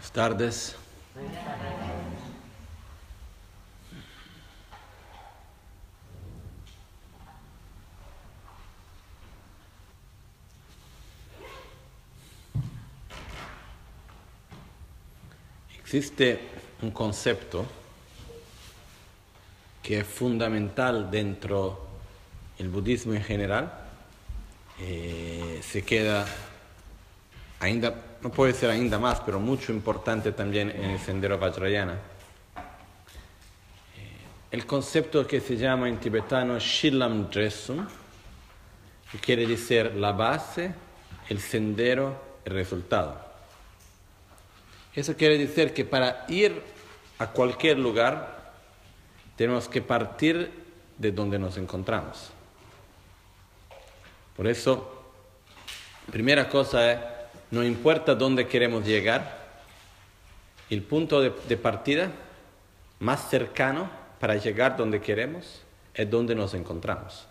Buenas tardes. Existe un concepto que es fundamental dentro del budismo en general. Eh, se queda ainda, no puede ser ainda más, pero mucho importante también en el sendero Vajrayana. Eh, el concepto que se llama en tibetano Shilam Dresum, que quiere decir la base, el sendero, el resultado. Eso quiere decir que para ir a cualquier lugar tenemos que partir de donde nos encontramos. Por eso, primera cosa es no importa dónde queremos llegar, el punto de, partida más cercano para llegar donde queremos es donde nos encontramos.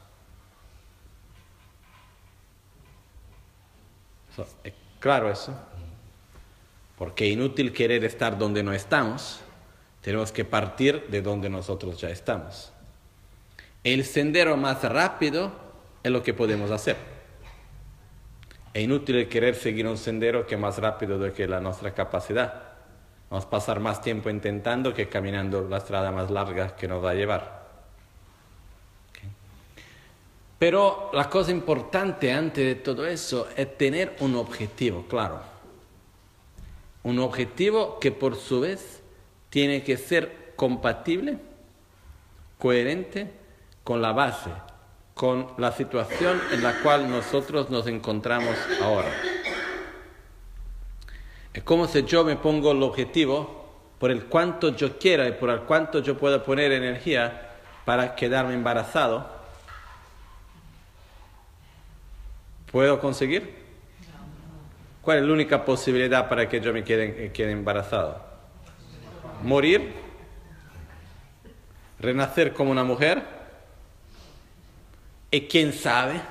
¿Es claro eso? Porque inútil querer estar donde no estamos, tenemos que partir de donde nosotros ya estamos. El sendero más rápido es lo que podemos hacer. Es inútil querer seguir un sendero que es más rápido de que la nuestra capacidad. Vamos a pasar más tiempo intentando que caminando la estrada más larga que nos va a llevar. Pero la cosa importante antes de todo eso es tener un objetivo, claro. Un objetivo que por su vez tiene que ser compatible, coherente con la base, con la situación en la cual nosotros nos encontramos ahora. Es como si yo me pongo el objetivo por el cuanto yo quiera y por el cuanto yo pueda poner energía para quedarme embarazado. ¿Puedo conseguir? ¿Cuál es la única posibilidad para que yo me quede, quede embarazado? ¿Morir? ¿Renacer como una mujer? Y quién sabe,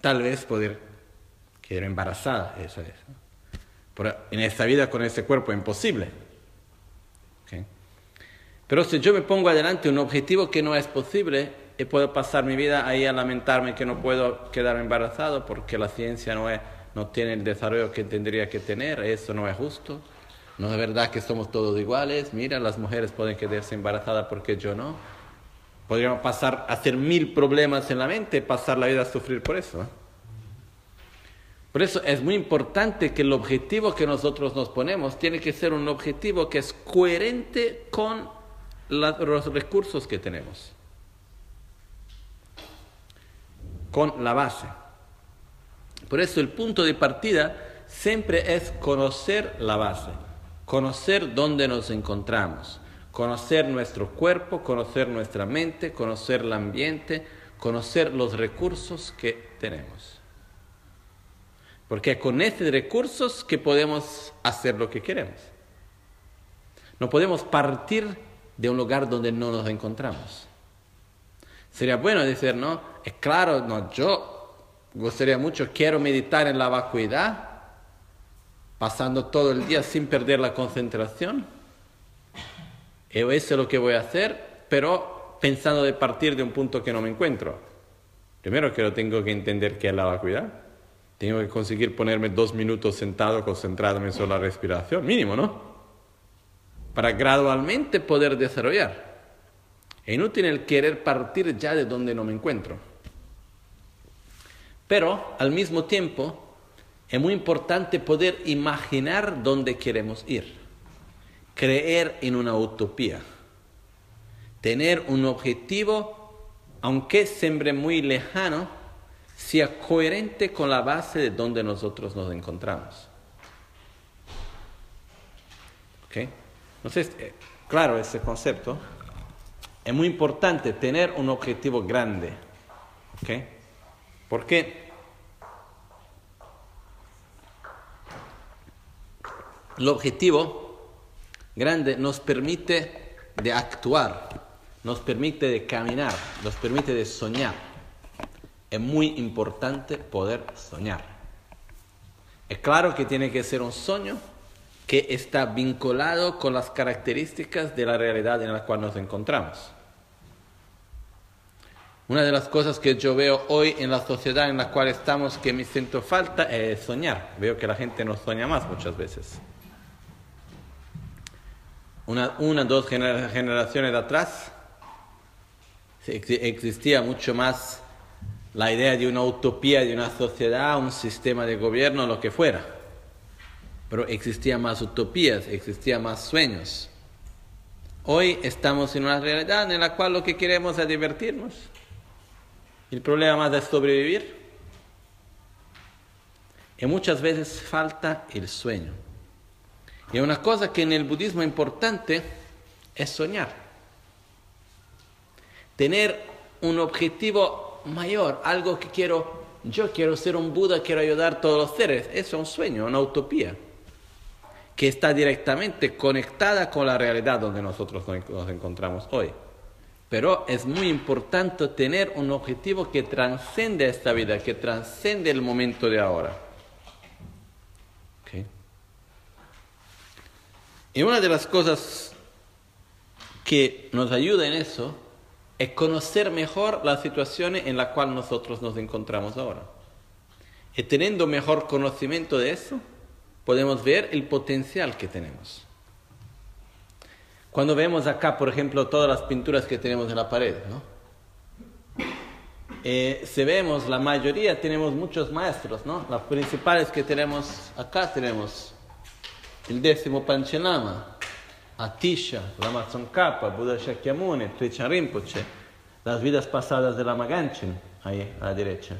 tal vez poder quedar embarazada, eso es. Pero en esta vida con este cuerpo imposible. ¿Okay? Pero si yo me pongo adelante un objetivo que no es posible, y puedo pasar mi vida ahí a lamentarme que no puedo quedar embarazado porque la ciencia no, es, no tiene el desarrollo que tendría que tener, eso no es justo. No es verdad que somos todos iguales, mira, las mujeres pueden quedarse embarazadas porque yo no. Podríamos pasar a hacer mil problemas en la mente, pasar la vida a sufrir por eso. ¿eh? Por eso es muy importante que el objetivo que nosotros nos ponemos tiene que ser un objetivo que es coherente con los recursos que tenemos, con la base. Por eso el punto de partida siempre es conocer la base, conocer dónde nos encontramos conocer nuestro cuerpo, conocer nuestra mente, conocer el ambiente, conocer los recursos que tenemos. Porque con estos recursos que podemos hacer lo que queremos. No podemos partir de un lugar donde no nos encontramos. Sería bueno decir, no, es claro, no, yo gustaría mucho, quiero meditar en la vacuidad, pasando todo el día sin perder la concentración eso es lo que voy a hacer, pero pensando de partir de un punto que no me encuentro. Primero que lo tengo que entender qué es la vacuidad. Tengo que conseguir ponerme dos minutos sentado, concentrándome en la respiración, mínimo, ¿no? Para gradualmente poder desarrollar. Es inútil el querer partir ya de donde no me encuentro. Pero al mismo tiempo es muy importante poder imaginar dónde queremos ir creer en una utopía, tener un objetivo, aunque siempre muy lejano, sea coherente con la base de donde nosotros nos encontramos. ¿Okay? Entonces, eh, claro, ese concepto es muy importante tener un objetivo grande. ¿Okay? Porque el objetivo grande nos permite de actuar, nos permite de caminar, nos permite de soñar. Es muy importante poder soñar. Es claro que tiene que ser un sueño que está vinculado con las características de la realidad en la cual nos encontramos. Una de las cosas que yo veo hoy en la sociedad en la cual estamos que me siento falta es soñar. Veo que la gente no sueña más muchas veces. Una, una dos generaciones atrás existía mucho más la idea de una utopía, de una sociedad, un sistema de gobierno, lo que fuera. Pero existían más utopías, existían más sueños. Hoy estamos en una realidad en la cual lo que queremos es divertirnos el problema más es sobrevivir. Y muchas veces falta el sueño. Y una cosa que en el budismo importante es soñar. Tener un objetivo mayor, algo que quiero, yo quiero ser un Buda, quiero ayudar a todos los seres. Eso es un sueño, una utopía, que está directamente conectada con la realidad donde nosotros nos encontramos hoy. Pero es muy importante tener un objetivo que transcende esta vida, que transcende el momento de ahora. Y una de las cosas que nos ayuda en eso es conocer mejor la situación en la cual nosotros nos encontramos ahora. Y teniendo mejor conocimiento de eso, podemos ver el potencial que tenemos. Cuando vemos acá, por ejemplo, todas las pinturas que tenemos en la pared, ¿no? Eh, vemos, la mayoría tenemos muchos maestros, ¿no? Las principales que tenemos acá tenemos el décimo Panchenama, Atisha, Lama Tsongkhapa, Buda Shakyamuni, Trichan Rinpoche, las vidas pasadas de Lama Ganchen, ahí a la derecha.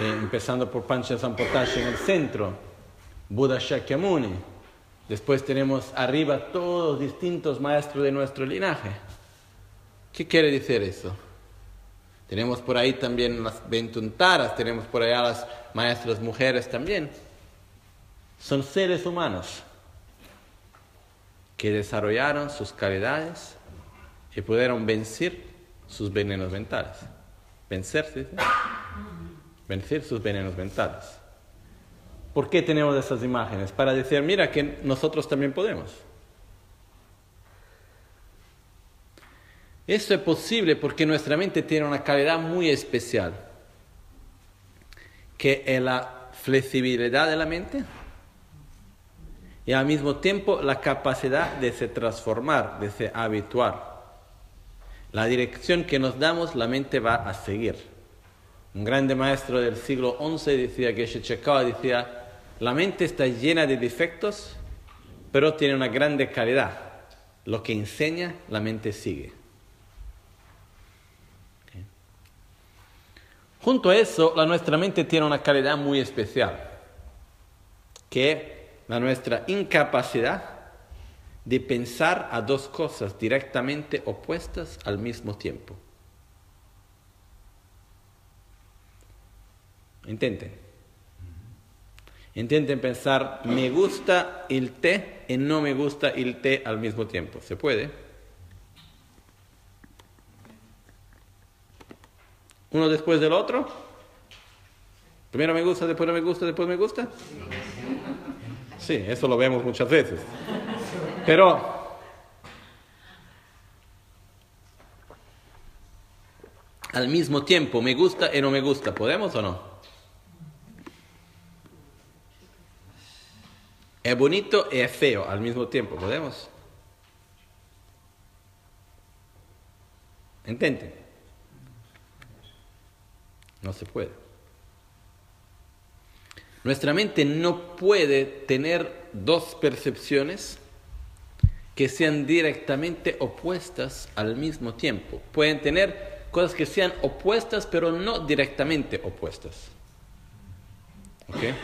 empezando por Panchen Sampotashi en el centro, Buda Shakyamuni, Después tenemos arriba todos los distintos maestros de nuestro linaje. ¿Qué quiere decir eso? Tenemos por ahí también las ventuntaras, tenemos por allá las maestras mujeres también. Son seres humanos que desarrollaron sus calidades y pudieron vencer sus venenos mentales. Vencerse, vencer sus venenos mentales. ¿Por qué tenemos esas imágenes? Para decir, mira que nosotros también podemos. Eso es posible porque nuestra mente tiene una calidad muy especial, que es la flexibilidad de la mente y al mismo tiempo la capacidad de se transformar, de se habituar. La dirección que nos damos, la mente va a seguir. Un grande maestro del siglo XI decía que Shechekava decía, la mente está llena de defectos, pero tiene una grande calidad. Lo que enseña, la mente sigue. Junto a eso, la nuestra mente tiene una calidad muy especial, que la nuestra incapacidad de pensar a dos cosas directamente opuestas al mismo tiempo. Intenten. Intenten pensar, me gusta el té y no me gusta el té al mismo tiempo. ¿Se puede? ¿Uno después del otro? Primero me gusta, después no me gusta, después me gusta. Sí, eso lo vemos muchas veces. Pero al mismo tiempo me gusta y no me gusta, ¿podemos o no? Es bonito y es feo al mismo tiempo, ¿podemos? ¿Entienden? No se puede. Nuestra mente no puede tener dos percepciones que sean directamente opuestas al mismo tiempo. Pueden tener cosas que sean opuestas, pero no directamente opuestas. ¿Ok?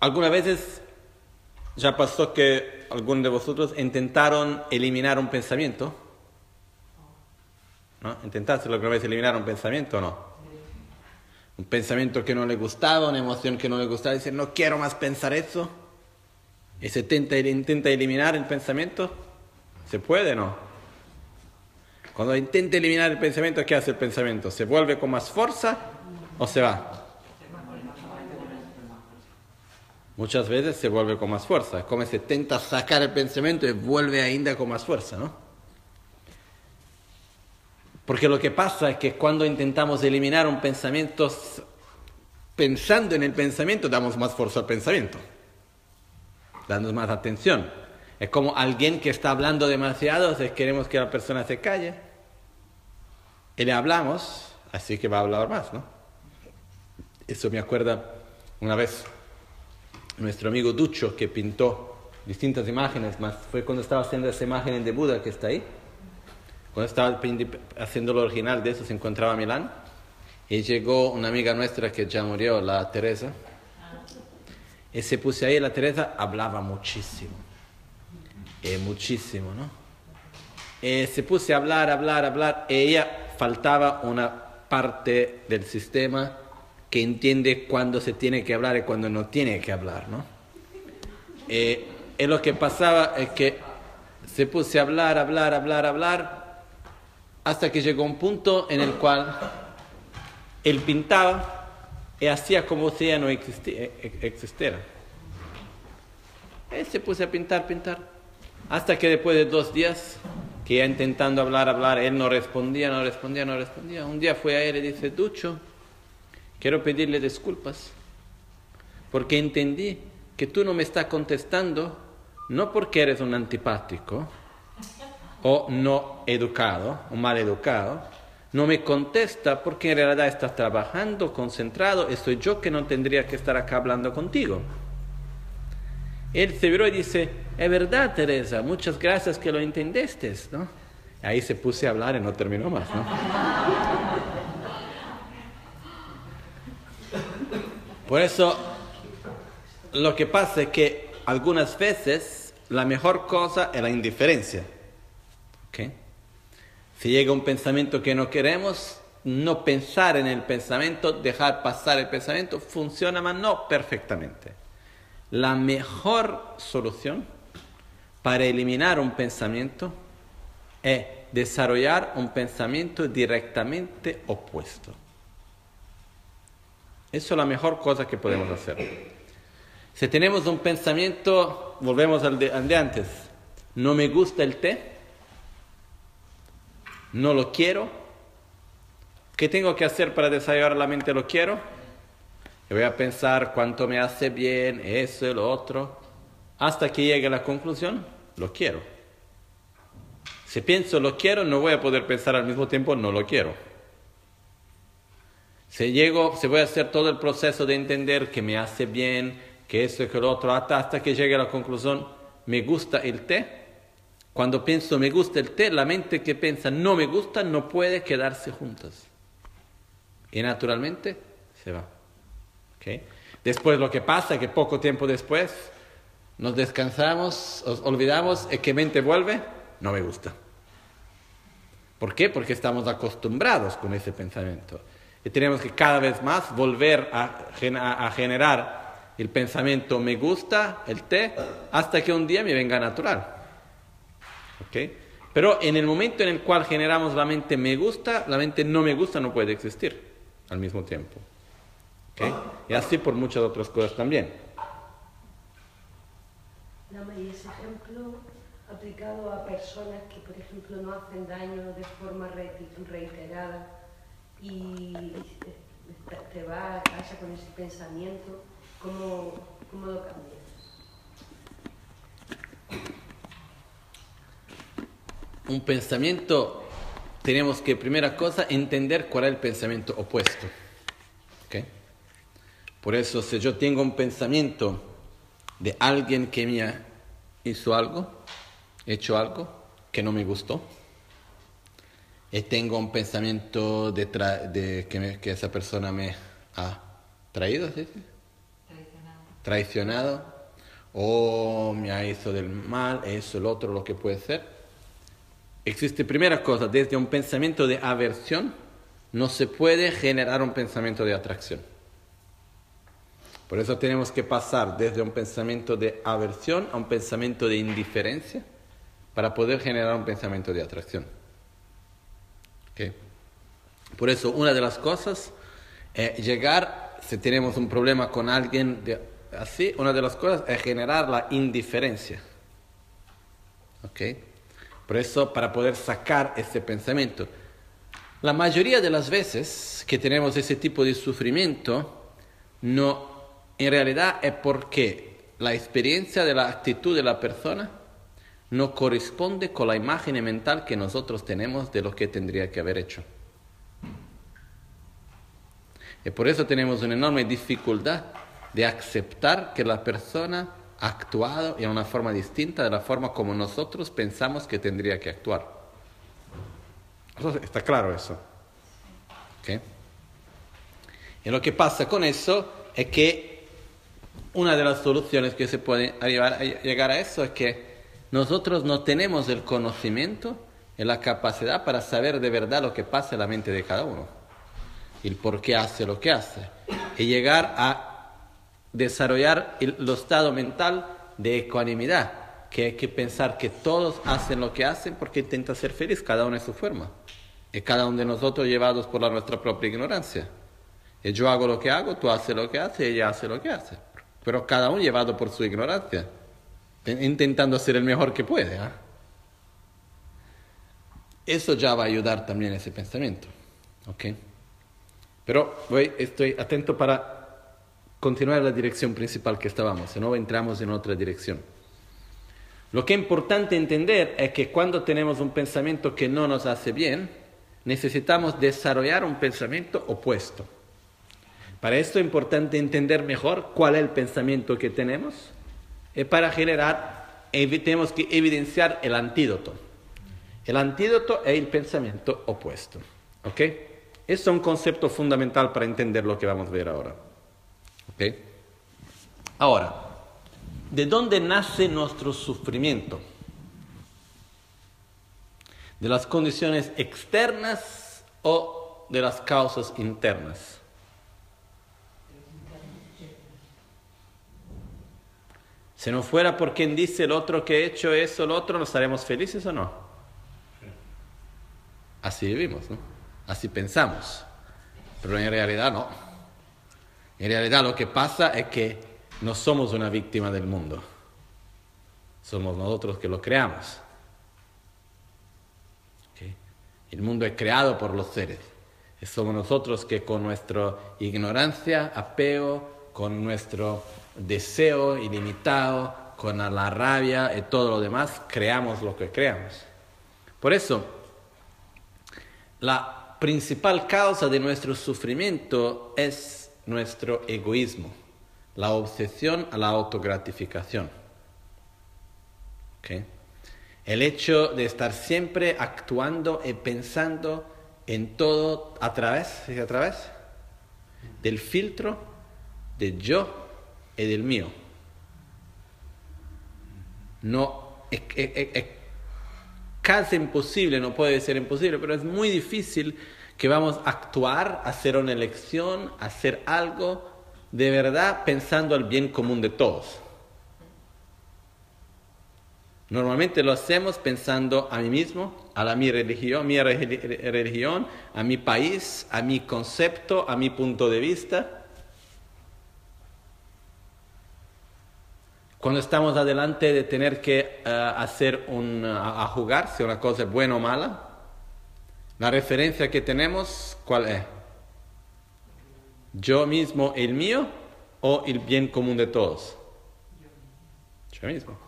Algunas veces ya pasó que algunos de vosotros intentaron eliminar un pensamiento. ¿No? ¿Intentaste alguna vez eliminar un pensamiento o no? Un pensamiento que no le gustaba, una emoción que no le gustaba, dice, no quiero más pensar eso. Y se intenta, intenta eliminar el pensamiento. ¿Se puede no? Cuando intenta eliminar el pensamiento, ¿qué hace el pensamiento? ¿Se vuelve con más fuerza o se va. Muchas veces se vuelve con más fuerza, como se intenta sacar el pensamiento y vuelve ainda con más fuerza, ¿no? Porque lo que pasa es que cuando intentamos eliminar un pensamiento, pensando en el pensamiento, damos más fuerza al pensamiento, damos más atención. Es como alguien que está hablando demasiado, queremos que la persona se calle. Y le hablamos, así que va a hablar más, ¿no? Eso me acuerda una vez nuestro amigo Ducho que pintó distintas imágenes, más fue cuando estaba haciendo esa imagen de Buda que está ahí. Cuando estaba haciendo lo original de eso se encontraba en Milán y llegó una amiga nuestra que ya murió, la Teresa. Y se puso ahí, la Teresa hablaba muchísimo, eh, muchísimo, ¿no? Y se puso a hablar, hablar, hablar, y ella faltaba una parte del sistema que entiende cuándo se tiene que hablar y cuándo no tiene que hablar, ¿no? Eh, y lo que pasaba es que se puso a hablar, hablar, hablar, hablar, hasta que llegó un punto en el cual él pintaba y hacía como si ella no e, e, existiera. Él se puso a pintar, pintar, hasta que después de dos días, que ya intentando hablar, hablar, él no respondía, no respondía, no respondía. Un día fue a él y dice, Ducho, quiero pedirle disculpas, porque entendí que tú no me estás contestando no porque eres un antipático o no educado o mal educado, no me contesta porque en realidad estás trabajando, concentrado, y soy yo que no tendría que estar acá hablando contigo. Él se viró y dice, es verdad Teresa, muchas gracias que lo entendiste, ¿no? Ahí se puse a hablar y no terminó más, ¿no? Por eso, lo que pasa es que algunas veces la mejor cosa es la indiferencia. Si llega un pensamiento que no queremos, no pensar en el pensamiento, dejar pasar el pensamiento, funciona, más no perfectamente. La mejor solución para eliminar un pensamiento es desarrollar un pensamiento directamente opuesto. Eso es la mejor cosa que podemos hacer. Si tenemos un pensamiento, volvemos al de, antes, no me gusta el té, no lo quiero, ¿qué tengo que hacer para desarrollar la mente lo quiero? Voy a pensar cuánto me hace bien, eso y lo otro, hasta que llegue a la conclusión, lo quiero. Si pienso lo quiero, no voy a poder pensar al mismo tiempo, no lo quiero. Si llego, se voy a hacer todo el proceso de entender que me hace bien, que esto y que lo otro, hasta, que llegue a la conclusión, me gusta el té. Cuando pienso me gusta el té, la mente que piensa no me gusta no puede quedarse juntas. Y naturalmente se va. Después lo que pasa que poco tiempo después nos descansamos, olvidamos y que mente vuelve, no me gusta. ¿Por qué? Porque estamos acostumbrados con ese pensamiento. Y tenemos que cada vez más volver a, generar el pensamiento me gusta, el té, hasta que un día me venga natural. ¿Okay? Pero en el momento en el cual generamos la mente me gusta, la mente no me gusta no puede existir al mismo tiempo. ¿Okay? Y así por muchas otras cosas también. y ese ejemplo aplicado a personas que, por ejemplo, no hacen daño de forma reiterada y te va a casa con ese pensamiento, ¿cómo, cómo lo cambias? Un pensamiento, tenemos que, primera cosa, entender cuál es el pensamiento opuesto. ¿Okay? Por eso, si yo tengo un pensamiento de alguien que me hizo algo, hecho algo que no me gustó, y tengo un pensamiento de, de que, que, esa persona me ha traído, ¿sí? Traicionado. Traicionado, o me ha hecho del mal, eso, el otro, lo que puede ser. Existe primera cosa, desde un pensamiento de aversión no se puede generar un pensamiento de atracción. Por eso tenemos que pasar desde un pensamiento de aversión a un pensamiento de indiferencia para poder generar un pensamiento de atracción. Por eso una de las cosas Eh, llegar, si tenemos un problema con alguien así, una de las cosas es generar la indiferencia. ¿Ok? Por eso, para poder sacar ese pensamiento. La mayoría de las veces que tenemos ese tipo de sufrimiento, no, en realidad es porque la experiencia de la actitud de la persona no corresponde con la imagen mental que nosotros tenemos de lo que tendría que haber hecho. Y por eso tenemos una enorme dificultad de aceptar que la persona actuado en una forma distinta de la forma como nosotros pensamos que tendría que actuar. Está claro eso. Y lo que pasa con eso es que una de las soluciones que se puede llegar a eso es que nosotros no tenemos el conocimiento y la capacidad para saber de verdad lo que pasa en la mente de cada uno, el por qué hace lo que hace, y llegar a desarrollar el, estado mental de ecuanimidad, que hay que pensar que todos hacen lo que hacen porque intentan ser feliz, cada uno en su forma, y cada uno de nosotros llevados por la nuestra propia ignorancia. Y yo hago lo que hago, tú haces lo que haces, ella hace lo que hace, pero cada uno llevado por su ignorancia intentando ser el mejor que puede. ¿ah? Eso ya va a ayudar también ese pensamiento. ¿ok? Pero voy, estoy atento para continuar la dirección principal que estábamos, si no entramos en otra dirección. Lo que es importante entender es que cuando tenemos un pensamiento que no nos hace bien, necesitamos desarrollar un pensamiento opuesto. Para esto es importante entender mejor cuál es el pensamiento que tenemos es para generar, tenemos que evidenciar el antídoto. El antídoto es el pensamiento opuesto. ¿Ok? Eso es un concepto fundamental para entender lo que vamos a ver ahora. ¿Ok? Ahora, ¿de dónde nace nuestro sufrimiento? ¿De las condiciones externas o de las causas internas? Si no fuera por quien dice el otro que he hecho eso, el otro, ¿nos estaremos felices o no? Así vivimos, ¿no? Así pensamos. Pero en realidad no. En realidad lo que pasa es que no somos una víctima del mundo. Somos nosotros que lo creamos. El mundo es creado por los seres. Somos nosotros que con nuestra ignorancia, apego, con nuestro deseo ilimitado, con la rabia y todo lo demás, creamos lo que creamos. Por eso, la principal causa de nuestro sufrimiento es nuestro egoísmo, la obsesión a la autogratificación. El hecho de estar siempre actuando y pensando en todo a través, a través del filtro de yo es del mío. No, es, casi imposible, no puede ser imposible, pero es muy difícil que vamos a actuar, a hacer una elección, a hacer algo de verdad pensando al bien común de todos. Normalmente lo hacemos pensando a mí mismo, a la, mi religión, mi religión, a mi país, a mi concepto, a mi punto de vista. Cuando estamos adelante de tener que eh, hacer un, a, jugar, si una cosa es buena o mala, la referencia que tenemos, ¿cuál es? Yo mismo, el mío o el bien común de todos? Yo mismo.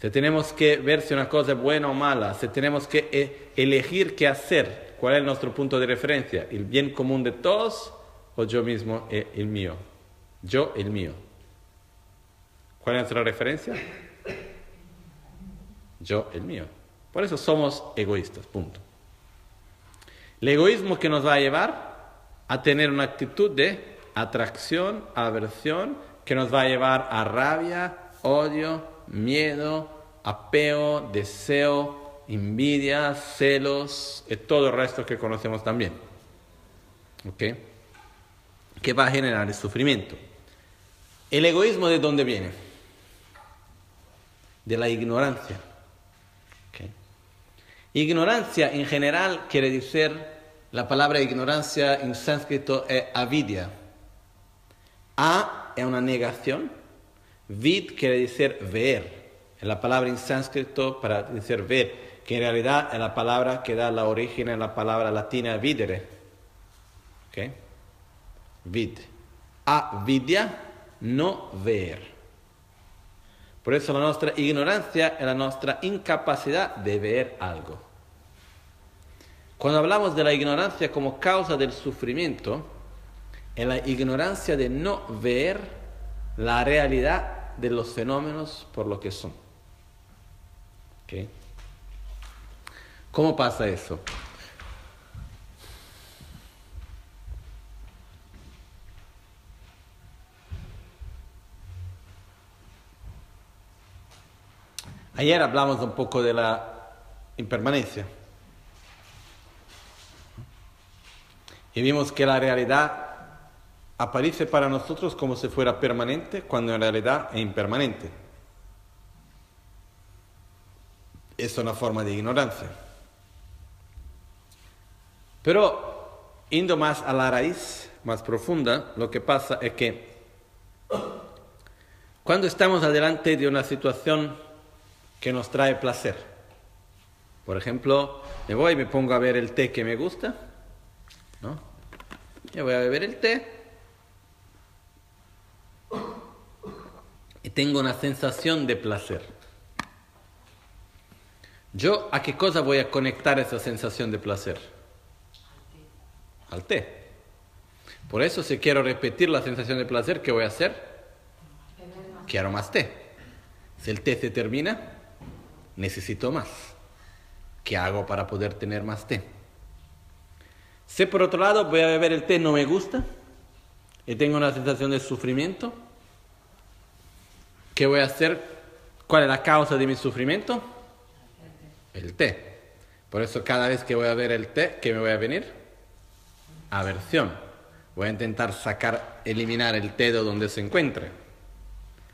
Si tenemos que ver si una cosa es buena o mala, si tenemos que eh, elegir qué hacer, ¿cuál es nuestro punto de referencia? ¿El bien común de todos o yo mismo, eh, el mío? Yo, el mío. ¿Cuál es nuestra referencia? Yo, el mío. Por eso somos egoístas, punto. El egoísmo que nos va a llevar a tener una actitud de atracción, aversión, que nos va a llevar a rabia, odio, miedo, apego, deseo, envidia, celos y todo el resto que conocemos también. ¿Ok? Que va a generar el sufrimiento. ¿El egoísmo de dónde viene? de la ignorancia. Ignorancia en general quiere decir La palabra ignorancia en sánscrito es avidya. A es una negación. Vid quiere decir ver. Es la palabra en sánscrito para decir ver, que en realidad es la palabra que da la origen a la palabra latina videre. ¿Ok? Vid. Avidya, no ver. Por eso la nuestra ignorancia es la nuestra incapacidad de ver algo. Cuando hablamos de la ignorancia como causa del sufrimiento, es la ignorancia de no ver la realidad de los fenómenos por lo que son. ¿Cómo pasa eso? Ayer hablamos un poco de la impermanencia. Y vimos que la realidad aparece para nosotros como si fuera permanente cuando en realidad es impermanente. Es una forma de ignorancia. Pero, yendo más a la raíz, más profunda, lo que pasa es que cuando estamos adelante de una situación que nos trae placer, por ejemplo, me voy y me pongo a ver el té que me gusta, ¿no? Yo voy a beber el té y tengo una sensación de placer. ¿Yo a qué cosa voy a conectar esa sensación de placer? Al té. Por eso si quiero repetir la sensación de placer, ¿qué voy a hacer? Quiero más té. Si el té se termina, necesito más. ¿Qué hago para poder tener más té? Si por otro lado voy a beber el té no me gusta y tengo una sensación de sufrimiento, ¿qué voy a hacer? ¿Cuál es la causa de mi sufrimiento? El té. Por eso cada vez que voy a ver el té, ¿qué me voy a venir? Aversión. Voy a intentar sacar, eliminar el té de donde se encuentre.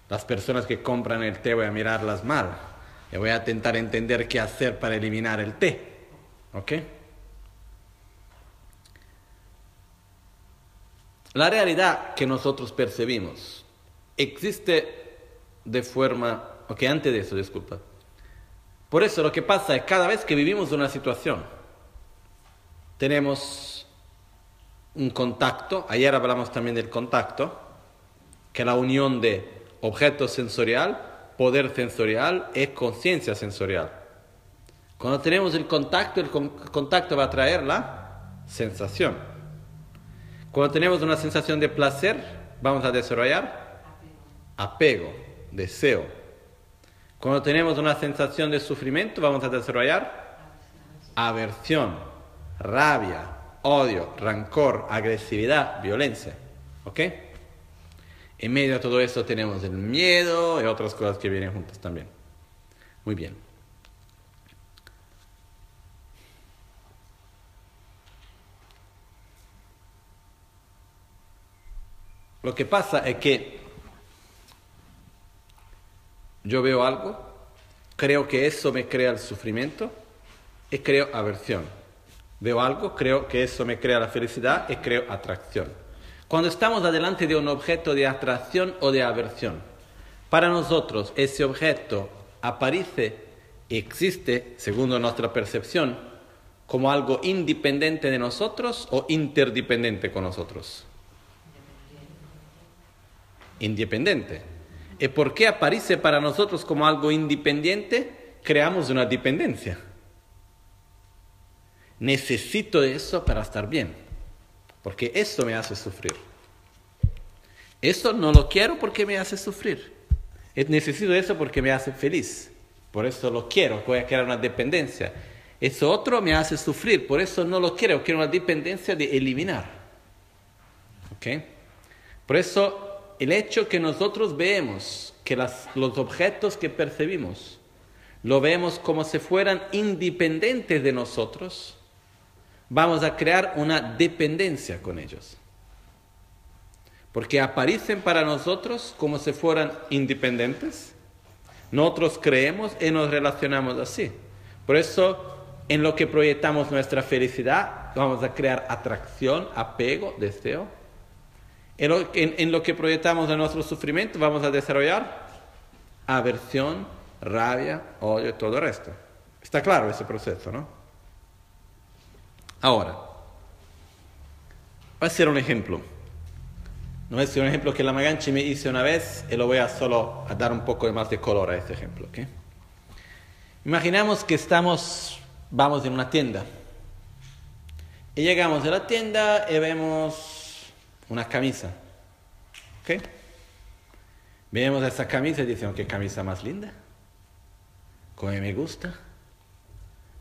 Las personas que compran el té voy a mirarlas mal. Y voy a intentar entender qué hacer para eliminar el té. ¿Ok? La realidad que nosotros percibimos existe de forma... Ok, antes de eso, disculpa. Por eso lo que pasa es cada vez que vivimos una situación, tenemos un contacto, ayer hablamos también del contacto, que es la unión de objeto sensorial, poder sensorial y conciencia sensorial. Cuando tenemos el contacto, el contacto va a traer la sensación. Cuando tenemos una sensación de placer, vamos a desarrollar apego, deseo. Cuando tenemos una sensación de sufrimiento, vamos a desarrollar aversión, rabia, odio, rancor, agresividad, violencia. ¿Ok? En medio de todo eso tenemos el miedo y otras cosas que vienen juntas también. Muy bien. Lo que pasa es que yo veo algo, creo que eso me crea el sufrimiento y creo aversión. Veo algo, creo que eso me crea la felicidad y creo atracción. Cuando estamos adelante de un objeto de atracción o de aversión, para nosotros ese objeto aparece existe, según nuestra percepción, como algo independiente de nosotros o interdependiente con nosotros independiente. ¿Y por qué aparece para nosotros como algo independiente? Creamos una dependencia. Necesito eso para estar bien, porque eso me hace sufrir. Eso no lo quiero porque me hace sufrir. Necesito eso porque me hace feliz. Por eso lo quiero, voy a crear una dependencia. Eso otro me hace sufrir, por eso no lo quiero, quiero una dependencia de eliminar. ¿Ok? Por eso el hecho que nosotros vemos que los objetos que percibimos lo vemos como si fueran independientes de nosotros, vamos a crear una dependencia con ellos. Porque aparecen para nosotros como si fueran independientes. Nosotros creemos y nos relacionamos así. Por eso, en lo que proyectamos nuestra felicidad, vamos a crear atracción, apego, deseo. En lo, que proyectamos nuestro sufrimiento vamos a desarrollar aversión, rabia, odio y todo el resto. Está claro ese proceso, ¿no? Ahora, voy a hacer un ejemplo. No es un ejemplo que la Maganchi me hice una vez y lo voy a solo a dar un poco más de color a este ejemplo. ¿okay? Imaginamos que estamos, vamos en una tienda y llegamos a la tienda y vemos una camisa. ¿Ok? Vemos esa camisa y decimos, qué camisa más linda. Como me gusta.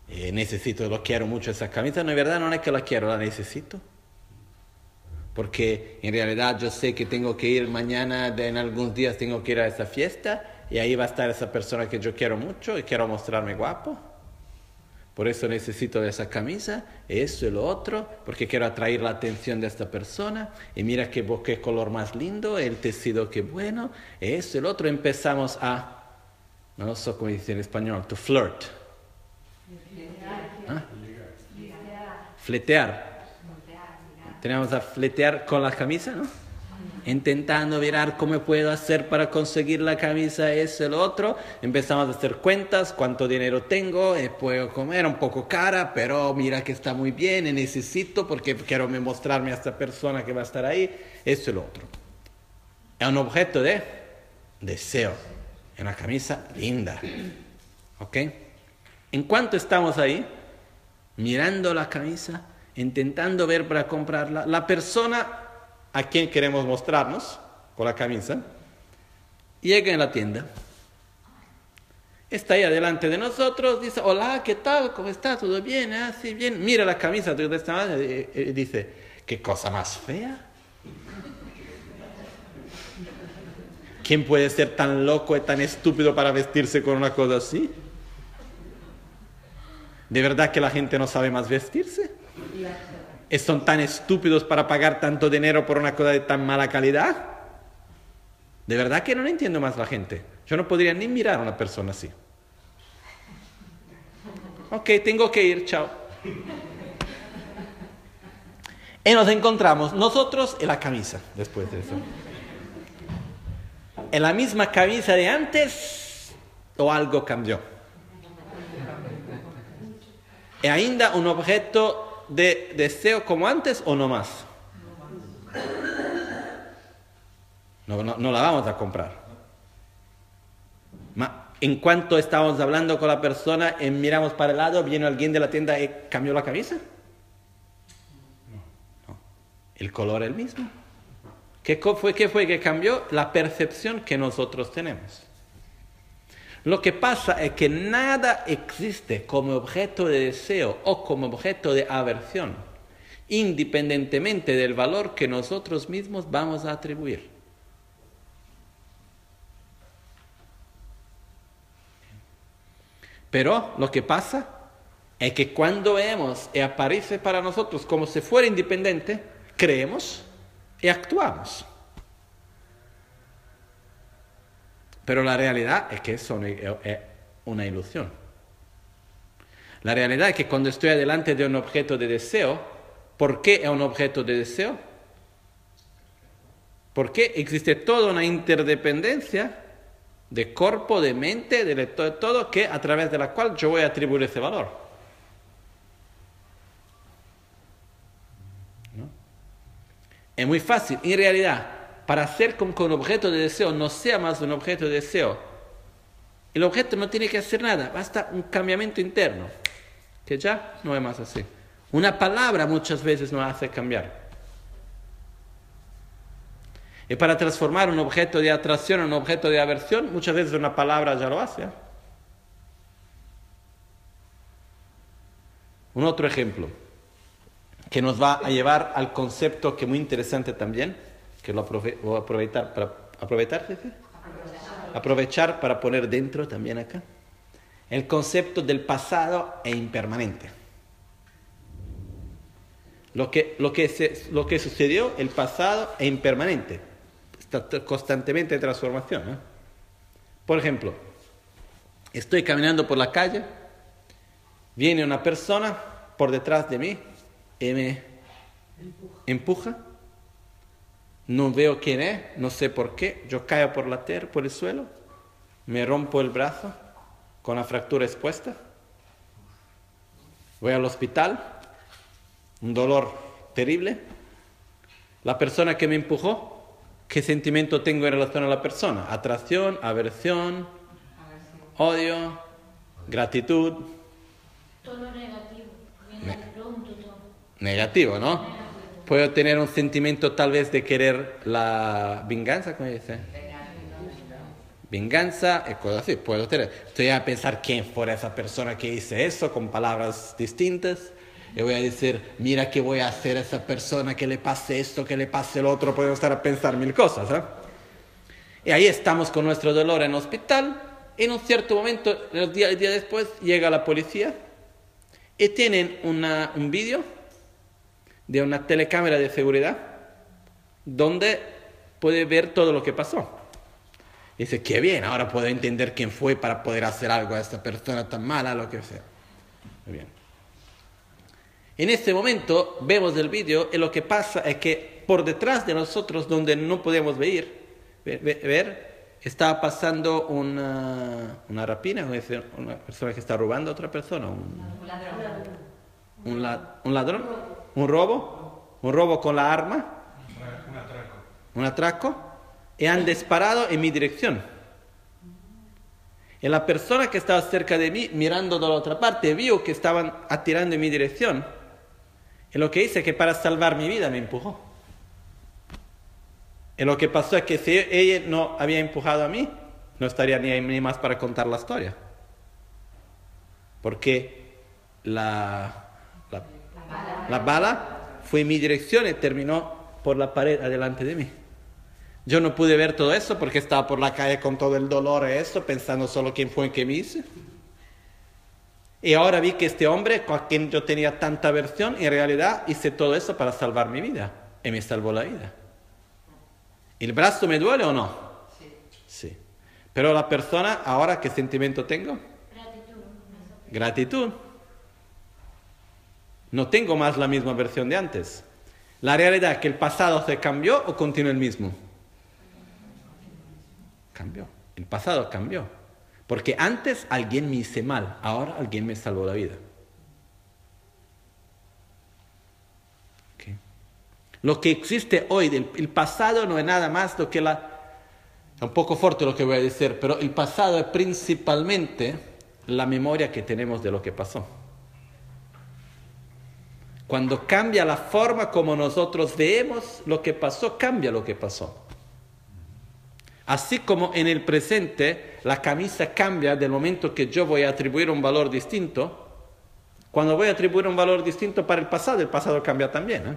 Eh, necesito, lo quiero mucho esa camisa. No, es verdad, no es que la quiero, la necesito porque en realidad yo sé que tengo que ir mañana, en algunos días tengo que ir a esa fiesta y ahí va a estar esa persona que yo quiero mucho y quiero mostrarme guapo. Por eso necesito esa camisa, eso y lo otro, porque quiero atraer la atención de esta persona. Y mira qué, qué color más lindo, el tejido qué bueno, eso y lo otro. Empezamos a, no sé cómo dice en español, to flirt. ¿Ah? Fletear tenemos a fletear con la camisa, ¿no? Intentando mirar cómo puedo hacer para conseguir la camisa, eso, el otro. Empezamos a hacer cuentas, cuánto dinero tengo, eh, puedo comer, un poco cara, pero mira que está muy bien, y necesito porque quiero mostrarme a esta persona que va a estar ahí, eso y lo otro. Es un objeto de deseo, es una camisa linda, ¿ok? En cuanto estamos ahí, mirando la camisa, intentando ver para comprarla, la persona a quien queremos mostrarnos con la camisa, llega en la tienda, está ahí delante de nosotros, dice, hola, ¿qué tal? ¿Cómo está? ¿Todo bien? Ah, sí, bien. Mira la camisa de esta manera y dice, ¿qué cosa más fea? ¿Quién puede ser tan loco y tan estúpido para vestirse con una cosa así? ¿De verdad que la gente no sabe más vestirse? ¿Son tan estúpidos para pagar tanto dinero por una cosa de tan mala calidad? De verdad que no entiendo más la gente. Yo no podría ni mirar a una persona así. Ok, tengo que ir, chao. Y nos encontramos nosotros en la camisa, después de eso. ¿En la misma camisa de antes o algo cambió? ¿Es ainda un objeto de deseo como antes o no más? No, la vamos a comprar. en cuanto estábamos hablando con la persona y miramos para el lado, viene alguien de la tienda y cambió la camisa. No. El color es el mismo. ¿Qué fue, ¿Qué fue que cambió? La percepción que nosotros tenemos. Lo que pasa es que nada existe como objeto de deseo o como objeto de aversión, independientemente del valor que nosotros mismos vamos a atribuir. Pero lo que pasa es que cuando vemos y aparece para nosotros como si fuera independiente, creemos y actuamos. Pero la realidad es que eso es una ilusión. La realidad es que cuando estoy delante de un objeto de deseo, ¿por qué es un objeto de deseo? Porque existe toda una interdependencia de cuerpo, de mente, de todo, que a través de la cual yo voy a atribuir ese valor. ¿No? Es muy fácil. En realidad, para hacer con que un objeto de deseo no sea más un objeto de deseo, el objeto no tiene que hacer nada, basta un cambiamiento interno, que ya no es más así. Una palabra muchas veces nos hace cambiar. Y para transformar un objeto de atracción en un objeto de aversión, muchas veces una palabra ya lo hace. Un otro ejemplo que nos va a llevar al concepto que es muy interesante también, que lo aprovechar para aprovechar, aprovechar para poner dentro también acá el concepto del pasado e impermanente. Lo que, lo que, lo que sucedió, el pasado e impermanente, está constantemente en transformación. ¿eh? Por ejemplo, estoy caminando por la calle, viene una persona por detrás de mí y me empuja. No veo quién es, no sé por qué. Yo caigo por la tierra, por el suelo, me rompo el brazo con la fractura expuesta. Voy al hospital, un dolor terrible. La persona que me empujó, ¿qué sentimiento tengo en relación a la persona? Atracción, aversión, odio, gratitud. Todo negativo, pronto todo. Negativo, ¿no? Puedo tener un sentimiento tal vez de querer la venganza, ¿cómo dice? Venganza y cosas así, puedo tener. Estoy a pensar quién fue esa persona que hice eso con palabras distintas. Y voy a decir, mira qué voy a hacer a esa persona, que le pase esto, que le pase el otro. Puedo estar a pensar mil cosas. ¿eh? Y ahí estamos con nuestro dolor en el hospital. En un cierto momento, el día, el día después, llega la policía y tienen una, un vídeo de una telecámara de seguridad donde puede ver todo lo que pasó. Dice, qué bien, ahora puedo entender quién fue para poder hacer algo a esta persona tan mala, lo que sea. Muy bien. En este momento vemos el vídeo y lo que pasa es que por detrás de nosotros, donde no podemos ver, ver, ver estaba pasando una, una rapina, una persona que está robando a otra persona, un, un, la, un ladrón, un robo, un robo con la arma, Un atraco. un atraco, y han disparado en mi dirección. Y la persona que estaba cerca de mí, mirando de la otra parte, vio que estaban atirando en mi dirección. Y lo que hice es que para salvar mi vida me empujó. Y lo que pasó es que si ella no había empujado a mí, no estaría ni, ni más para contar la historia. Porque la, la, la bala fue en mi dirección y terminó por la pared adelante de mí. Yo no pude ver todo eso porque estaba por la calle con todo el dolor y eso, pensando solo quién fue el que me hice. Y ahora vi que este hombre, con quien yo tenía tanta aversión, en realidad hice todo eso para salvar mi vida. Y me salvó la vida. ¿El brazo me duele o no? Sí. Sí. Pero la persona, ahora, ¿qué sentimiento tengo? Gratitud. Gratitud. No tengo más la misma versión de antes. La realidad es que el pasado se cambió o continúa el mismo. Cambió. El pasado cambió. Porque antes alguien me hice mal, ahora alguien me salvó la vida. Lo que existe hoy, del, el pasado no es nada más lo que la... Es un poco fuerte lo que voy a decir, pero el pasado es principalmente la memoria que tenemos de lo que pasó. Cuando cambia la forma como nosotros vemos lo que pasó, cambia lo que pasó. Así como en el presente la camisa cambia del momento que yo voy a atribuir un valor distinto, cuando voy a atribuir un valor distinto para el pasado, el pasado cambia también. ¿eh?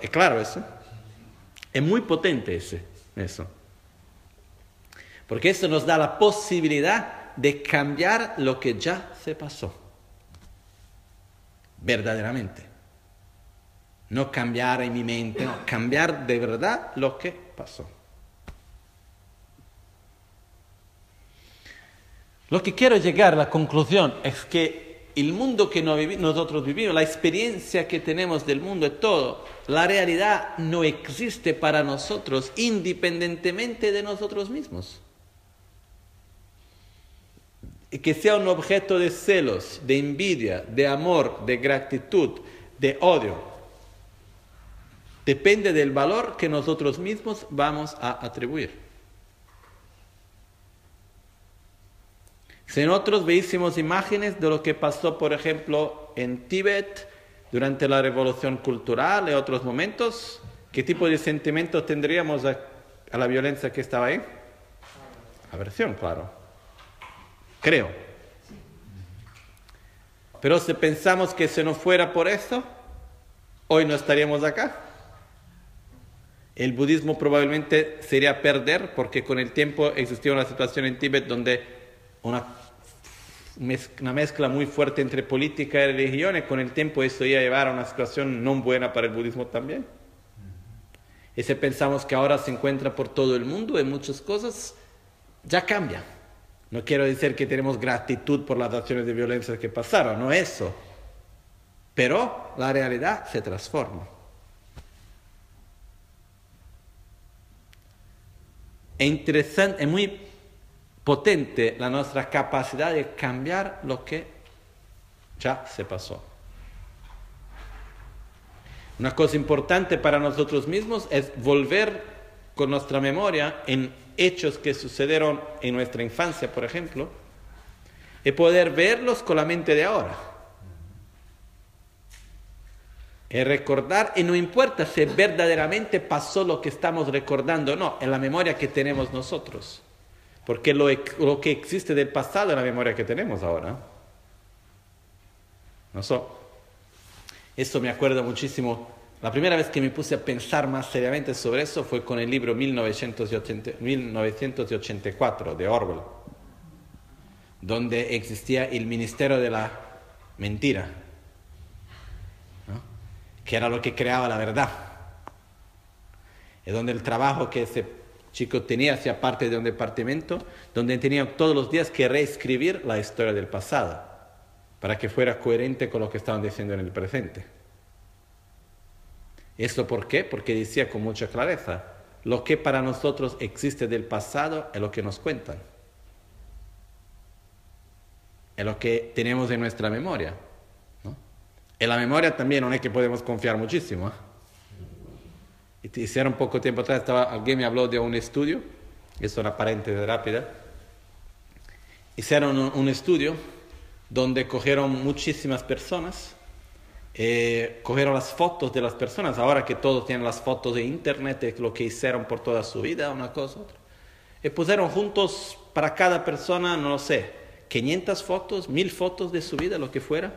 Es claro eso. Es muy potente ese, eso. Porque eso nos da la posibilidad de cambiar lo que ya se pasó. Verdaderamente. No cambiar en mi mente, no, cambiar de verdad lo que pasó. Lo que quiero llegar a la conclusión es que el mundo que nosotros vivimos, la experiencia que tenemos del mundo es todo. La realidad no existe para nosotros independientemente de nosotros mismos. Que sea un objeto de celos, de envidia, de amor, de gratitud, de odio, depende del valor que nosotros mismos vamos a atribuir. Si nosotros veísemos imágenes de lo que pasó, por ejemplo, en Tíbet durante la revolución cultural y otros momentos, ¿qué tipo de sentimientos tendríamos a la violencia que estaba ahí? Aversión, claro. Creo. Pero si pensamos que si no fuera por eso, hoy no estaríamos acá. El budismo probablemente sería perder porque con el tiempo existía una situación en Tíbet donde una, una mezcla muy fuerte entre política y religión y con el tiempo eso iba a llevar a una situación no buena para el budismo también. Y si pensamos que ahora se encuentra por todo el mundo en muchas cosas, ya cambia. No quiero decir que tenemos gratitud por las acciones de violencia que pasaron, no eso. Pero la realidad se transforma. Es interesante, es muy potente la nuestra capacidad de cambiar lo que ya se pasó. Una cosa importante para nosotros mismos es volver con nuestra memoria en hechos que sucedieron en nuestra infancia, por ejemplo, y poder verlos con la mente de ahora. Y recordar, y no importa si verdaderamente pasó lo que estamos recordando, no, en la memoria que tenemos nosotros. Porque lo, que existe del pasado es la memoria que tenemos ahora. No sé. Eso me acuerdo muchísimo. La primera vez que me puse a pensar más seriamente sobre eso fue con el libro 1984 de Orwell, donde existía el Ministerio de la Mentira, que era lo que creaba la verdad. Y donde el trabajo que ese chico tenía hacía parte de un departamento donde tenía todos los días que reescribir la historia del pasado para que fuera coherente con lo que estaban diciendo en el presente. ¿Esto por qué? Porque decía con mucha clareza, lo que para nosotros existe del pasado es lo que nos cuentan. Es lo que tenemos en nuestra memoria. En la memoria también no es que podemos confiar muchísimo. ¿eh? Y hicieron poco tiempo atrás, alguien me habló de un estudio, es una paréntesis rápida. Hicieron un estudio donde cogieron muchísimas personas, eh, cogieron las fotos de las personas, ahora que todos tienen las fotos de internet, de lo que hicieron por toda su vida, una cosa, otra, y pusieron juntos para cada persona, no lo sé, 500 fotos, 1000 fotos de su vida, lo que fuera.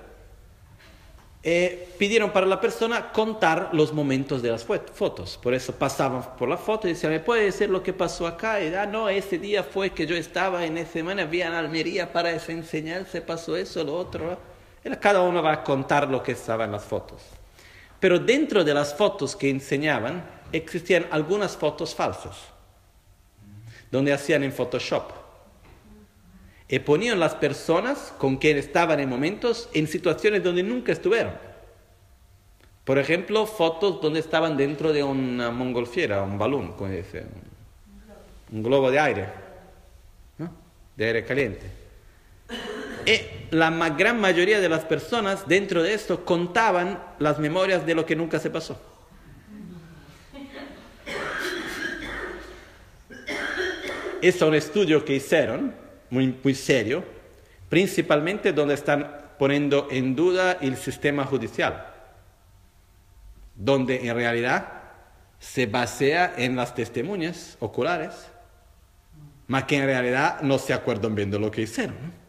Eh, pidieron para la persona contar los momentos de las fotos. Por eso pasaban por la foto y decían, ¿me puede decir lo que pasó acá? Y ah, no, ese día fue que yo estaba en esa semana, había en Almería para esa enseñanza, se pasó eso, lo otro. Cada uno va a contar lo que estaba en las fotos. Pero dentro de las fotos que enseñaban, existían algunas fotos falsas, donde hacían en Photoshop. Y ponían las personas con quien estaban en momentos en situaciones donde nunca estuvieron. Por ejemplo, fotos donde estaban dentro de una mongolfiera, un balón, como dice, un globo de aire, de aire caliente. Y la gran mayoría de las personas dentro de esto contaban las memorias de lo que nunca se pasó. Es un estudio que hicieron muy, muy serio, principalmente donde están poniendo en duda el sistema judicial, donde en realidad se basea en las testimonias oculares, más que en realidad no se acuerdan viendo lo que hicieron.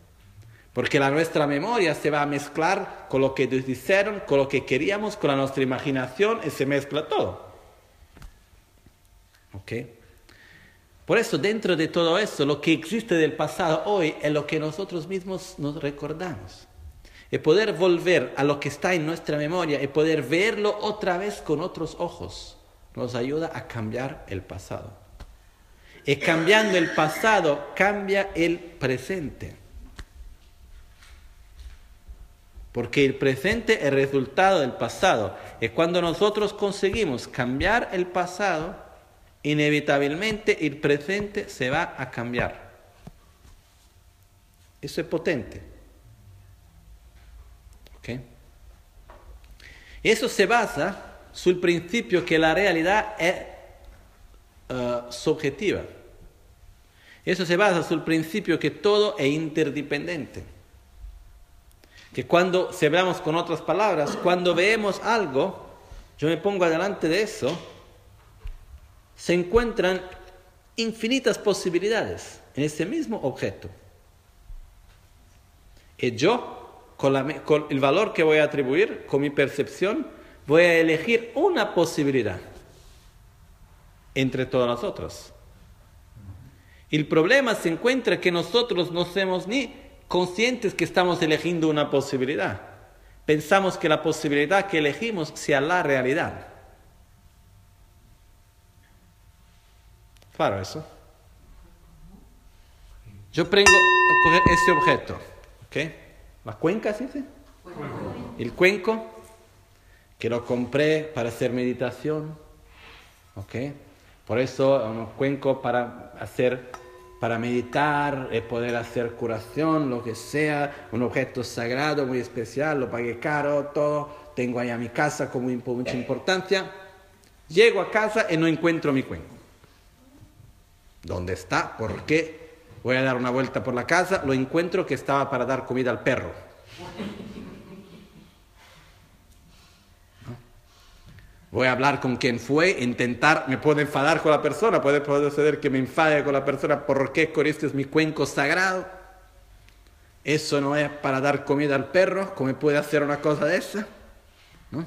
Porque la nuestra memoria se va a mezclar con lo que dijeron, con lo que queríamos, con la nuestra imaginación y se mezcla todo. ¿Ok? Por eso, dentro de todo eso, lo que existe del pasado hoy es lo que nosotros mismos nos recordamos. Y poder volver a lo que está en nuestra memoria y poder verlo otra vez con otros ojos nos ayuda a cambiar el pasado. Y cambiando el pasado, cambia el presente. Porque el presente es el resultado del pasado. Y cuando nosotros conseguimos cambiar el pasado, inevitablemente el presente se va a cambiar. Eso es potente. ¿Ok? Eso se basa sul principio que la realidad es uh, subjetiva. Eso se basa sul principio que todo es interdependiente. Que cuando, si hablamos con otras palabras, cuando vemos algo, yo me pongo adelante de eso, se encuentran infinitas posibilidades en ese mismo objeto. Y yo, con, el valor que voy a atribuir, con mi percepción, voy a elegir una posibilidad entre todas las otras. El problema se encuentra que nosotros no somos ni conscientes que estamos eligiendo una posibilidad. Pensamos que la posibilidad que elegimos sea la realidad. Claro eso. Yo, prendo, ese objeto, ¿ok? ¿La cuenca, sí? El cuenco, que lo compré para hacer meditación, ¿ok? Por eso un cuenco para hacer, para meditar, eh, poder hacer curación, lo que sea, un objeto sagrado muy especial, lo pagué caro, todo, tengo ahí mi casa con mucha importancia. Llego a casa y no encuentro mi cuenco. ¿Dónde está? ¿Por qué? Voy a dar una vuelta por la casa, lo encuentro que estaba para dar comida al perro. Voy a hablar con quien fue, intentar, me puedo enfadar con la persona, puede, puede suceder que me enfade con la persona, ¿por qué con este es mi cuenco sagrado? Eso no es para dar comida al perro, ¿cómo puede hacer una cosa de esa? ¿No?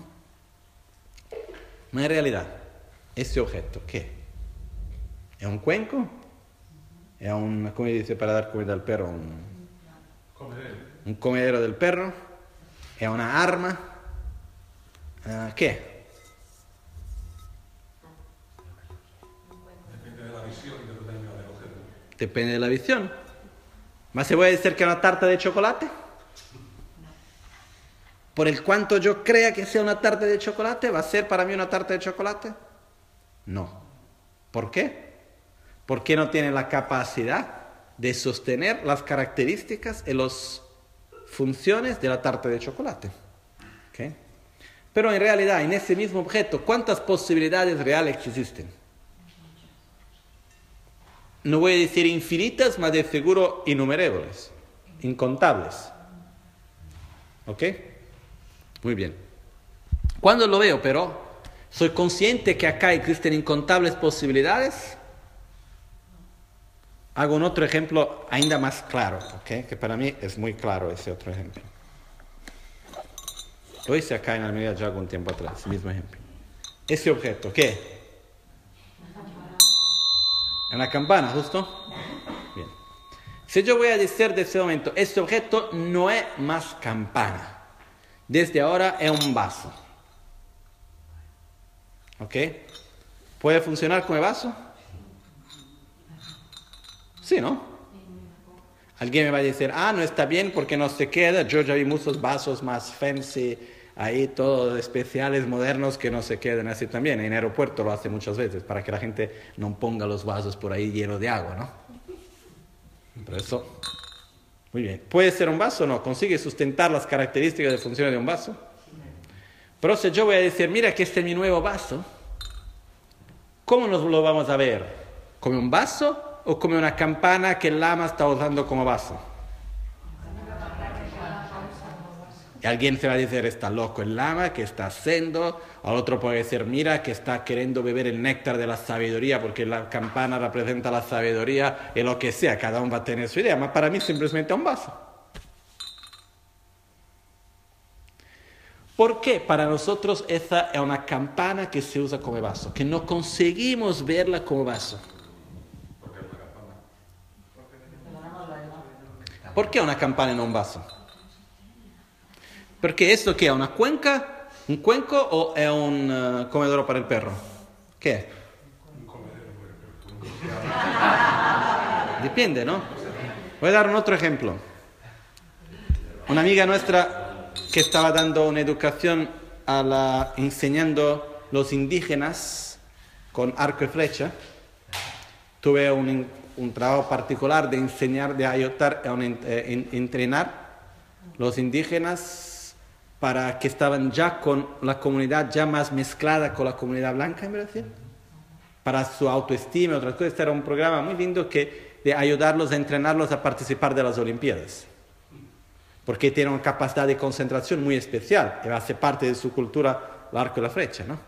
Ma en realidad, ese objeto, ¿qué? ¿Es un cuenco? ¿Es un, ¿cómo dice para dar comida al perro? Un comedero, un comedero del perro? ¿Es una arma? Uh, ¿Qué? Depende de la visión. ¿Más se puede decir que una tarta de chocolate? Por el cuanto yo crea que sea una tarta de chocolate, ¿va a ser para mí una tarta de chocolate? No. ¿Por qué? Porque no tiene la capacidad de sostener las características y las funciones de la tarta de chocolate. ¿Okay? Pero en realidad, en ese mismo objeto, ¿cuántas posibilidades reales existen? No voy a decir infinitas, más de seguro innumerables, incontables. ¿Ok? Muy bien. Cuando lo veo, pero, soy consciente que acá existen incontables posibilidades. Hago un otro ejemplo ainda más claro, ¿ok? que para mí es muy claro ese otro ejemplo. Lo hice acá en Almería ya algún tiempo atrás, mismo ejemplo. Ese objeto, ¿qué? Es una campana, ¿justo? Bien. Si yo voy a decir de ese momento, este objeto no es más campana. Desde ahora es un vaso. ¿Ok? ¿Puede funcionar como vaso? Sí, ¿no? Alguien me va a decir, ah, no está bien porque no se queda. Yo ya vi muchos vasos más fancy ahí todos especiales, modernos, que no se queden así también. En aeropuerto lo hace muchas veces, para que la gente no ponga los vasos por ahí llenos de agua, ¿no? Por eso, muy bien. ¿Puede ser un vaso o no? ¿Consigue sustentar las características de función de un vaso? Pero si yo voy a decir, mira que este es mi nuevo vaso, ¿cómo nos lo vamos a ver? ¿Como un vaso o como una campana que el lama está usando como vaso? Y alguien se va a decir, está loco el lama, que está haciendo. Al otro puede decir, mira, que está queriendo beber el néctar de la sabiduría, porque la campana representa la sabiduría y lo que sea. Cada uno va a tener su idea. Pero para mí simplemente un vaso. ¿Por qué para nosotros esa es una campana que se usa como vaso? Que no conseguimos verla como vaso. ¿Por qué una campana no un vaso? Perché esto che è una cuenca, un cuenco o è un uh, comedoro per il perro? Che è? Un comedero per il perro. Dipende, ¿no? Voy a dar un otro ejemplo. Una amiga nuestra que estaba dando una educación a la, enseñando los indígenas con arco y flecha, tuve un, un trabajo particular de enseñar, de ayudar a un, eh, entrenar los indígenas para que estaban ya con la comunidad ya más mezclada con la comunidad blanca en Brasil, para su autoestima, otras cosas. Este era un programa muy lindo que, de ayudarlos a entrenarlos a participar de las Olimpiadas, porque tienen una capacidad de concentración muy especial, y hace parte de su cultura el arco y la flecha, ¿no?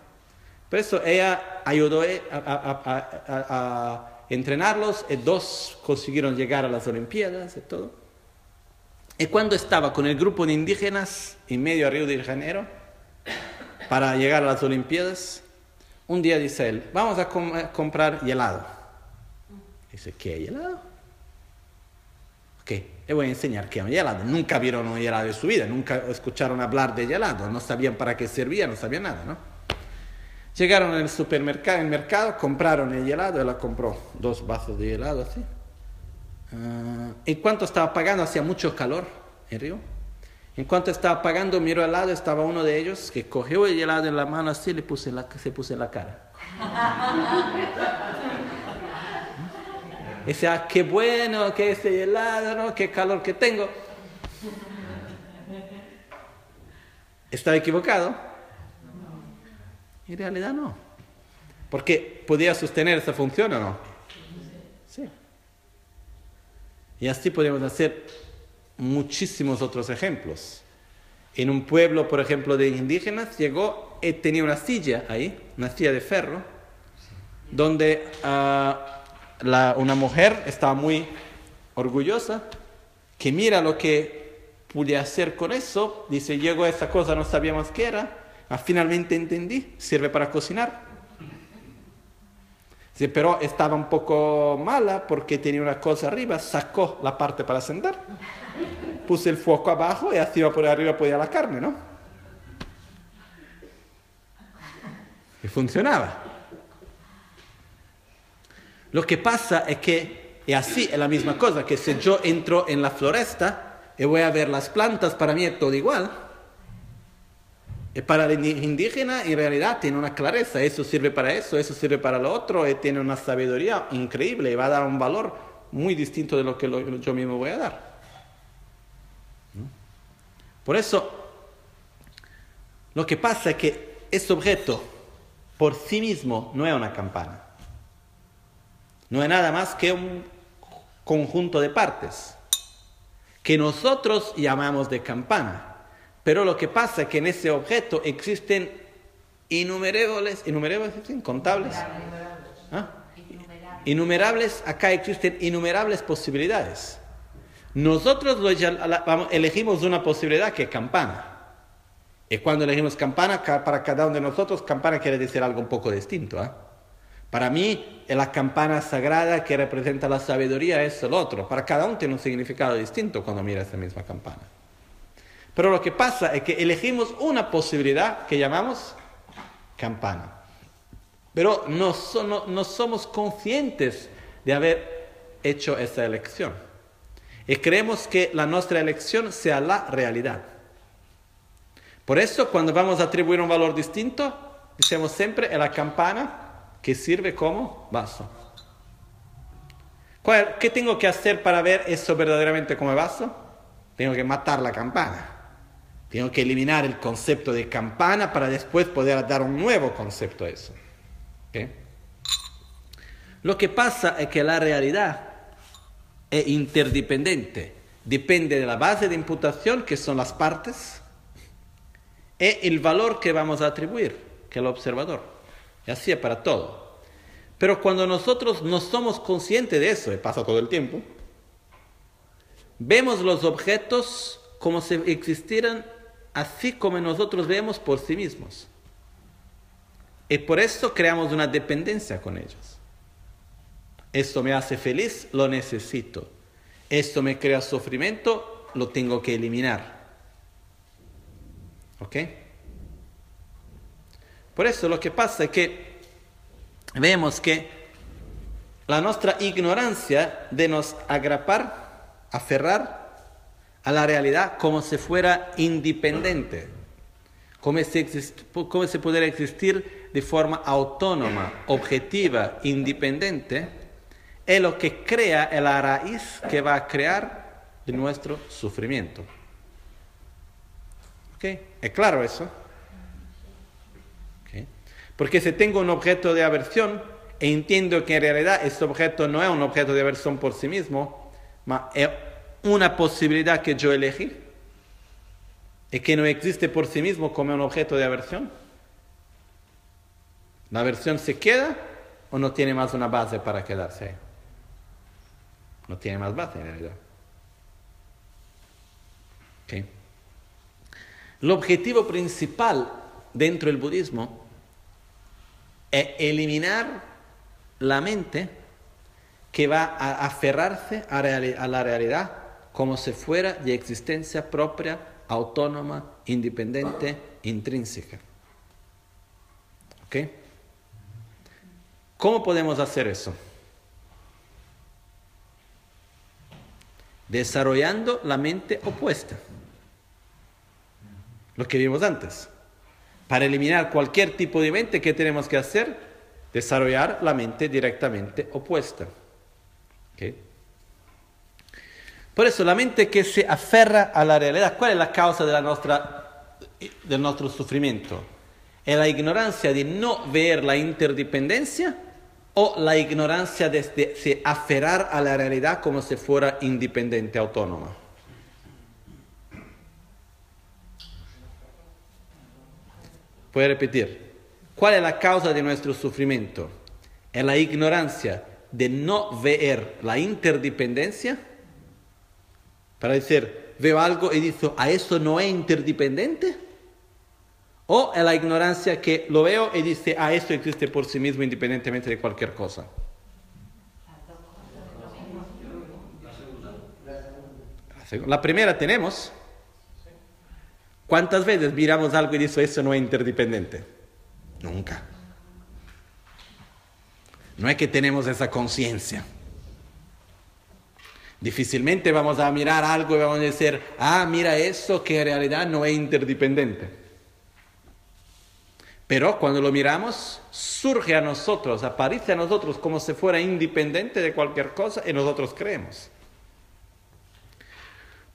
Por eso ella ayudó a, entrenarlos y dos consiguieron llegar a las Olimpiadas y todo. Y cuando estaba con el grupo de indígenas en medio de Río de Janeiro para llegar a las Olimpiadas, un día dice él, vamos a comprar helado. Dice, ¿qué helado? Ok, le voy a enseñar qué es un helado. Nunca vieron un helado en su vida, nunca escucharon hablar de helado, no sabían para qué servía, no sabían nada, ¿no? Llegaron al supermercado, el mercado, compraron el helado, él compró dos vasos de helado así. Ah, en cuanto estaba pagando, hacía mucho calor en Río. En cuanto estaba pagando, miro al lado, estaba uno de ellos que cogió el helado en la mano así le puse la, se puso en la cara. Decía, ah, qué bueno que ese helado, qué calor que tengo. ¿Estaba equivocado? En realidad no. Porque podía sostener esa función o no. Sí. Y así podemos hacer muchísimos otros ejemplos. En un pueblo, por ejemplo, de indígenas, llegó, y tenía una silla ahí, una silla de ferro, donde ah, una mujer estaba muy orgullosa, que mira lo que pude hacer con eso, dice, llegó esa cosa, no sabíamos qué era, ah, finalmente entendí, sirve para cocinar. Pero estaba un poco mala porque tenía una cosa arriba, sacó la parte para sentar, puse el foco abajo y así por arriba podía la carne, ¿no? Y funcionaba. Lo que pasa es que, y así es la misma cosa, que si yo entro en la floresta y voy a ver las plantas, para mí es todo igual. Para el indígena en realidad tiene una clareza, eso sirve para eso, eso sirve para lo otro, y tiene una sabiduría increíble y va a dar un valor muy distinto de lo que yo mismo voy a dar. Por eso, lo que pasa es que ese objeto por sí mismo no es una campana, no es nada más que un conjunto de partes que nosotros llamamos de campana. Pero lo que pasa es que en ese objeto existen innumerables, innumerables, incontables. ¿Ah? Innumerables, acá existen innumerables posibilidades. Nosotros elegimos una posibilidad que es campana. Y cuando elegimos campana, para cada uno de nosotros, campana quiere decir algo un poco distinto. ¿ah? Para mí, la campana sagrada que representa la sabiduría es el otro. Para cada uno tiene un significado distinto cuando mira esa misma campana. Pero lo que pasa es que elegimos una posibilidad que llamamos campana. Pero no, no, somos conscientes de haber hecho esa elección. Y creemos que la nuestra elección sea la realidad. Por eso cuando vamos a atribuir un valor distinto, decimos siempre la campana que sirve como vaso. ¿Qué tengo que hacer para ver eso verdaderamente como vaso? Tengo que matar la campana. Tengo que eliminar el concepto de campana para después poder dar un nuevo concepto a eso. Lo que pasa es que la realidad es interdependiente. Depende de la base de imputación, que son las partes, y el valor que vamos a atribuir, que es el observador. Y así es para todo. Pero cuando nosotros no somos conscientes de eso, y pasa todo el tiempo, vemos los objetos como si existieran así como nosotros vemos por sí mismos. Y por eso creamos una dependencia con ellos. Esto me hace feliz, lo necesito. Esto me crea sufrimiento, lo tengo que eliminar. ¿Ok? Por eso lo que pasa es que vemos que la nuestra ignorancia de nos agrapar, aferrar a la realidad como si fuera independiente, como si, como pudiera existir de forma autónoma, objetiva, independiente, es lo que crea la raíz que va a crear nuestro sufrimiento. ¿Ok? ¿Es claro eso? Porque si tengo un objeto de aversión e entiendo que en realidad este objeto no es un objeto de aversión por sí mismo, es una posibilidad que yo elegí y que no existe por sí mismo como un objeto de aversión? ¿La aversión se queda o no tiene más una base para quedarse No tiene más base en realidad. El objetivo principal dentro del budismo es eliminar la mente que va a aferrarse a la realidad como si fuera de existencia propia, autónoma, independiente, intrínseca. ¿Ok? ¿Cómo podemos hacer eso? desarrollando la mente opuesta. Lo que vimos antes. Para eliminar cualquier tipo de mente, ¿qué tenemos que hacer? Desarrollar la mente directamente opuesta. Por eso, la mente que se aferra a la realidad, ¿cuál es la causa nuestra, del nuestro sufrimiento? ¿Es la ignorancia de no ver la interdependencia o la ignorancia de, se aferrar a la realidad como si fuera independiente, autónoma. A repetir. ¿Cuál es la causa de nuestro sufrimiento? ¿Es la ignorancia de no ver la interdependencia? Para decir, veo algo y digo, ¿a eso no es interdependiente? O es la ignorancia que lo veo y dice, ah, esto existe por sí mismo independientemente de cualquier cosa. La primera tenemos. ¿Cuántas veces miramos algo y dice, eso no es interdependiente? Nunca. No es que tenemos esa conciencia. Difícilmente vamos a mirar algo y vamos a decir, ah, mira eso que en realidad no es interdependiente. Pero cuando lo miramos, surge a nosotros, aparece a nosotros como si fuera independiente de cualquier cosa y nosotros creemos.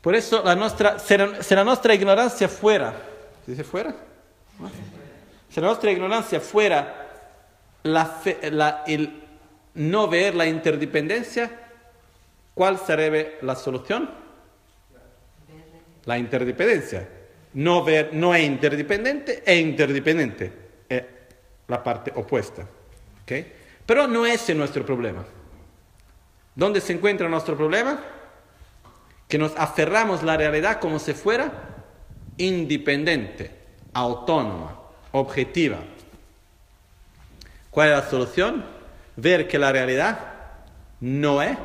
Por eso la nuestra, si la nuestra ignorancia fuera, ¿se dice fuera? Si la nuestra ignorancia fuera la el no ver la interdependencia, ¿cuál sería la solución? La interdependencia. No, ver, no es interdependiente, es interdependiente es la parte opuesta. ¿okay? Pero no ese es nuestro problema. ¿Dónde se encuentra nuestro problema? Que nos aferramos a la realidad como si fuera independiente, autónoma, objetiva. ¿Cuál es la solución? Ver que la realidad no es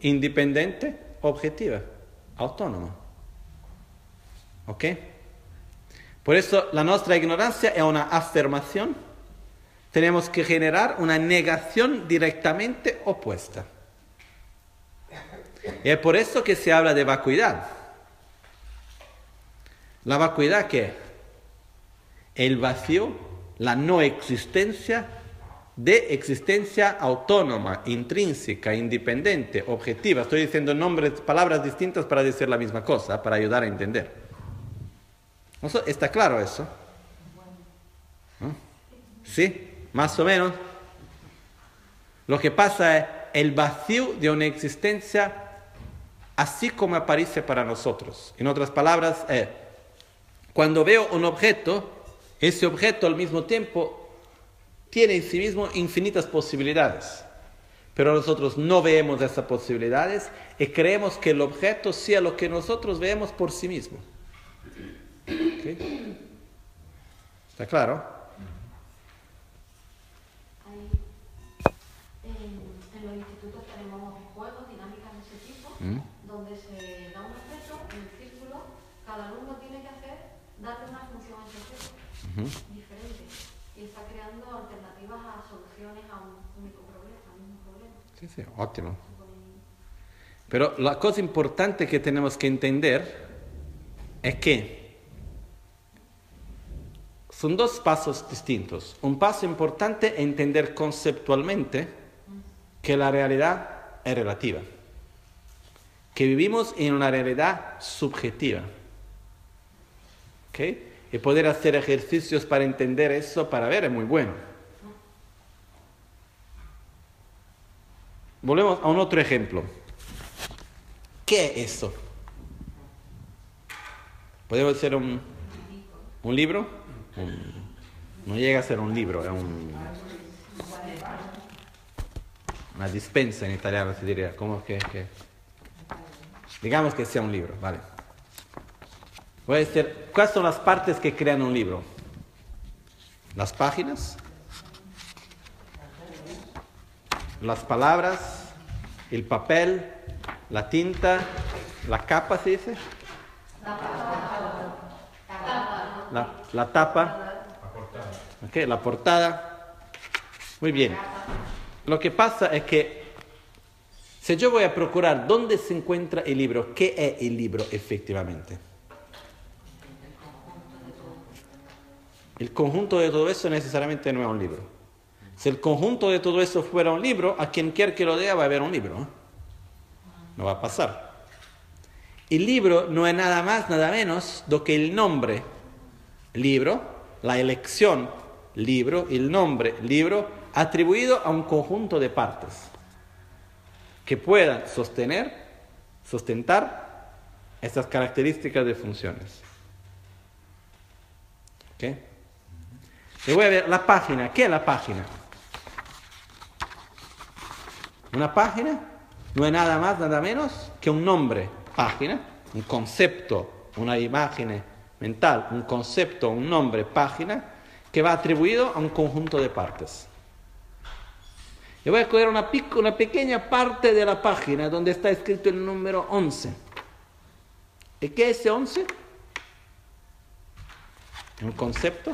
independiente, objetiva, autónoma. ¿Ok? Por eso la nuestra ignorancia es una afirmación. Tenemos que generar una negación directamente opuesta. Y es por eso que se habla de vacuidad. La vacuidad que el vacío, la no existencia de existencia autónoma, intrínseca, independiente, objetiva. Estoy diciendo nombres, palabras distintas para decir la misma cosa, para ayudar a entender. ¿Está claro eso? ¿Sí? Más o menos. Lo que pasa es el vacío de una existencia así como aparece para nosotros. En otras palabras, es, cuando veo un objeto, ese objeto al mismo tiempo tiene en sí mismo infinitas posibilidades. Pero nosotros no vemos esas posibilidades y creemos que el objeto sea lo que nosotros vemos por sí mismo. ¿Está claro? en, los institutos tenemos juegos, dinámicas de ese tipo, ¿Mm? donde se da un objeto en el círculo, cada alumno tiene que hacer, darle una función a ese objeto diferente y está creando alternativas a soluciones a un único problema, a un mismo problema. Sí, sí, ótimo. Pero la cosa importante que tenemos que entender es que son dos pasos distintos. Un paso importante es entender conceptualmente que la realidad es relativa, que vivimos en una realidad subjetiva. ¿Okay? Y poder hacer ejercicios para entender eso, para ver, es muy bueno. Volvemos a un otro ejemplo. ¿Qué es eso? ¿Podemos hacer un, un libro? no llega a ser un libro, es un, una dispensa en italiano se diría, como que, que, digamos que sea un libro, vale. Voy a decir, ¿cuáles son las partes que crean un libro? Las páginas, las palabras, el papel, la tinta, la capa, ¿se dice? la, tapa, okay, la portada. Muy bien. Lo que pasa es que Si yo voy a procurar dónde se encuentra el libro, ¿qué es el libro efectivamente? El conjunto de todo eso necesariamente no es un libro. Si el conjunto de todo eso fuera un libro, a quien quiera que lo lea va a haber un libro. No va a pasar. El libro no es nada más, nada menos do que el nombre libro, la elección libro, el nombre libro, atribuido a un conjunto de partes que puedan sostener, sustentar estas características de funciones. Le voy a ver la página. ¿Qué es la página? Una página no es nada más, nada menos que un nombre, página, un concepto, una imagen mental, un concepto, un nombre, página, que va atribuido a un conjunto de partes. Yo voy a coger una, una pequeña parte de la página donde está escrito el número 11. ¿Y qué es ese 11? Un concepto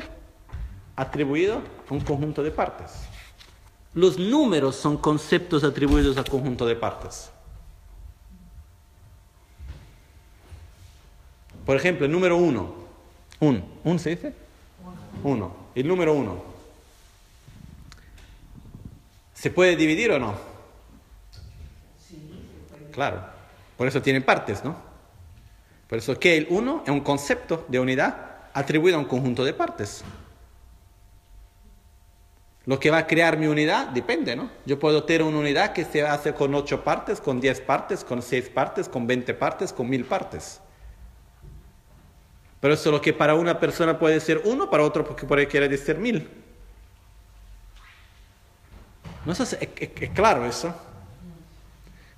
atribuido a un conjunto de partes. Los números son conceptos atribuidos a conjunto de partes. Por ejemplo, el número 1. Un. ¿Un se dice? Uno. El número 1. ¿Se puede dividir o no? Claro. Por eso tiene partes, ¿no? Por eso que el 1 es un concepto de unidad atribuido a un conjunto de partes. Lo que va a crear mi unidad depende, ¿no? Yo puedo tener una unidad que se hace con 8 partes, con 10 partes, con 6 partes, con 20 partes, con 1000 partes. Pero eso lo que para una persona puede ser uno, para otro porque puede querer decir mil. ¿No es, es, es claro eso?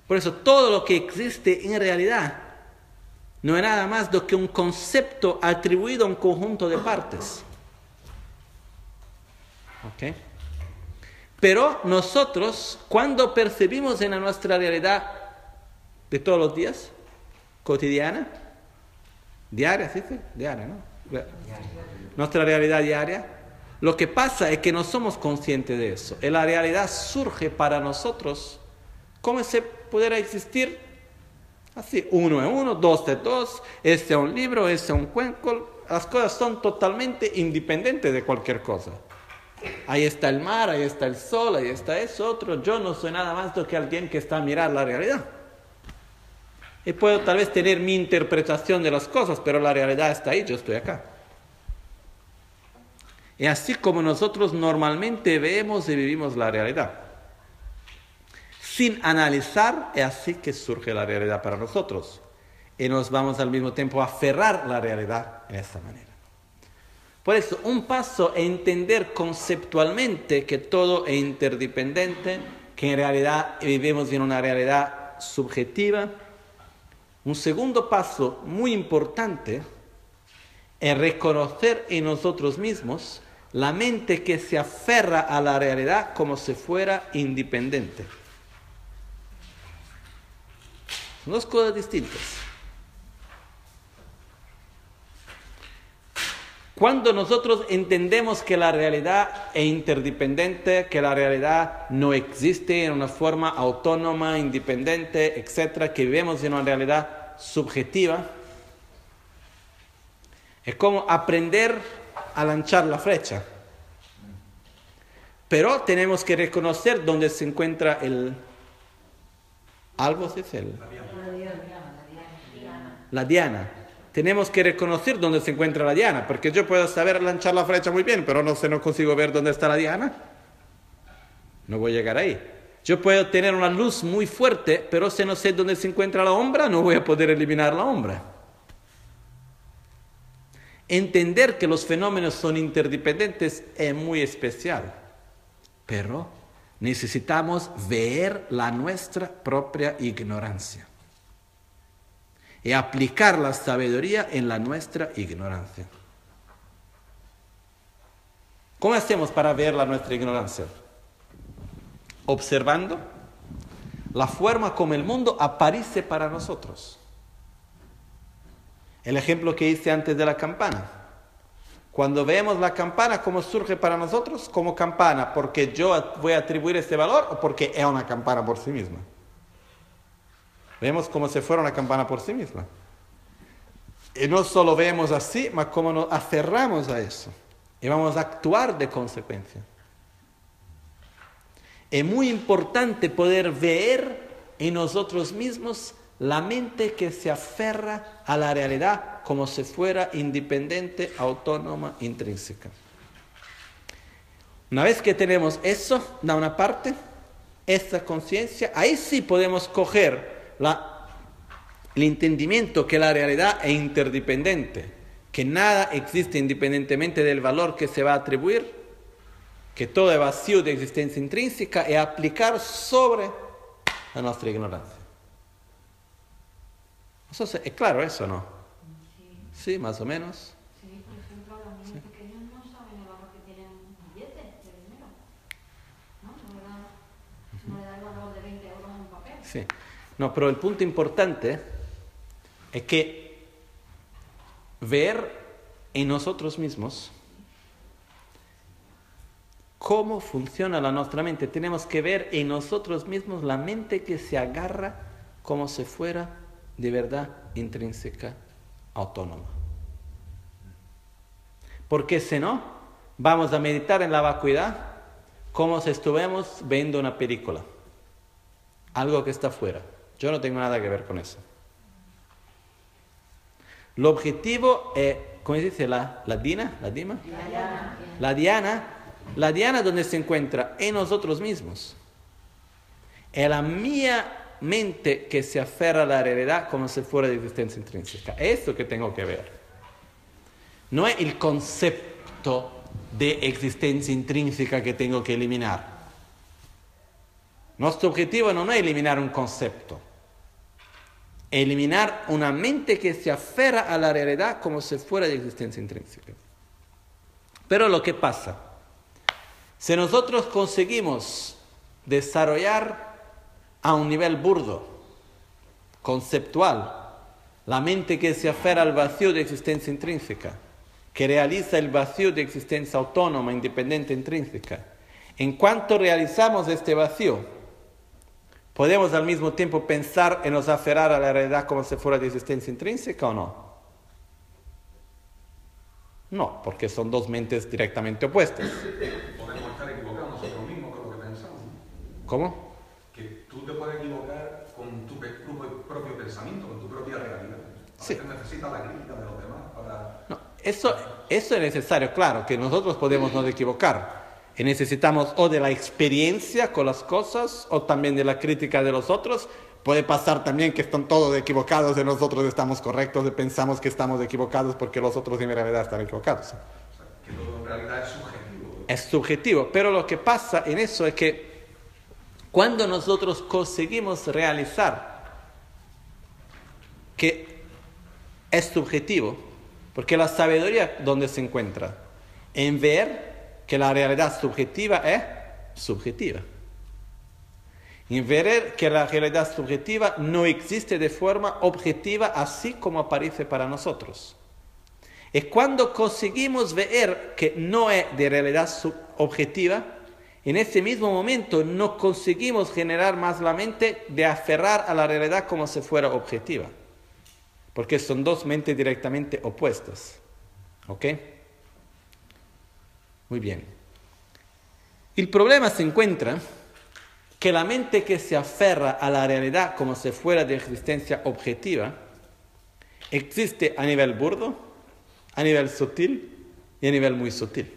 Por eso todo lo que existe en realidad no es nada más do que un concepto atribuido a un conjunto de partes. ¿Ok? Pero nosotros, cuando percibimos en nuestra realidad de todos los días, cotidiana, diaria, ¿sí? Diaria, ¿no? Nuestra realidad diaria, lo que pasa es que no somos conscientes de eso. Y la realidad surge para nosotros como si pudiera existir así, uno es uno, dos de dos, este es un libro, este es un cuenco. Las cosas son totalmente independientes de cualquier cosa. Ahí está el mar, ahí está el sol, ahí está eso otro. Yo no soy nada más que alguien que está a mirar la realidad. Y puedo tal vez tener mi interpretación de las cosas, pero la realidad está ahí, yo estoy acá. Y así como nosotros normalmente vemos y vivimos la realidad. Sin analizar, es así que surge la realidad para nosotros. Y nos vamos al mismo tiempo a aferrar la realidad de esta manera. Por eso, un paso es entender conceptualmente que todo es interdependiente, que en realidad vivimos en una realidad subjetiva. Un segundo paso muy importante es reconocer en nosotros mismos la mente que se aferra a la realidad como si fuera independiente. Son dos cosas distintas. Cuando nosotros entendemos que la realidad es interdependiente, que la realidad no existe en una forma autónoma, independiente, etcétera, que vivimos en una realidad subjetiva, es como aprender a lanzar la flecha. Pero tenemos que reconocer dónde se encuentra el algo, es el la diana tenemos que reconocer dónde se encuentra la diana, porque yo puedo saber lanzar la flecha muy bien, pero no sé, no consigo ver dónde está la diana. No voy a llegar ahí. Yo puedo tener una luz muy fuerte, pero si no sé dónde se encuentra la sombra, no voy a poder eliminar la sombra. Entender que los fenómenos son interdependientes es muy especial, pero necesitamos ver la nuestra propia ignorancia y aplicar la sabiduría en la nuestra ignorancia. ¿Cómo hacemos para ver la nuestra ignorancia? Observando la forma como el mundo aparece para nosotros. El ejemplo que hice antes de la campana. Cuando vemos la campana, ¿cómo surge para nosotros? Como campana, porque yo voy a atribuir ese valor o porque es una campana por sí misma. Vemos como si fuera una campana por sí misma. Y no solo vemos así, mas como nos aferramos a eso. Y vamos a actuar de consecuencia. Es muy importante poder ver en nosotros mismos la mente que se aferra a la realidad como si fuera independiente, autónoma, intrínseca. Una vez que tenemos eso, da una parte, esta conciencia, ahí sí podemos coger el entendimiento que la realidad es interdependiente, que nada existe independientemente del valor que se va a atribuir, que todo es vacío de existencia intrínseca y aplicar sobre la nuestra ignorancia. Eso es claro eso, ¿no? Sí. Sí, más o menos. Sí, por ejemplo, los niños pequeños no saben el valor que tienen un de dinero. ¿No? No le, da, no le da el valor de 20 euros en papel. Sí. No, pero el punto importante es que ver en nosotros mismos cómo funciona la nuestra mente. Tenemos que ver en nosotros mismos la mente que se agarra como si fuera de verdad intrínseca, autónoma. Porque si no, vamos a meditar en la vacuidad como si estuviéramos viendo una película, algo que está fuera. Yo no tengo nada que ver con eso. El objetivo es, ¿cómo se dice? La, la Dina, la Dima, La diana. la Diana, la Diana donde se encuentra en nosotros mismos. Es la mía mente que se aferra a la realidad como si fuera de existencia intrínseca. Es eso que tengo que ver. No es el concepto de existencia intrínseca que tengo que eliminar. Nuestro objetivo no es eliminar un concepto, eliminar una mente que se aferra a la realidad como si fuera de existencia intrínseca. Pero lo que pasa, si nosotros conseguimos desarrollar a un nivel burdo, conceptual, la mente que se aferra al vacío de existencia intrínseca, que realiza el vacío de existencia autónoma, independiente, intrínseca. En cuanto realizamos este vacío, podemos al mismo tiempo pensar en nos aferrar a la realidad como si fuera de existencia intrínseca o no. No, porque son dos mentes directamente opuestas. Podemos estar equivocados nosotros mismos con lo que pensamos. ¿Cómo? Que tú te puedes equivocar con tu propio, pensamiento, con tu propia realidad. Sí. necesitas la crítica de los demás para... No, eso, eso es necesario, claro, que nosotros podemos nos equivocar. Y necesitamos o de la experiencia con las cosas o también de la crítica de los otros. Puede pasar también que están todos equivocados y nosotros estamos correctos y pensamos que estamos equivocados porque los otros en realidad están equivocados. O sea, que todo en realidad es subjetivo. Es subjetivo, pero lo que pasa en eso es que cuando nosotros conseguimos realizar que es subjetivo, porque la sabiduría donde se encuentra, en ver que la realidad subjetiva es subjetiva. En que la realidad subjetiva no existe de forma objetiva así como aparece para nosotros. Es cuando conseguimos ver que no es de realidad objetiva, en ese mismo momento no conseguimos generar más la mente de aferrar a la realidad como si fuera objetiva. Porque son dos mentes directamente opuestas. ¿Ok? Muy bien. El problema se encuentra que la mente que se aferra a la realidad como si fuera de existencia objetiva existe a nivel burdo, a nivel sutil y a nivel muy sutil.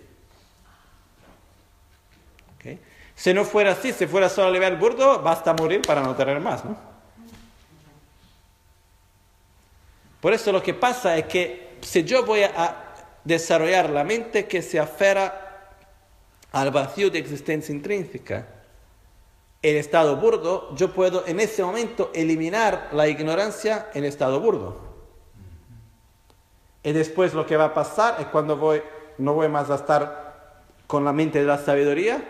¿Ok? Si no fuera así, si fuera solo a nivel burdo, basta morir para no tener más, ¿no? Por eso lo que pasa es que si yo voy a desarrollar la mente que se aferra al vacío de existencia intrínseca, el estado burdo, yo puedo en ese momento eliminar la ignorancia en estado burdo. Y después lo que va a pasar es cuando voy, no voy más a estar con la mente de la sabiduría,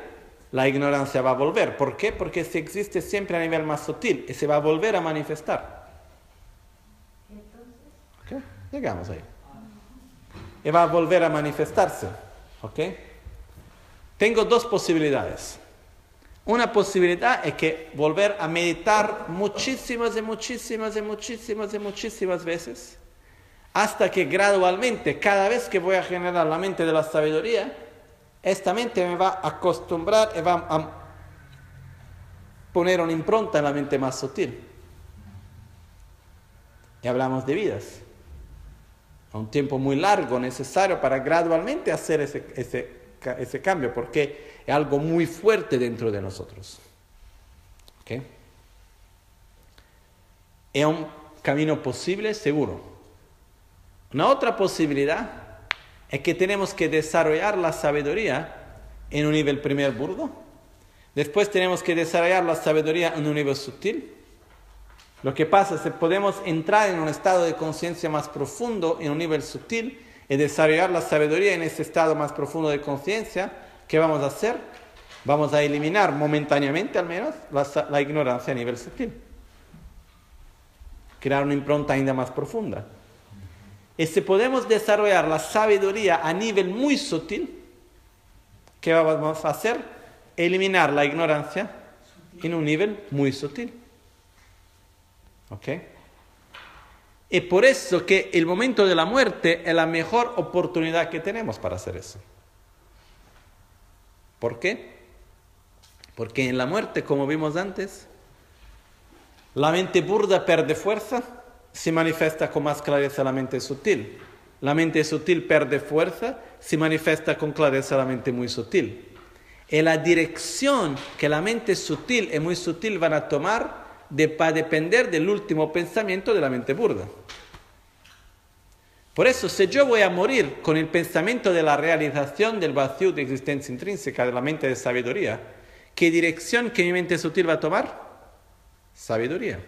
la ignorancia va a volver. ¿Por qué? Porque se existe siempre a nivel más sutil y se va a volver a manifestar. ¿Ok? Llegamos ahí. Y va a volver a manifestarse. ¿Ok? Tengo dos posibilidades. Una posibilidad es que volver a meditar muchísimas y muchísimas y muchísimas y muchísimas veces, hasta que gradualmente, cada vez que voy a generar la mente de la sabiduría, esta mente me va a acostumbrar y va a poner una impronta en la mente más sutil. Y hablamos de vidas. Un tiempo muy largo necesario para gradualmente hacer ese, ese, ese cambio, porque es algo muy fuerte dentro de nosotros. ¿Okay? Es un camino posible, seguro. Una otra posibilidad es que tenemos que desarrollar la sabiduría en un nivel primer burdo. Después tenemos que desarrollar la sabiduría en un nivel sutil. Lo que pasa es que podemos entrar en un estado de conciencia más profundo, en un nivel sutil, y desarrollar la sabiduría en ese estado más profundo de conciencia ¿Qué vamos a hacer? Vamos a eliminar momentáneamente al menos la, ignorancia a nivel sutil. Crear una impronta ainda más profunda. Y si podemos desarrollar la sabiduría a nivel muy sutil, ¿qué vamos a hacer? Eliminar la ignorancia en un nivel muy sutil. ¿Ok? Y por eso que el momento de la muerte es la mejor oportunidad que tenemos para hacer eso. ¿Por qué? Porque en la muerte, como vimos antes, la mente burda pierde fuerza, se manifiesta con más clareza la mente sutil. La mente sutil pierde fuerza, se manifiesta con clareza la mente muy sutil. Y la dirección que la mente sutil y muy sutil van a tomar va a depender del último pensamiento de la mente burda. Por eso, si yo voy a morir con el pensamiento de la realización del vacío de existencia intrínseca de la mente de sabiduría, ¿qué dirección que mi mente sutil va a tomar? Sabiduría.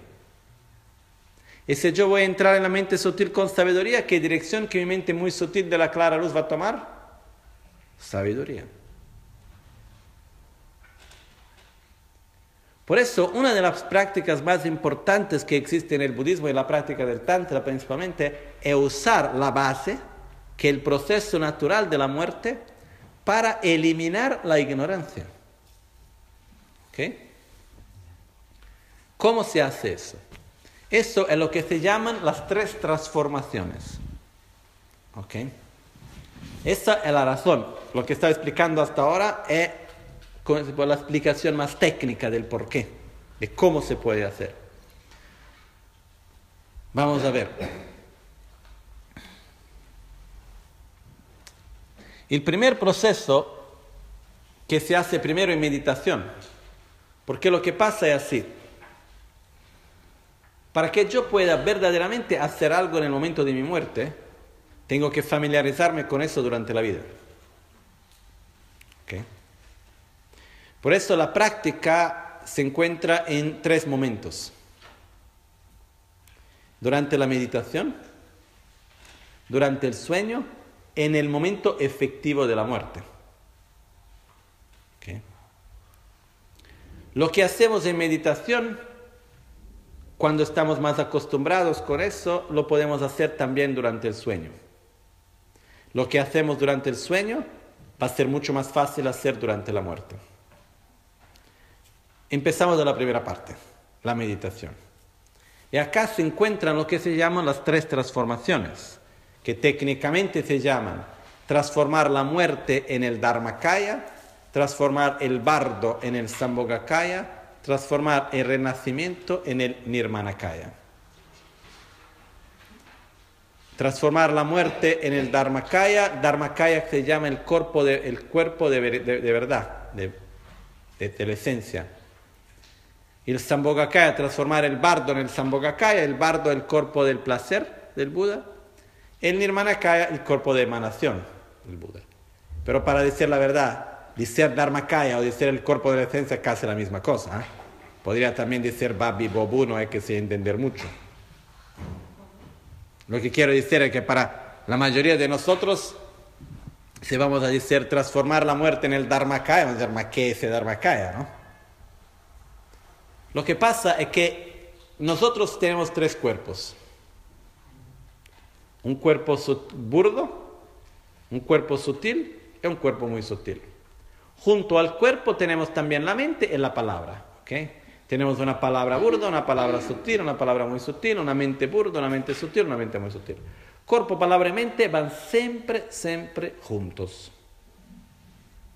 Y si yo voy a entrar en la mente sutil con sabiduría, ¿qué dirección que mi mente muy sutil de la clara luz va a tomar? Sabiduría. Por eso, una de las prácticas más importantes que existe en el budismo y la práctica del Tantra principalmente es usar la base, que el proceso natural de la muerte, para eliminar la ignorancia. ¿Cómo se hace eso? Eso es lo que se llaman las tres transformaciones. ¿Ok? Esa es la razón. Lo que estaba explicando hasta ahora es por la explicación más técnica del por qué, de cómo se puede hacer. Vamos a ver. El primer proceso que se hace primero en meditación, porque lo que pasa es así. Para que yo pueda verdaderamente hacer algo en el momento de mi muerte, tengo que familiarizarme con eso durante la vida. Por eso la práctica se encuentra en tres momentos. Durante la meditación, durante el sueño, en el momento efectivo de la muerte. Lo que hacemos en meditación, cuando estamos más acostumbrados con eso, lo podemos hacer también durante el sueño. Lo que hacemos durante el sueño va a ser mucho más fácil hacer durante la muerte. Empezamos de la primera parte, la meditación. Y acá se encuentran lo que se llaman las tres transformaciones, que técnicamente se llaman transformar la muerte en el Dharmakaya, transformar el bardo en el Sambhogakaya, transformar el renacimiento en el Nirmanakaya. Transformar la muerte en el Dharmakaya, Dharmakaya se llama el cuerpo de, el cuerpo de, verdad, de, de la esencia, el Sambhogakaya, transformar el bardo en el Sambhogakaya, el bardo el cuerpo del placer del Buda, el Nirmanakaya el cuerpo de emanación del Buda. Pero para decir la verdad, decir Dharmakaya o decir el cuerpo de la esencia es casi la misma cosa. ¿eh? Podría también decir Babi Bobu, no hay que se entender mucho. Lo que quiero decir es que para la mayoría de nosotros, si vamos a decir transformar la muerte en el Dharmakaya, vamos a decir, ¿qué es el Dharmakaya? ¿no? Lo que pasa es que nosotros tenemos tres cuerpos. Un cuerpo burdo, un cuerpo sutil y un cuerpo muy sutil. Junto al cuerpo tenemos también la mente y la palabra. ¿okay? Tenemos una palabra burda, una palabra sutil, una palabra muy sutil, una mente burda, una mente sutil, una mente muy sutil. Corpo, palabra y mente van siempre, siempre juntos.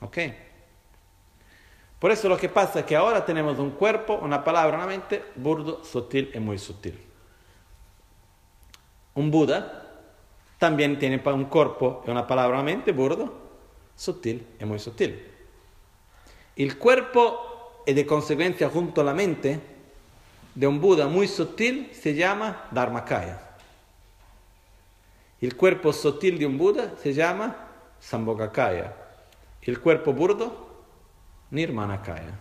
¿Ok? Por eso lo que pasa es que ahora tenemos un cuerpo, una palabra, una mente burdo, sutil y muy sutil. Un Buda también tiene un cuerpo y una palabra, una mente burdo, sutil y muy sutil. El cuerpo y de consecuencia junto a la mente de un Buda muy sutil se llama Dharmakaya. El cuerpo sutil de un Buda se llama Sambhogakaya. El cuerpo burdo, Nirmanakaya.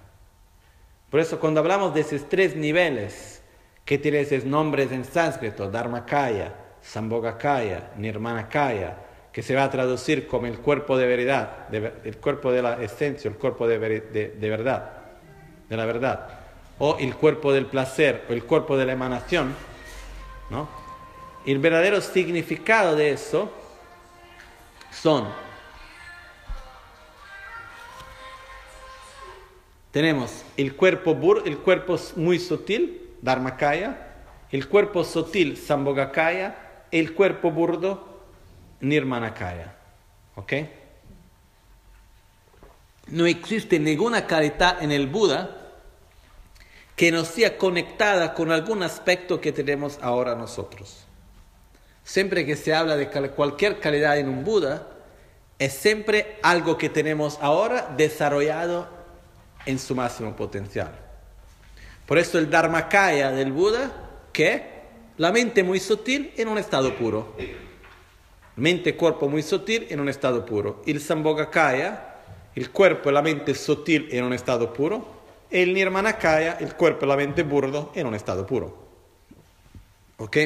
Por eso cuando hablamos de esos tres niveles que tienen esos nombres en sánscrito, Dharmakaya, Sambhogakaya, Nirmanakaya, que se va a traducir como el cuerpo de verdad, el cuerpo de la esencia, el cuerpo de, de, verdad, de la verdad, o el cuerpo del placer, o el cuerpo de la emanación, ¿no? El verdadero significado de eso son, tenemos el cuerpo, bur, el cuerpo muy sutil, Dharmakaya, el cuerpo sutil, Sambhogakaya, el cuerpo burdo, Nirmanakaya. ¿Ok? No existe ninguna calidad en el Buda que no sea conectada con algún aspecto que tenemos ahora nosotros. Siempre que se habla de cualquier calidad en un Buda, es siempre algo que tenemos ahora desarrollado en su máximo potencial. Por eso el Dharmakaya del Buda, que la mente muy sutil en un estado puro. Mente cuerpo muy sutil en un estado puro. El Sambhogakaya, el cuerpo y la mente sutil en un estado puro. Y el Nirmanakaya, el cuerpo y la mente burdo en un estado puro. ¿Ok?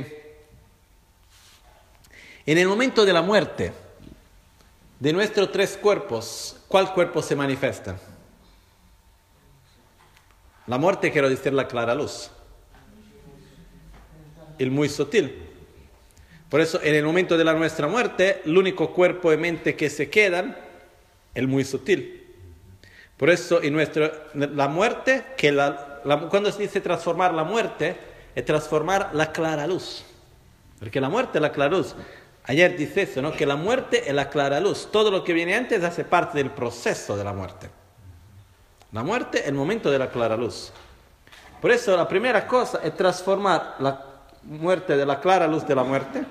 En el momento de la muerte de nuestros tres cuerpos, ¿cuál cuerpo se manifiesta? La muerte quiero decir la clara luz el muy sutil. Por eso, en el momento de la nuestra muerte, el único cuerpo y mente que se quedan, el muy sutil. Por eso, en nuestra, la muerte, que cuando se dice transformar la muerte, es transformar la clara luz. Porque la muerte es la clara luz. Ayer dice eso, ¿no? Que la muerte es la clara luz. Todo lo que viene antes hace parte del proceso de la muerte. La muerte el momento de la clara luz. Por eso la primera cosa es transformar la muerte de la clara luz de la muerte,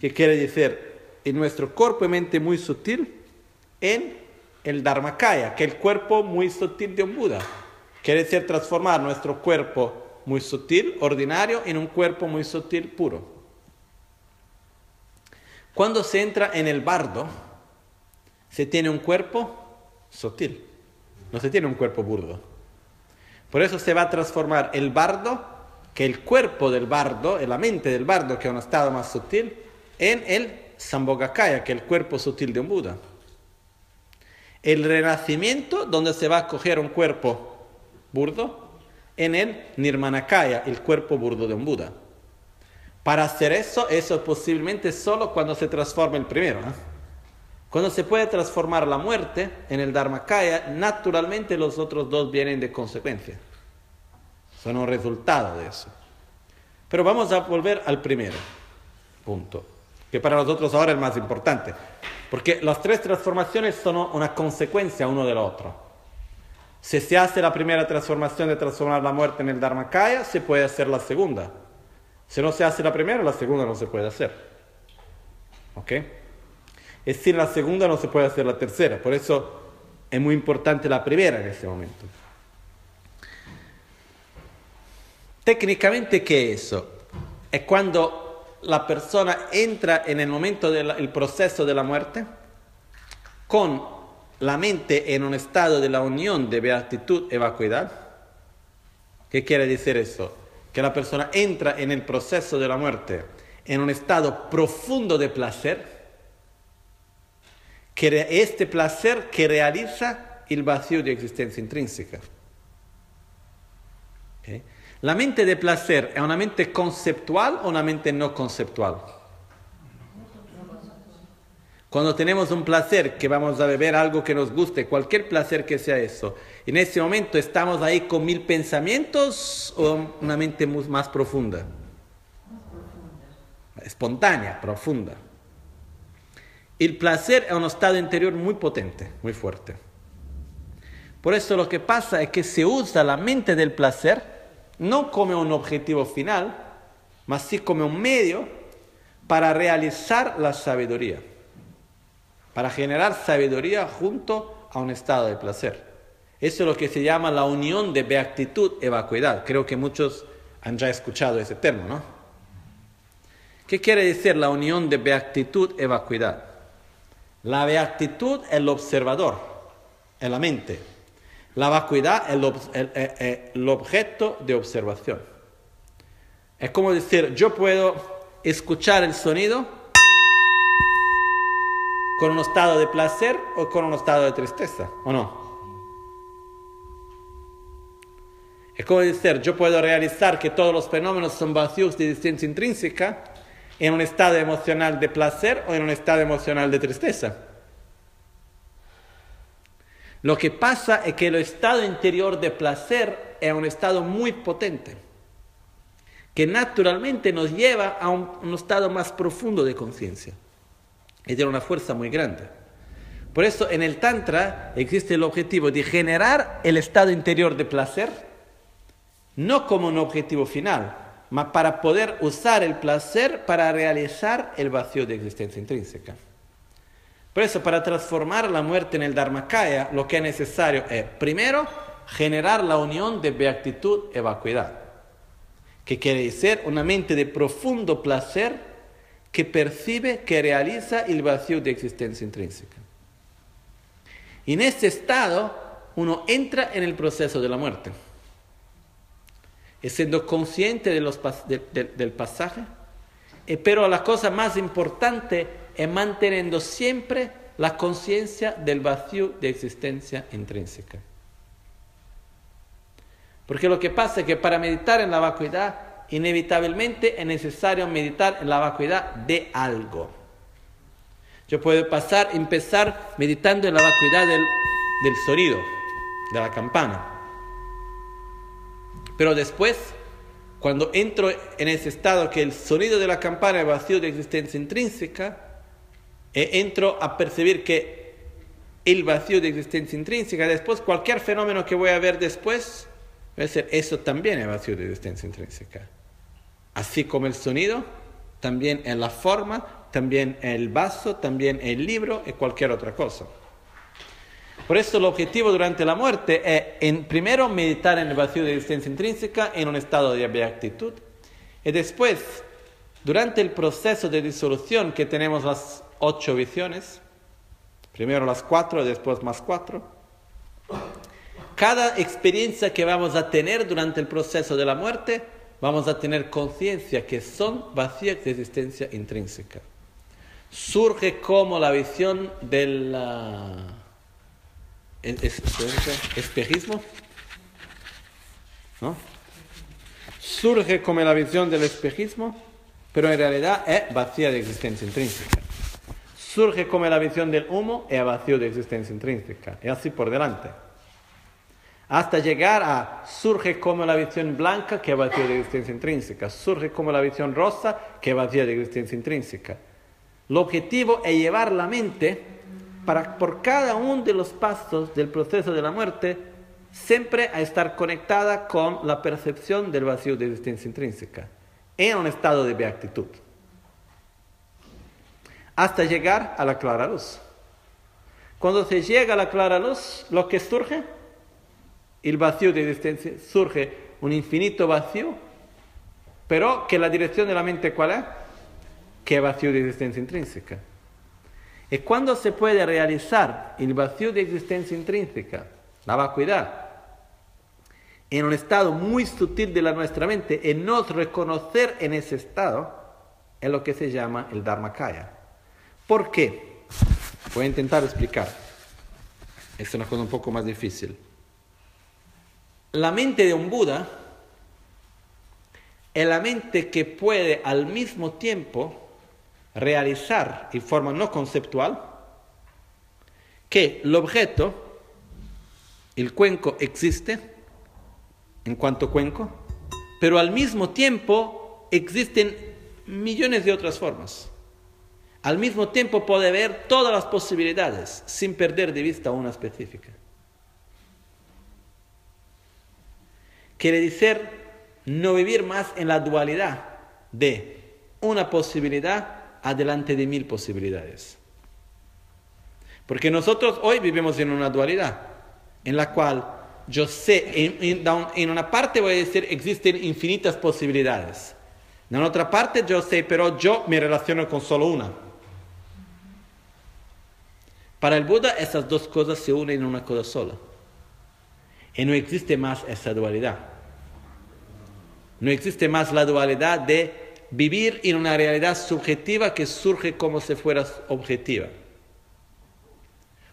que quiere decir en nuestro cuerpo y mente muy sutil, en el Dharmakaya, que es el cuerpo muy sutil de un Buda. Quiere decir transformar nuestro cuerpo muy sutil, ordinario, en un cuerpo muy sutil, puro. Cuando se entra en el bardo, se tiene un cuerpo sutil, no se tiene un cuerpo burdo. Por eso se va a transformar el bardo que el cuerpo del bardo, la mente del bardo, que es un estado más sutil, en el Sambhogakaya, que es el cuerpo sutil de un Buda. El renacimiento, donde se va a coger un cuerpo burdo, en el Nirmanakaya, el cuerpo burdo de un Buda. Para hacer eso, eso es posiblemente solo cuando se transforma el primero. Cuando se puede transformar la muerte en el Dharmakaya, naturalmente los otros dos vienen de consecuencia son un resultado de eso. Pero vamos a volver al primero punto, que para nosotros ahora es más importante, porque las tres transformaciones son una consecuencia uno del otro. Si se hace la primera transformación de transformar la muerte en el Dharmakaya, se puede hacer la segunda. Si no se hace la primera, la segunda no se puede hacer. ¿Ok? Y sin la segunda no se puede hacer la tercera. Por eso es muy importante la primera en este momento. Técnicamente, ¿qué es eso? Es cuando la persona entra en el momento del proceso de la muerte con la mente en un estado de la unión de beatitud y vacuidad. ¿Qué quiere decir eso? Que la persona entra en el proceso de la muerte en un estado profundo de placer, que este placer que realiza el vacío de existencia intrínseca. ¿La mente de placer es una mente conceptual o una mente no conceptual? Cuando tenemos un placer, que vamos a beber algo que nos guste, cualquier placer que sea eso, en ese momento estamos ahí con mil pensamientos o una mente más profunda. Espontánea, profunda. El placer es un estado interior muy potente, muy fuerte. Por eso lo que pasa es que se usa la mente del placer no como un objetivo final, mas sí como un medio para realizar la sabiduría para generar sabiduría junto a un estado de placer. Eso es lo que se llama la unión de beatitud y vacuidad. Creo que muchos han ya escuchado ese término, ¿no? ¿Qué quiere decir la unión de beatitud y vacuidad? La beatitud es el observador, es la mente. La vacuidad es el objeto de observación. Es como decir, yo puedo escuchar el sonido con un estado de placer o con un estado de tristeza, ¿o no? Es como decir, yo puedo realizar que todos los fenómenos son vacíos de existencia intrínseca en un estado emocional de placer o en un estado emocional de tristeza. Lo que pasa es que el estado interior de placer es un estado muy potente, que naturalmente nos lleva a un, estado más profundo de conciencia y tiene una fuerza muy grande. Por eso en el Tantra existe el objetivo de generar el estado interior de placer, no como un objetivo final, mas para poder usar el placer para realizar el vacío de existencia intrínseca. Por eso, para transformar la muerte en el Dharmakaya, lo que es necesario es, primero, generar la unión de beatitud y vacuidad, que quiere decir una mente de profundo placer que percibe, que realiza el vacío de existencia intrínseca. Y en este estado uno entra en el proceso de la muerte. Y siendo consciente del pasaje, eh, pero la cosa más importante es manteniendo siempre la conciencia del vacío de existencia intrínseca. Porque lo que pasa es que para meditar en la vacuidad inevitablemente es necesario meditar en la vacuidad de algo. Yo puedo pasar, empezar meditando en la vacuidad del, del sonido, de la campana. Pero después, cuando entro en ese estado que el sonido de la campana es vacío de existencia intrínseca, e entro a percibir que el vacío de existencia intrínseca, después cualquier fenómeno que voy a ver después, va a ser eso también es vacío de existencia intrínseca. Así como el sonido, también en la forma, también el vaso, también el libro y cualquier otra cosa. Por eso el objetivo durante la muerte es, en, primero, meditar en el vacío de existencia intrínseca en un estado de beatitud. Y después, durante el proceso de disolución que tenemos las ocho visiones, primero las cuatro y después más cuatro, cada experiencia que vamos a tener durante el proceso de la muerte vamos a tener conciencia que son vacías de existencia intrínseca. Surge como la visión espejismo, ¿no? Surge como la visión del espejismo, pero en realidad es vacía de existencia intrínseca. Surge como la visión del humo, es vacío de existencia intrínseca. Y así por delante hasta llegar a surge como la visión blanca que vacía de existencia intrínseca, surge como la visión rosa que vacía de existencia intrínseca. El objetivo es llevar la mente para por cada uno de los pasos del proceso de la muerte siempre a estar conectada con la percepción del vacío de existencia intrínseca en un estado de beatitud hasta llegar a la clara luz. Cuando se llega a la clara luz, lo que surge el vacío de existencia, surge un infinito vacío, pero que la dirección de la mente cuál es? Que vacío de existencia intrínseca. ¿Y cuando se puede realizar el vacío de existencia intrínseca, la vacuidad, en un estado muy sutil de la nuestra mente, y no reconocer en ese estado, es lo que se llama el Dharmakaya. ¿Por qué? Voy a intentar explicar. Es una cosa un poco más difícil. La mente de un Buda es la mente que puede al mismo tiempo realizar en forma no conceptual que el objeto, el cuenco, existe en cuanto cuenco, pero al mismo tiempo existen millones de otras formas. Al mismo tiempo puede ver todas las posibilidades sin perder de vista una específica. Quiere decir no vivir más en la dualidad de una posibilidad adelante de mil posibilidades. Porque nosotros hoy vivimos en una dualidad en la cual yo sé, en, una parte voy a decir existen infinitas posibilidades. En otra parte yo sé, pero yo me relaciono con solo una. Para el Buda esas dos cosas se unen en una cosa sola. Y no existe más esa dualidad. No existe más la dualidad de vivir en una realidad subjetiva que surge como si fuera objetiva.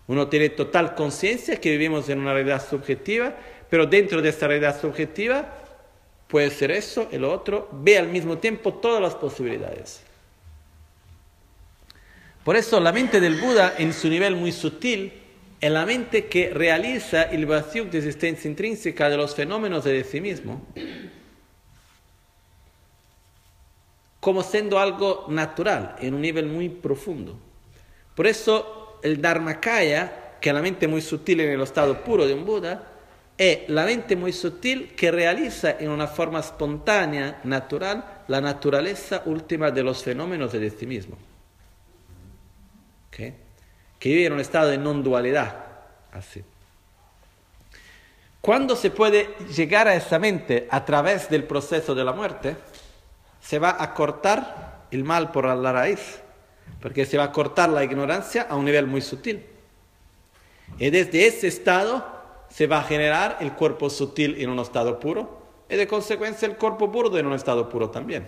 Uno tiene total conciencia que vivimos en una realidad subjetiva, pero dentro de esta realidad subjetiva puede ser eso, el otro, ve al mismo tiempo todas las posibilidades. Por eso la mente del Buda en su nivel muy sutil es la mente que realiza el vacío de existencia intrínseca de los fenómenos de sí mismo como siendo algo natural en un nivel muy profundo. Por eso el Dharmakaya, que es la mente muy sutil en el estado puro de un Buda, es la mente muy sutil que realiza en una forma espontánea, natural, la naturaleza última de los fenómenos de sí mismo que vive en un estado de non-dualidad. Así. Cuando se puede llegar a esa mente a través del proceso de la muerte, se va a cortar el mal por la raíz, porque se va a cortar la ignorancia a un nivel muy sutil. Y desde ese estado se va a generar el cuerpo sutil en un estado puro, y de consecuencia el cuerpo puro en un estado puro también.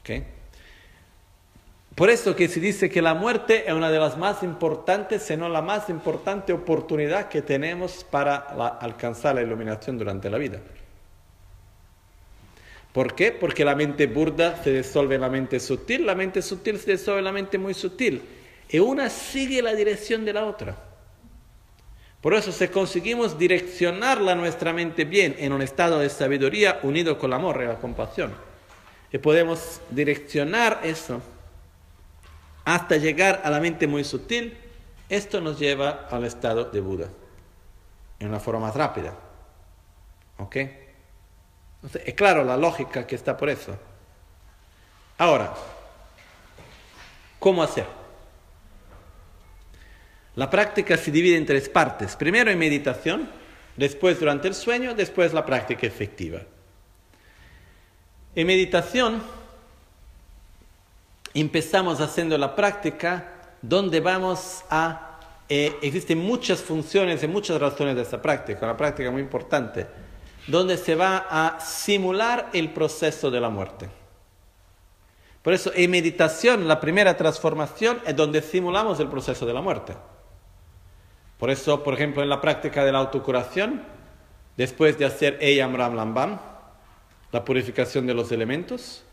¿Okay? Por eso que se dice que la muerte es una de las más importantes, si no la más importante oportunidad que tenemos para alcanzar la iluminación durante la vida. ¿Por qué? Porque la mente burda se disuelve en la mente sutil, la mente sutil se disuelve en la mente muy sutil. Y una sigue la dirección de la otra. Por eso si conseguimos direccionarla nuestra mente bien en un estado de sabiduría unido con el amor y la compasión, y podemos direccionar eso hasta llegar a la mente muy sutil, esto nos lleva al estado de Buda, en una forma más rápida. ¿Ok? Entonces, es claro la lógica que está por eso. Ahora, ¿cómo hacer? La práctica se divide en tres partes. Primero en meditación, después durante el sueño, después la práctica efectiva. En meditación empezamos haciendo la práctica donde vamos a... Eh, existen muchas funciones y muchas razones de esta práctica, una práctica muy importante, donde se va a simular el proceso de la muerte. Por eso en meditación la primera transformación es donde simulamos el proceso de la muerte. Por eso, por ejemplo, en la práctica de la autocuración, después de hacer Eyam Ram Lambam, la purificación de los elementos,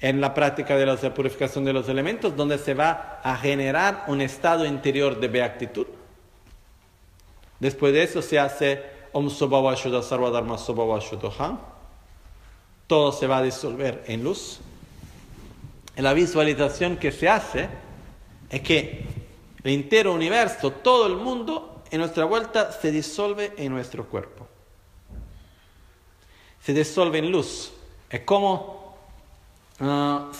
en la práctica de la purificación de los elementos, donde se va a generar un estado interior de beatitud. Después de eso se hace Om Sobhava Shuddha Sarvadharma Sobhava Todo se va a disolver en luz. la visualización que se hace es que el entero universo, todo el mundo, en nuestra vuelta se disuelve en nuestro cuerpo. Se disuelve en luz. Es como Ah,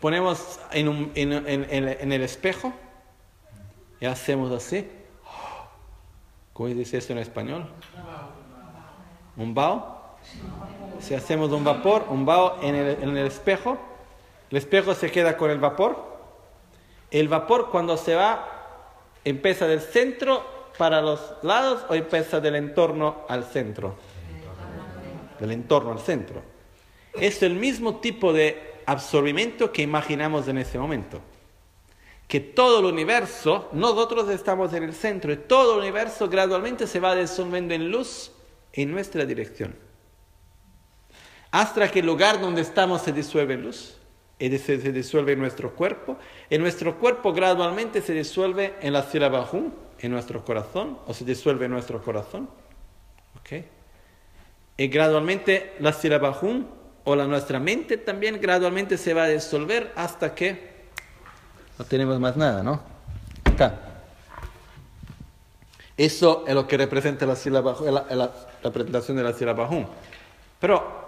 ponemos en, el espejo y hacemos así. ¿Cómo dice eso en español? Un bao. Si hacemos un vapor, un bao en el, espejo, el espejo se queda con el vapor. El vapor cuando se va empieza del centro para los lados o empieza del entorno al centro. Del entorno al centro. Es el mismo tipo de absorbimiento que imaginamos en ese momento. Que todo el universo, nosotros estamos en el centro, y todo el universo gradualmente se va disolviendo en luz en nuestra dirección. Hasta que el lugar donde estamos se disuelve en luz. se, se disuelve en nuestro cuerpo. Y nuestro cuerpo gradualmente se disuelve en la sílaba Hum, en nuestro corazón, o se disuelve en nuestro corazón. ¿Ok? Y gradualmente la sílaba Hum, o la nuestra mente también gradualmente se va a disolver hasta que no tenemos más nada, ¿no? Acá. Eso es lo que representa la sílaba, la, la, la presentación de la sílaba Hum. Pero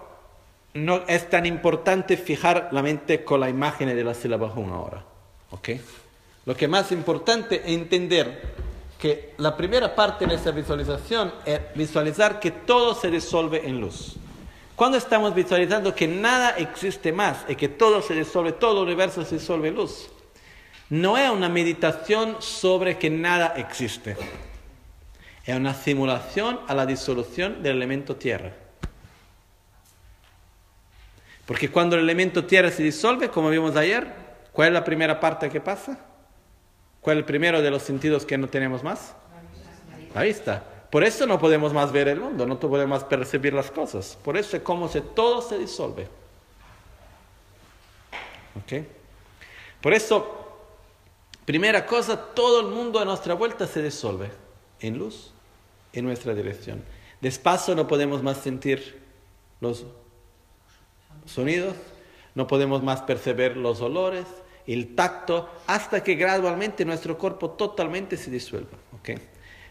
no es tan importante fijar la mente con la imagen de la sílaba Hum ahora. ¿Ok? Lo que más importante es entender que la primera parte de esa visualización es visualizar que todo se disuelve en luz. Cuando estamos visualizando que nada existe más y que todo se disuelve, todo el universo se disuelve en luz, no es una meditación sobre que nada existe. Es una simulación a la disolución del elemento tierra. Porque cuando el elemento tierra se disuelve, como vimos ayer, ¿cuál es la primera parte que pasa? ¿Cuál es el primero de los sentidos que no tenemos más? La vista. Por eso no podemos más ver el mundo, no podemos más percibir las cosas. Por eso es como si todo se disuelve. ¿Ok? Por eso, primera cosa, todo el mundo a nuestra vuelta se disuelve en luz, en nuestra dirección. Despacio no podemos más sentir los sonidos, no podemos más percibir los olores, el tacto, hasta que gradualmente nuestro cuerpo totalmente se disuelva. ¿okay?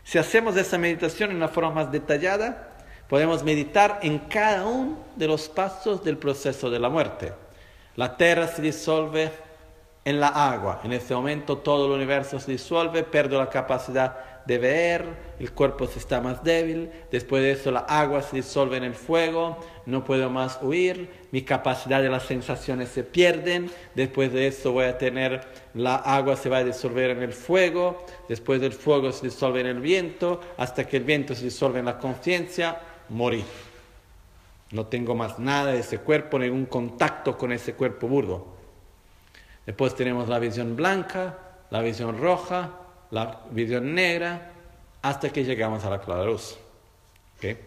Si hacemos esa meditación en una forma más detallada, podemos meditar en cada uno de los pasos del proceso de la muerte. La tierra se disuelve en la agua, en ese momento todo el universo se disuelve, pierdo la capacidad de ver, el cuerpo se está más débil, después de eso la agua se disuelve en el fuego, no puedo más huir, mi capacidad de las sensaciones se pierden, después de eso voy a tener la agua se va a disolver en el fuego, después del fuego se disuelve en el viento, hasta que el viento se disuelve en la conciencia, morí. No tengo más nada de ese cuerpo, ningún contacto con ese cuerpo burdo. Después tenemos la visión blanca, la visión roja, la visión negra, hasta que llegamos a la clara luz. ¿Okay?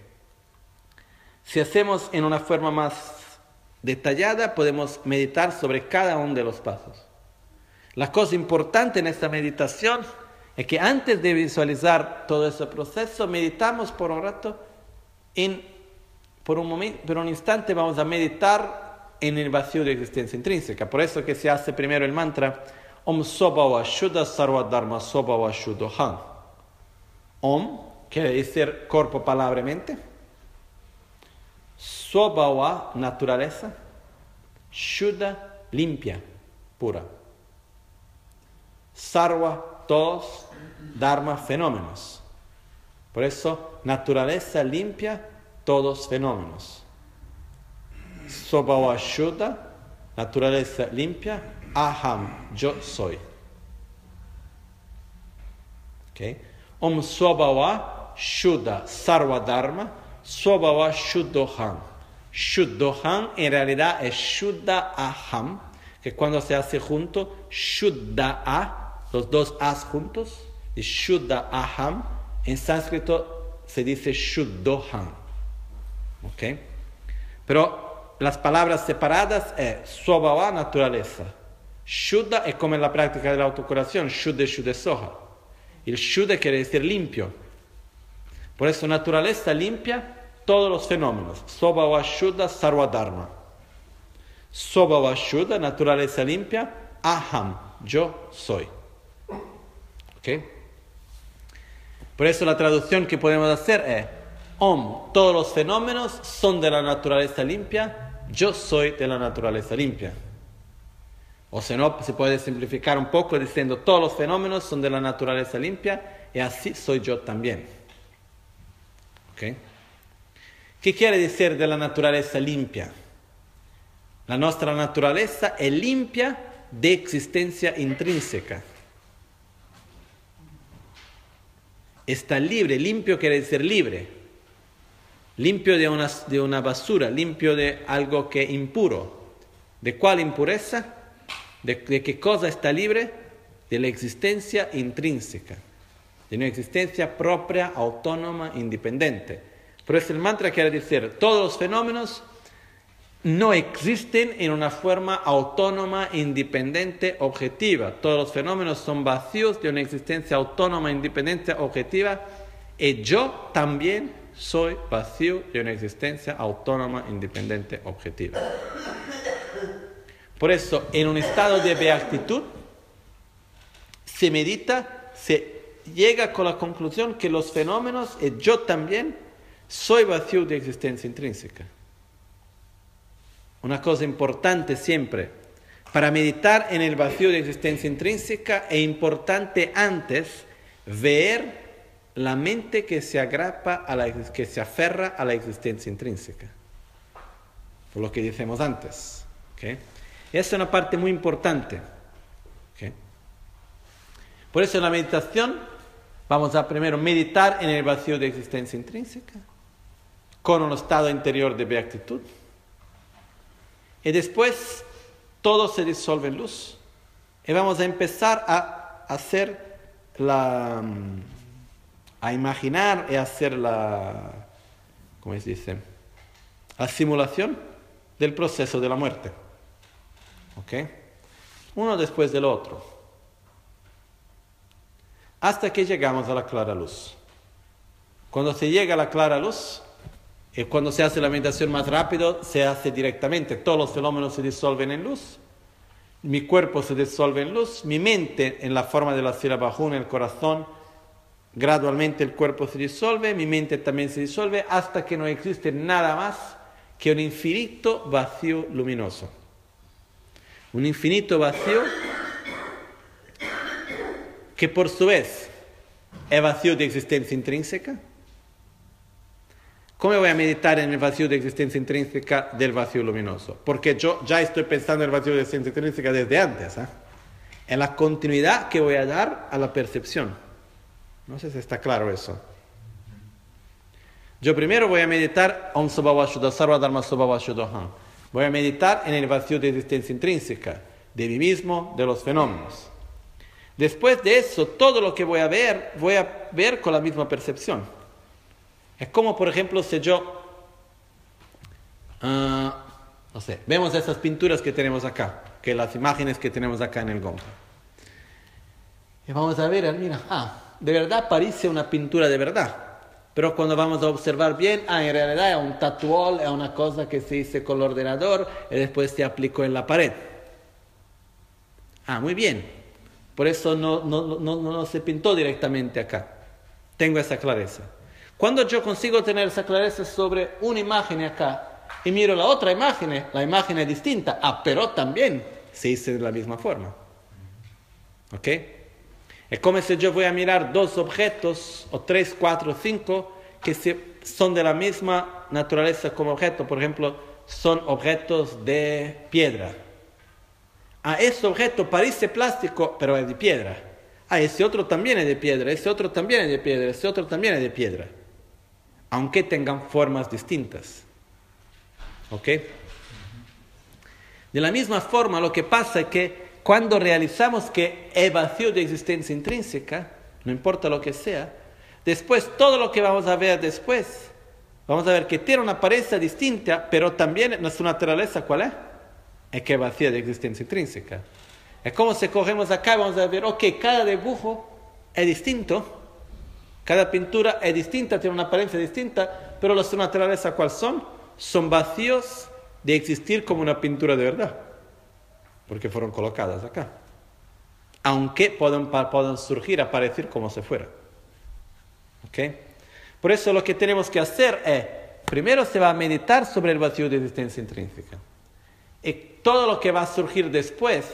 Si hacemos en una forma más detallada, podemos meditar sobre cada uno de los pasos. La cosa importante en esta meditación es que antes de visualizar todo ese proceso, meditamos por un rato, en, por, un momento, por un instante vamos a meditar en el vacío de existencia intrínseca. Por eso que se hace primero el mantra Om Sobawa Shuddha Sarvadharma Sobawa Han. Om quiere decir cuerpo, palabra, mente. Sobawa, naturaleza. Shuddha, limpia, pura. Sarva, todos. Dharma, fenómenos. Por eso, naturaleza limpia, todos fenómenos. Sobhava Shuddha, naturaleza limpia, Aham, yo soy. Okay. Om Sobhava Shuddha Sarva Dharma, Sobhava Shuddhoham. Shuddhoham en realidad es Shuddha Aham, que cuando se hace junto, Shuddha A, los dos As juntos, y Shuddha Aham, en sánscrito se dice Shuddhoham. ¿Ok? Pero las palabras separadas es Swabhava, naturaleza. Shuddha es como en la práctica de la autocuración, Shuddha Soha. El Shuddha quiere decir limpio. Por eso, naturaleza limpia todos los fenómenos. Swabhava Shuddha Sarvadharma. Swabhava Shuddha, naturaleza limpia, Aham, yo soy. ¿Ok? Por eso la traducción que podemos hacer es Om, todos los fenómenos son de la naturaleza limpia, yo soy de la naturaleza limpia. O si no, se puede simplificar un poco diciendo todos los fenómenos son de la naturaleza limpia y así soy yo también. ¿Qué quiere decir de la naturaleza limpia? La nuestra naturaleza es limpia de existencia intrínseca. Está libre, limpio quiere decir libre limpio de una, de una basura, limpio de algo que es impuro. ¿De cuál impureza? ¿De, ¿De, qué cosa está libre? De la existencia intrínseca, de una existencia propia, autónoma, independiente. Por eso el mantra quiere decir, todos los fenómenos no existen en una forma autónoma, independiente, objetiva. Todos los fenómenos son vacíos de una existencia autónoma, independiente, objetiva. Y yo también soy vacío de una existencia autónoma, independiente, objetiva. Por eso, en un estado de beatitud, se medita, se llega con la conclusión que los fenómenos, y yo también, soy vacío de existencia intrínseca. Una cosa importante siempre, para meditar en el vacío de existencia intrínseca es importante antes ver la mente que se agrapa a la, que se aferra a la existencia intrínseca. Por lo que decimos antes. ¿okay? Esa es una parte muy importante. Por eso en la meditación vamos a primero meditar en el vacío de existencia intrínseca, con un estado interior de beatitud. Y después todo se disuelve en luz. Y vamos a empezar a hacer la. a imaginar y hacer la. ¿cómo se dice? La simulación del proceso de la muerte. ¿Ok? Uno después del otro. Hasta que llegamos a la clara luz. Cuando se llega a la clara luz, y cuando se hace la meditación más rápido, se hace directamente. Todos los fenómenos se disuelven en luz. Mi cuerpo se disuelve en luz. Mi mente, en la forma de la sílaba en el corazón, gradualmente el cuerpo se disuelve. Mi mente también se disuelve hasta que no existe nada más que un infinito vacío luminoso un infinito vacío que por su vez es vacío de existencia intrínseca. ¿Cómo voy a meditar en el vacío de existencia intrínseca del vacío luminoso? Porque yo ya estoy pensando en el vacío de existencia intrínseca desde antes. ¿eh? En la continuidad que voy a dar a la percepción. No sé si está claro eso. Yo primero voy a meditar Om Sarva Dharma Voy a meditar en el vacío de existencia intrínseca, de mí mismo, de los fenómenos. Después de eso, todo lo que voy a ver, voy a ver con la misma percepción. Es como, por ejemplo, si yo, ah, no sé, vemos esas pinturas que tenemos acá, que las imágenes que tenemos acá en el Gompa. Y vamos a ver, mira, ah, de verdad parece una pintura de verdad. Pero cuando vamos a observar bien, ah, en realidad es un tatuol, es una cosa que se hizo con el ordenador y después se aplicó en la pared. Ah, muy bien. Por eso no, no, no, no se pintó directamente acá. Tengo esa clareza. Cuando yo consigo tener esa clareza sobre una imagen acá y miro la otra imagen, la imagen es distinta, ah, pero también se hizo de la misma forma. ¿Ok? Es como si yo voy a mirar dos objetos, o tres, cuatro, cinco, que son de la misma naturaleza como objeto. Por ejemplo, son objetos de piedra. A ese objeto parece plástico, pero es de piedra. A ese otro también es de piedra, ese otro también es de piedra, ese otro también es de piedra. Aunque tengan formas distintas. ¿Ok? De la misma forma, lo que pasa es que cuando realizamos que es vacío de existencia intrínseca, no importa lo que sea, después todo lo que vamos a ver después, vamos a ver que tiene una apariencia distinta, pero también nuestra naturaleza, ¿cuál es? Es que es vacía de existencia intrínseca. Es como si cogemos acá y vamos a ver, ok, cada dibujo es distinto, cada pintura es distinta, tiene una apariencia distinta, pero las naturaleza, ¿cuál son? Son vacíos de existir como una pintura de verdad porque fueron colocadas acá. Aunque puedan, puedan surgir, aparecer como si fuera. ¿Ok? Por eso lo que tenemos que hacer es, primero se va a meditar sobre el vacío de existencia intrínseca. Y todo lo que va a surgir después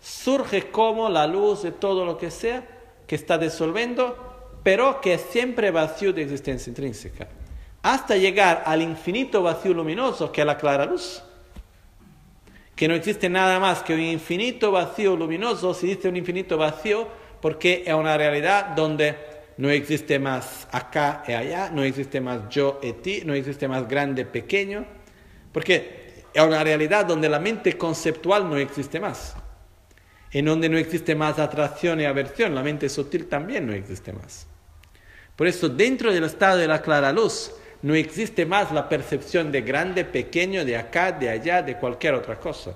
surge como la luz de todo lo que sea que está disolviendo, pero que es siempre vacío de existencia intrínseca. Hasta llegar al infinito vacío luminoso que es la clara luz que no existe nada más que un infinito vacío luminoso, se dice un infinito vacío porque es una realidad donde no existe más acá y allá, no existe más yo y ti, no existe más grande, pequeño, porque es una realidad donde la mente conceptual no existe más, en donde no existe más atracción y aversión, la mente sutil también no existe más. Por eso, dentro del estado de la clara luz, no existe más la percepción de grande, pequeño, de acá, de allá, de cualquier otra cosa.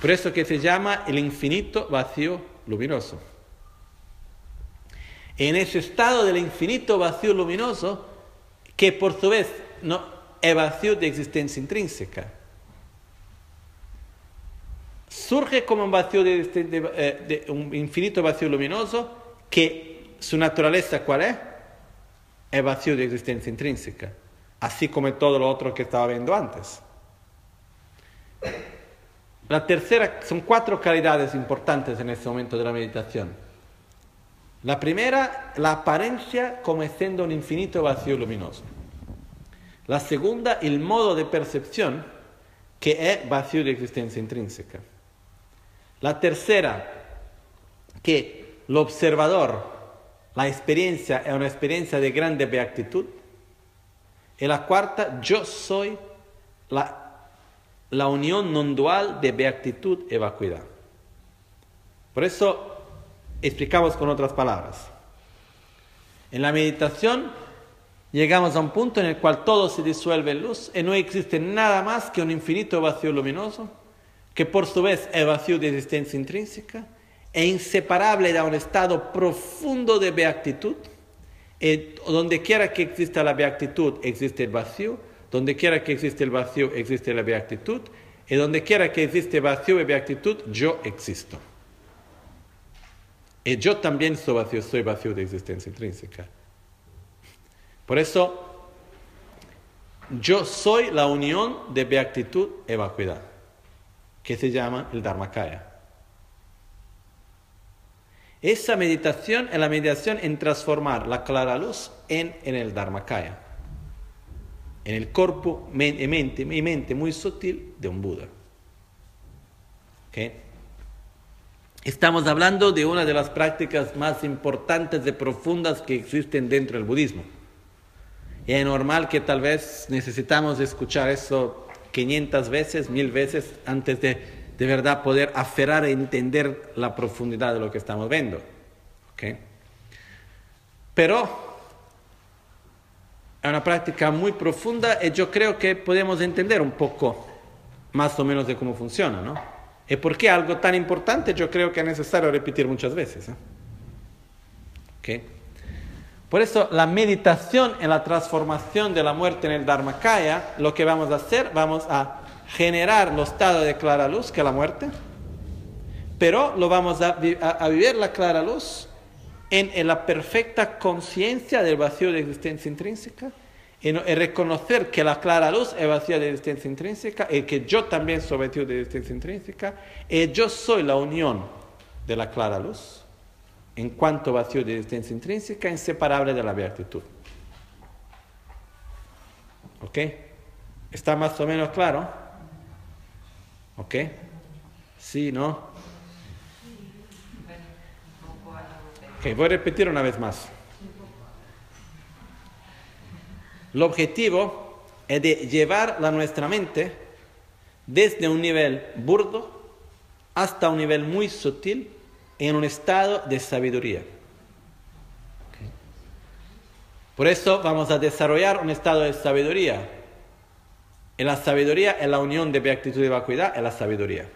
Por eso que se llama el infinito vacío luminoso. En ese estado del infinito vacío luminoso, que por su vez no, es vacío de existencia intrínseca, surge como un vacío de, eh, infinito vacío luminoso que su naturaleza cuál es? Es vacío de existencia intrínseca, así como todo lo otro que estaba viendo antes. La tercera, son cuatro calidades importantes en este momento de la meditación. La primera, la apariencia como siendo un infinito vacío luminoso. La segunda, el modo de percepción que es vacío de existencia intrínseca. La tercera, que el observador, la experiencia es una experiencia de grande beatitud. Y la cuarta, yo soy la, la unión non dual de beatitud y vacuidad. Por eso explicamos con otras palabras. En la meditación llegamos a un punto en el cual todo se disuelve en luz y no existe nada más que un infinito vacío luminoso que por su vez es vacío de existencia intrínseca, e inseparable de un estado profundo de beatitud, y donde quiera que exista la beatitud existe el vacío, donde quiera que existe el vacío existe la beatitud, y donde quiera que existe vacío y beatitud, yo existo. Y yo también soy vacío, soy vacío de existencia intrínseca. Por eso, yo soy la unión de beatitud y vacuidad que se llama el Dharmakaya. Esa meditación es la meditación en transformar la clara luz en, el Dharmakaya, en el cuerpo y mente, mente muy sutil de un Buda. Estamos hablando de una de las prácticas más importantes y profundas que existen dentro del budismo. Es normal que tal vez necesitamos escuchar eso 500 veces, mil veces antes de de verdad poder aferrar e entender la profundidad de lo que estamos viendo. Pero es una práctica muy profunda y yo creo que podemos entender un poco más o menos de cómo funciona, ¿no? Y por qué algo tan importante yo creo que es necesario repetir muchas veces. ¿eh? Por eso la meditación en la transformación de la muerte en el Dharmakaya, lo que vamos a hacer, vamos a generar los estado de clara luz, que la muerte, pero lo vamos a, vivir la clara luz en, en la perfecta conciencia del vacío de existencia intrínseca, en, reconocer que la clara luz es vacía de existencia intrínseca y que yo también soy vacío de existencia intrínseca y yo soy la unión de la clara luz en cuanto vacío de existencia intrínseca, inseparable de la beatitud. ¿Ok? ¿Está más o menos claro? ¿Ok? ¿Sí, no? Ok, voy a repetir una vez más. El objetivo es de llevar la nuestra mente desde un nivel burdo hasta un nivel muy sutil en un estado de sabiduría. Por eso vamos a desarrollar un estado de sabiduría. En la sabiduría es la unión de beatitud y vacuidad, es la sabiduría,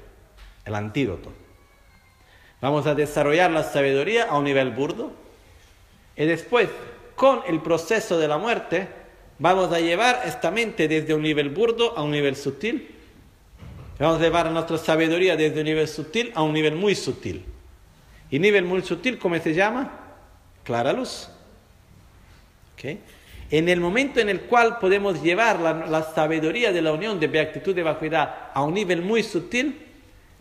el antídoto. Vamos a desarrollar la sabiduría a un nivel burdo y después, con el proceso de la muerte, vamos a llevar esta mente desde un nivel burdo a un nivel sutil. Vamos a llevar nuestra sabiduría desde un nivel sutil a un nivel muy sutil. Y nivel muy sutil, ¿cómo se llama? Clara luz. En el momento en el cual podemos llevar la, sabiduría de la unión de beatitud y vacuidad a un nivel muy sutil,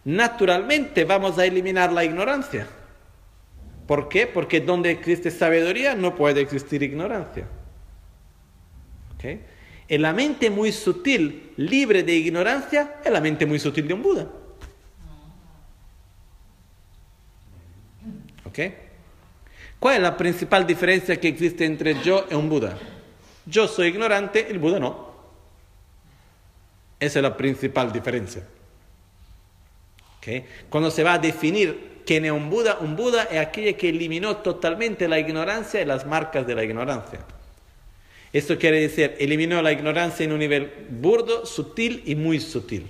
naturalmente vamos a eliminar la ignorancia. ¿Por qué? Porque donde existe sabiduría no puede existir ignorancia. En la mente muy sutil, libre de ignorancia, es la mente muy sutil de un Buda. ¿Cuál es la principal diferencia que existe entre yo y un Buda? Yo soy ignorante, el Buda no. Esa es la principal diferencia. Cuando se va a definir quién es un Buda, un Buda es aquel que eliminó totalmente la ignorancia y las marcas de la ignorancia. Esto quiere decir, eliminó la ignorancia en un nivel burdo, sutil y muy sutil.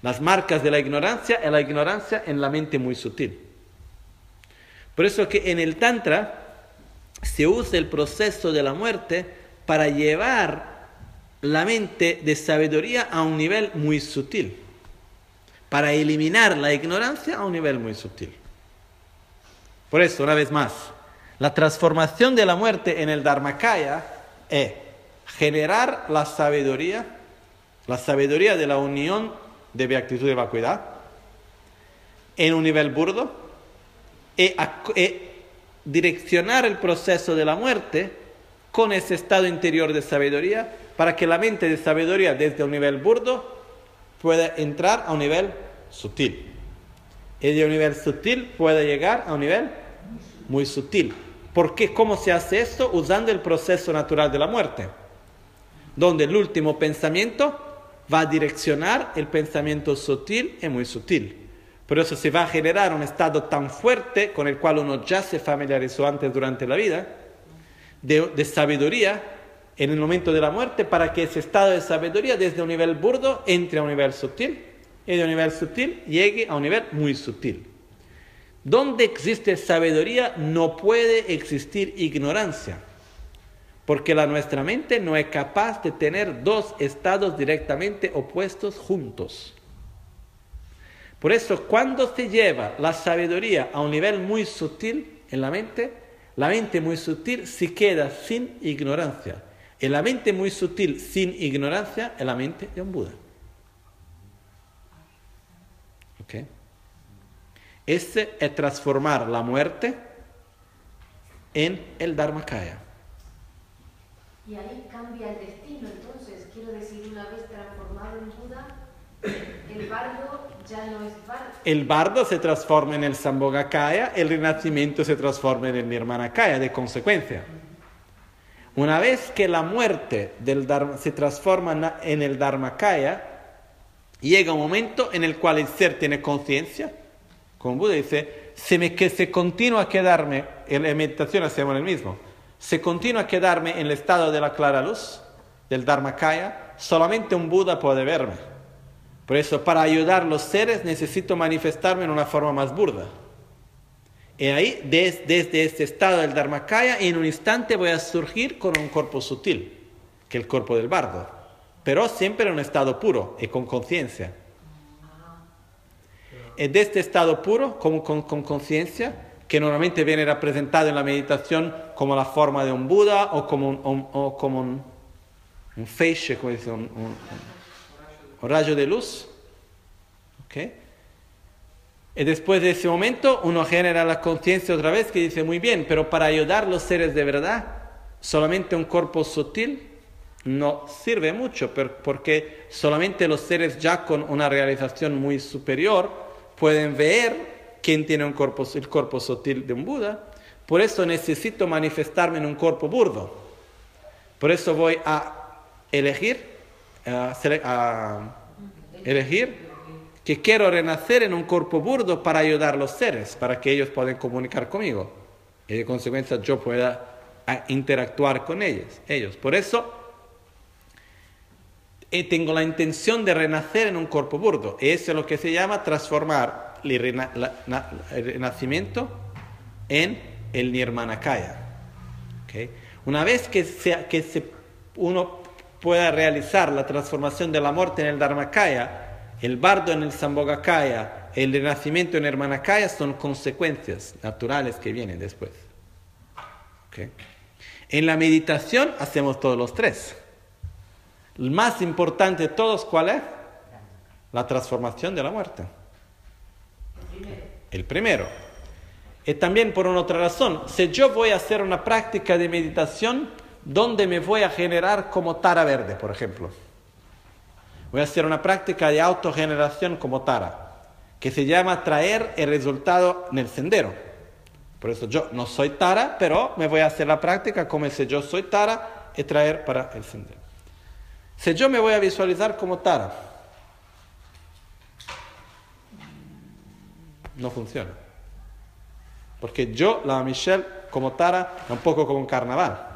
Las marcas de la ignorancia es la ignorancia en la mente muy sutil. Por eso que en el Tantra se usa el proceso de la muerte para llevar la mente de sabiduría a un nivel muy sutil, para eliminar la ignorancia a un nivel muy sutil. Por eso, una vez más, la transformación de la muerte en el Dharmakaya es generar la sabiduría, la sabiduría de la unión de beatitud y vacuidad en un nivel burdo y, direccionar el proceso de la muerte con ese estado interior de sabiduría para que la mente de sabiduría desde un nivel burdo pueda entrar a un nivel sutil. Y de un nivel sutil pueda llegar a un nivel muy sutil. ¿Por qué? ¿Cómo se hace esto? Usando el proceso natural de la muerte, donde el último pensamiento va a direccionar el pensamiento sutil y muy sutil. Por eso se va a generar un estado tan fuerte con el cual uno ya se familiarizó antes durante la vida, de, sabiduría en el momento de la muerte, para que ese estado de sabiduría desde un nivel burdo entre a un nivel sutil y de un nivel sutil llegue a un nivel muy sutil. Donde existe sabiduría no puede existir ignorancia porque la nuestra mente no es capaz de tener dos estados directamente opuestos juntos. Por eso, cuando se lleva la sabiduría a un nivel muy sutil en la mente, la mente muy sutil se queda sin ignorancia. Y la mente muy sutil sin ignorancia es la mente de un Buda. ¿Ok? Ese es transformar la muerte en el Dharmakaya. Y ahí cambia el destino. Entonces, quiero decir, una vez transformado en Buda, el bardo ya no es bardo. El bardo se transforma en el Sambhogakaya, el renacimiento se transforma en el Nirmanakaya, de consecuencia. Una vez que la muerte del se transforma en el Dharmakaya, llega un momento en el cual el ser tiene conciencia. Como Buda dice, se me, que se continúa a quedarme, en la meditación hacemos el mismo se continúa a quedarme en el estado de la clara luz, del Dharmakaya, solamente un Buda puede verme. Por eso, para ayudar a los seres, necesito manifestarme en una forma más burda. Y ahí, desde, desde este estado del Dharmakaya, en un instante voy a surgir con un cuerpo sutil, que es el cuerpo del bardo, pero siempre en un estado puro y con conciencia. Y de este estado puro, con conciencia, que normalmente viene representado en la meditación como la forma de un Buda o como un, o como un, un feixe, como dice, un, un, rayo de luz. ¿Okay? Y después de ese momento uno genera la conciencia otra vez que dice, muy bien, pero para ayudar a los seres de verdad, solamente un cuerpo sutil no sirve mucho, porque solamente los seres ya con una realización muy superior pueden ver ¿Quién tiene un cuerpo, el cuerpo sutil de un Buda? Por eso necesito manifestarme en un cuerpo burdo. Por eso voy a elegir, a, elegir que quiero renacer en un cuerpo burdo para ayudar a los seres, para que ellos puedan comunicar conmigo. Y de consecuencia yo pueda interactuar con ellos. ellos. Por eso eh, tengo la intención de renacer en un cuerpo burdo. Eso es lo que se llama transformar el renacimiento en el Nirmanakaya. ¿Okay? Una vez que, que se, uno pueda realizar la transformación de la muerte en el Dharmakaya, el bardo en el Sambhogakaya, el renacimiento en el Nirmanakaya son consecuencias naturales que vienen después. ¿Okay? En la meditación hacemos todos los tres. El más importante de todos, ¿cuál es? La transformación de la muerte. El primero. Y también por una otra razón, si yo voy a hacer una práctica de meditación donde me voy a generar como tara verde, por ejemplo. Voy a hacer una práctica de autogeneración como tara, que se llama traer el resultado en el sendero. Por eso yo no soy tara, pero me voy a hacer la práctica como si yo soy tara y traer para el sendero. Si yo me voy a visualizar como tara, no funciona. Porque yo, la Michelle, como Tara, es un poco como un carnaval.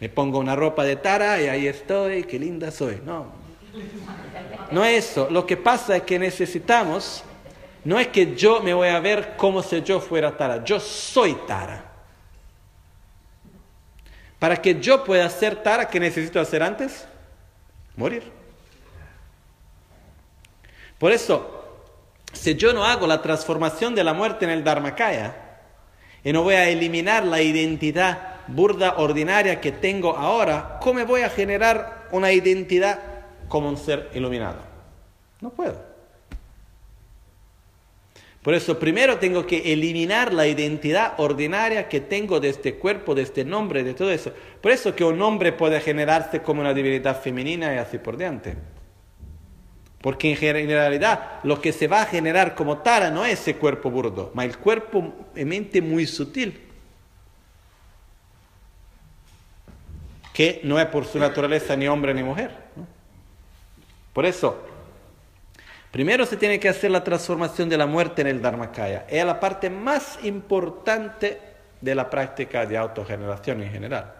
Me pongo una ropa de tara y ahí estoy, qué linda soy. No. No es eso. Lo que pasa es que necesitamos, no es que yo me voy a ver como si yo fuera tara. Yo soy tara. Para que yo pueda ser tara, ¿qué necesito hacer antes? Morir. Por eso, si yo no hago la transformación de la muerte en el Dharmakaya y no voy a eliminar la identidad burda ordinaria que tengo ahora, ¿cómo voy a generar una identidad como un ser iluminado? No puedo. Por eso primero tengo que eliminar la identidad ordinaria que tengo de este cuerpo, de este nombre, de todo eso. Por eso que un hombre puede generarse como una divinidad femenina y así por diante. Porque en generalidad lo que se va a generar como Tara no es ese cuerpo burdo, ma el cuerpo en mente muy sutil. Que no es por su naturaleza ni hombre ni mujer. Por eso, primero se tiene que hacer la transformación de la muerte en el Dharmakaya. Es la parte más importante de la práctica de autogeneración en general.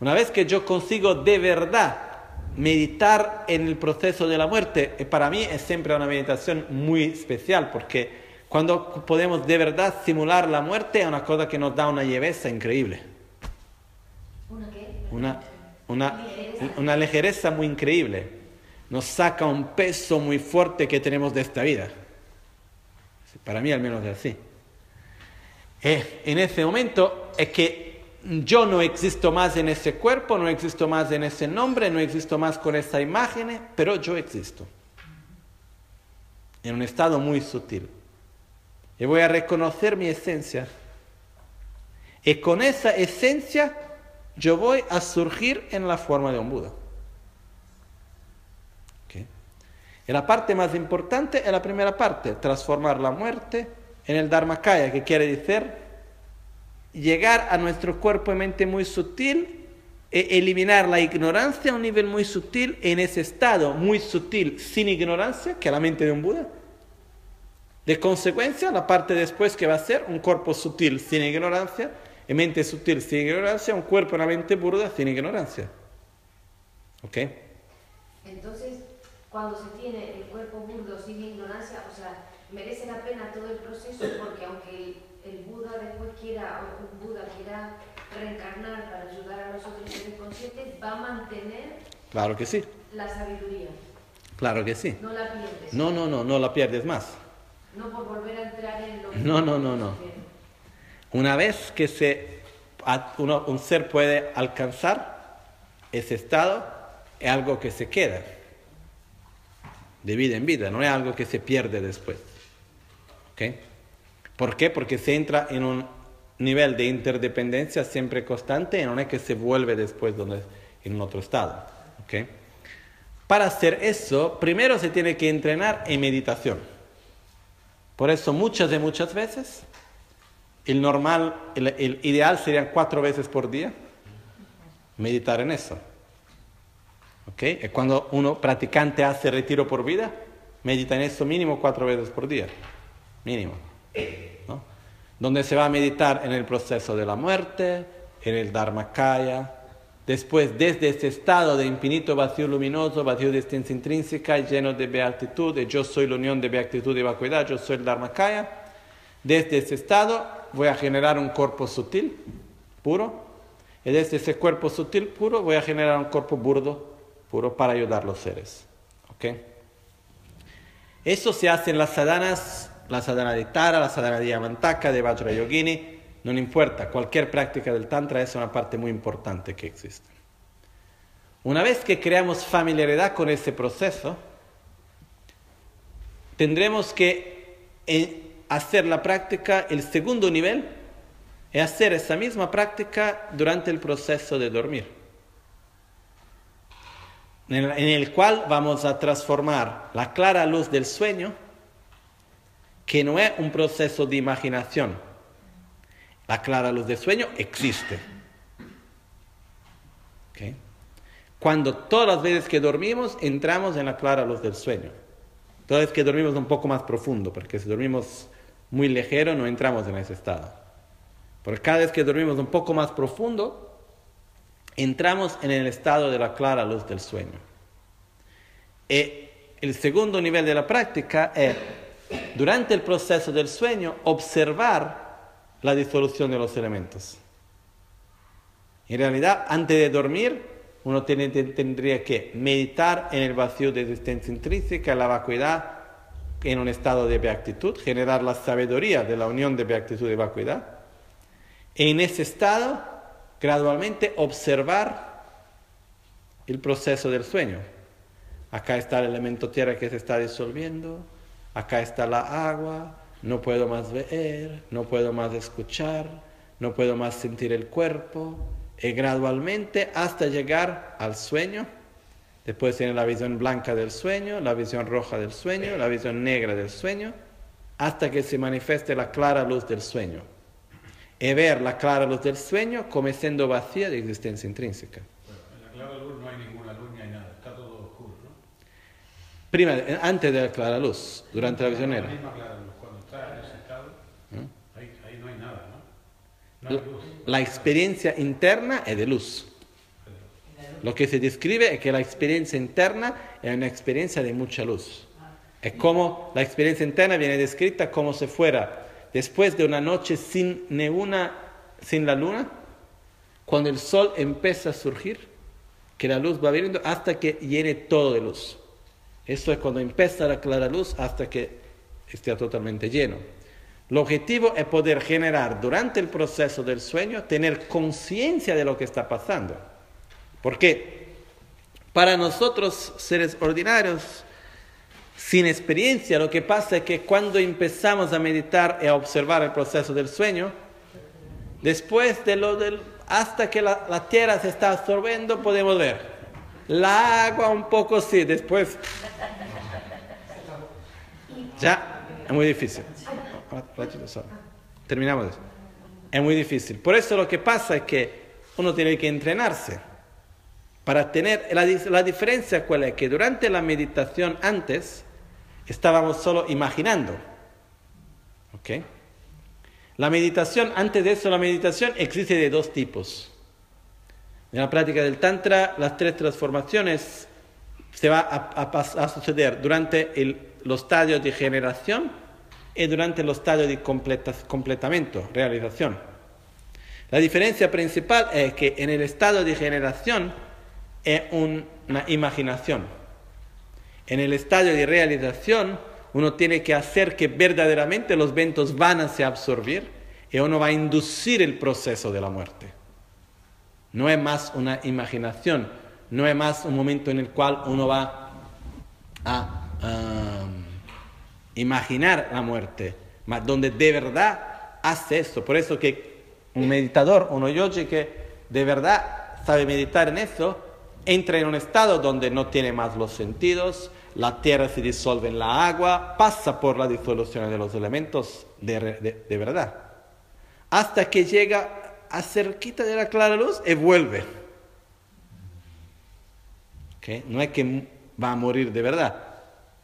Una vez que yo consigo de verdad meditar en el proceso de la muerte, eh, para mí es siempre una meditación muy especial, porque cuando podemos de verdad simular la muerte es una cosa que nos da una lleveza increíble. ¿Una una, una ligereza muy increíble. Nos saca un peso muy fuerte que tenemos de esta vida. Para mí al menos es así. Eh, en ese momento es que yo no existo más en ese cuerpo, no existo más en ese nombre, no existo más con esa imagen, pero yo existo. En un estado muy sutil. Y voy a reconocer mi esencia. Y con esa esencia yo voy a surgir en la forma de un Buda. Y la parte más importante es la primera parte, transformar la muerte en el Dharmakaya, que quiere decir llegar a nuestro cuerpo y mente muy sutil e eliminar la ignorancia a un nivel muy sutil en ese estado muy sutil sin ignorancia, que es la mente de un Buda. De consecuencia, la parte después que va a ser un cuerpo sutil sin ignorancia, y mente sutil sin ignorancia, un cuerpo y una mente burda sin ignorancia. ¿Ok? Entonces, cuando se tiene el cuerpo burdo sin ignorancia, o sea, merece la pena todo el proceso porque aunque el Buda después quiera, o un Buda quiera reencarnar para ayudar a los otros seres conscientes, va a mantener Claro que sí. la sabiduría. Claro que sí. No la pierdes. No, no, no, no la pierdes más. No por volver a entrar en lo que No, no, no, no. Una vez que se, un ser puede alcanzar ese estado, es algo que se queda de vida en vida, no es algo que se pierde después. ¿Ok? ¿Por qué? Porque se entra en un nivel de interdependencia siempre constante y no es que se vuelve después donde, en otro estado. ¿Ok? Para hacer eso, primero se tiene que entrenar en meditación. Por eso muchas y muchas veces el normal, el, ideal serían cuatro veces por día meditar en eso. ¿Ok? Y cuando uno practicante hace retiro por vida, medita en eso mínimo cuatro veces por día. Mínimo. ¿no? Donde se va a meditar en el proceso de la muerte, en el Dharmakaya. Después, desde ese estado de infinito vacío luminoso, vacío de existencia intrínseca, lleno de beatitud, de yo soy la unión de beatitud y vacuidad, yo soy el Dharmakaya. Desde ese estado voy a generar un cuerpo sutil, puro, y desde ese cuerpo sutil, puro, voy a generar un cuerpo burdo, puro, para ayudar a los seres. ¿Ok? Eso se hace en las sadhanas, la sadhana de Tara, la sadhana de Yamantaka, de Vajrayogini, no importa, cualquier práctica del Tantra es una parte muy importante que existe. Una vez que creamos familiaridad con ese proceso, tendremos que eh, hacer la práctica, el segundo nivel, es hacer esa misma práctica durante el proceso de dormir, en el, cual vamos a transformar la clara luz del sueño, que no es un proceso de imaginación. La clara luz del sueño existe. Cuando todas las veces que dormimos entramos en la clara luz del sueño. Todas las veces que dormimos un poco más profundo, porque si dormimos muy ligero no entramos en ese estado. Porque cada vez que dormimos un poco más profundo, entramos en el estado de la clara luz del sueño. Y el segundo nivel de la práctica es, durante el proceso del sueño, observar la disolución de los elementos. En realidad, antes de dormir, uno tendría que meditar en el vacío de existencia intrínseca, la vacuidad, en un estado de beatitud, generar la sabiduría de la unión de beatitud y vacuidad. En ese estado, gradualmente observar el proceso del sueño. Acá está el elemento tierra que se está disolviendo, acá está la agua, no puedo más ver, no puedo más escuchar, no puedo más sentir el cuerpo, y gradualmente hasta llegar al sueño. Después tiene la visión blanca del sueño, la visión roja del sueño, la visión negra del sueño, hasta que se manifieste la clara luz del sueño. Y ver la clara luz del sueño como siendo vacía de existencia intrínseca. en la clara luz no hay ninguna luz ni hay nada, está todo oscuro, ¿no? Prima, antes de la clara luz, durante la visión negra. Cuando está en ese estado, ahí, ahí no hay nada, ¿no? No hay luz. La experiencia interna es de luz. Lo que se describe es que la experiencia interna es una experiencia de mucha luz. Es como la experiencia interna viene descrita como si fuera después de una noche sin sin la luna, cuando el sol empieza a surgir, que la luz va viniendo hasta que llene todo de luz. Eso es cuando empieza la clara luz hasta que esté totalmente lleno. El objetivo es poder generar durante el proceso del sueño, tener conciencia de lo que está pasando. Porque para nosotros, seres ordinarios, sin experiencia, lo que pasa es que cuando empezamos a meditar y a observar el proceso del sueño, después de lo del, hasta que la, la tierra se está absorbiendo, podemos ver. La agua un poco sí, después ya es muy difícil. Terminamos. Es muy difícil. Por eso lo que pasa es que uno tiene que entrenarse. Para tener la, la diferencia cuál es que durante la meditación antes estábamos solo imaginando. ¿Ok? La meditación, antes de eso, la meditación existe de dos tipos. En la práctica del Tantra, las tres transformaciones se va a, a, suceder durante el, los estadios de generación y durante los estadios de completa, completamiento, realización. La diferencia principal es que en el estado de generación es un, una imaginación. En el estadio de realización uno tiene que hacer que verdaderamente los ventos van a se absorbir y uno va a inducir el proceso de la muerte. No es más una imaginación, no es más un momento en el cual uno va a um, imaginar la muerte, mas donde de verdad hace esto. Por eso que un meditador, uno yogi que de verdad sabe meditar en eso, entra en un estado donde no tiene más los sentidos, la tierra se disuelve en la agua, pasa por la disolución de los elementos de, de, verdad, hasta que llega a cerquita de la clara luz y vuelve. ¿Okay? No es que va a morir de verdad,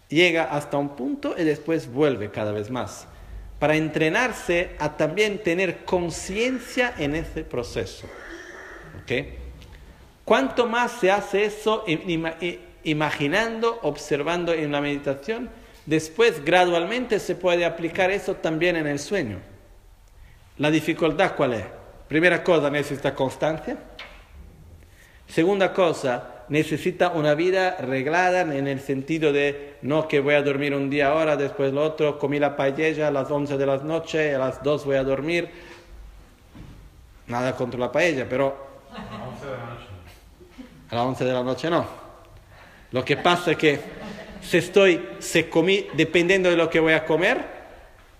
llega hasta un punto y después vuelve cada vez más, para entrenarse a también tener conciencia en ese proceso. ¿Okay? Cuanto más se hace eso imaginando, observando en la meditación, después gradualmente se puede aplicar eso también en el sueño. La dificultad cuál es? Primera cosa, necesita constancia. Segunda cosa, necesita una vida reglada en el sentido de no que voy a dormir un día ahora, después lo otro, comí la paella a las 11 de la noche, a las 2 voy a dormir. Nada contra la paella, pero A las 11 de la noche. A las 11 de la noche no. Lo que pasa es que si estoy, si comí, dependiendo de lo que voy a comer,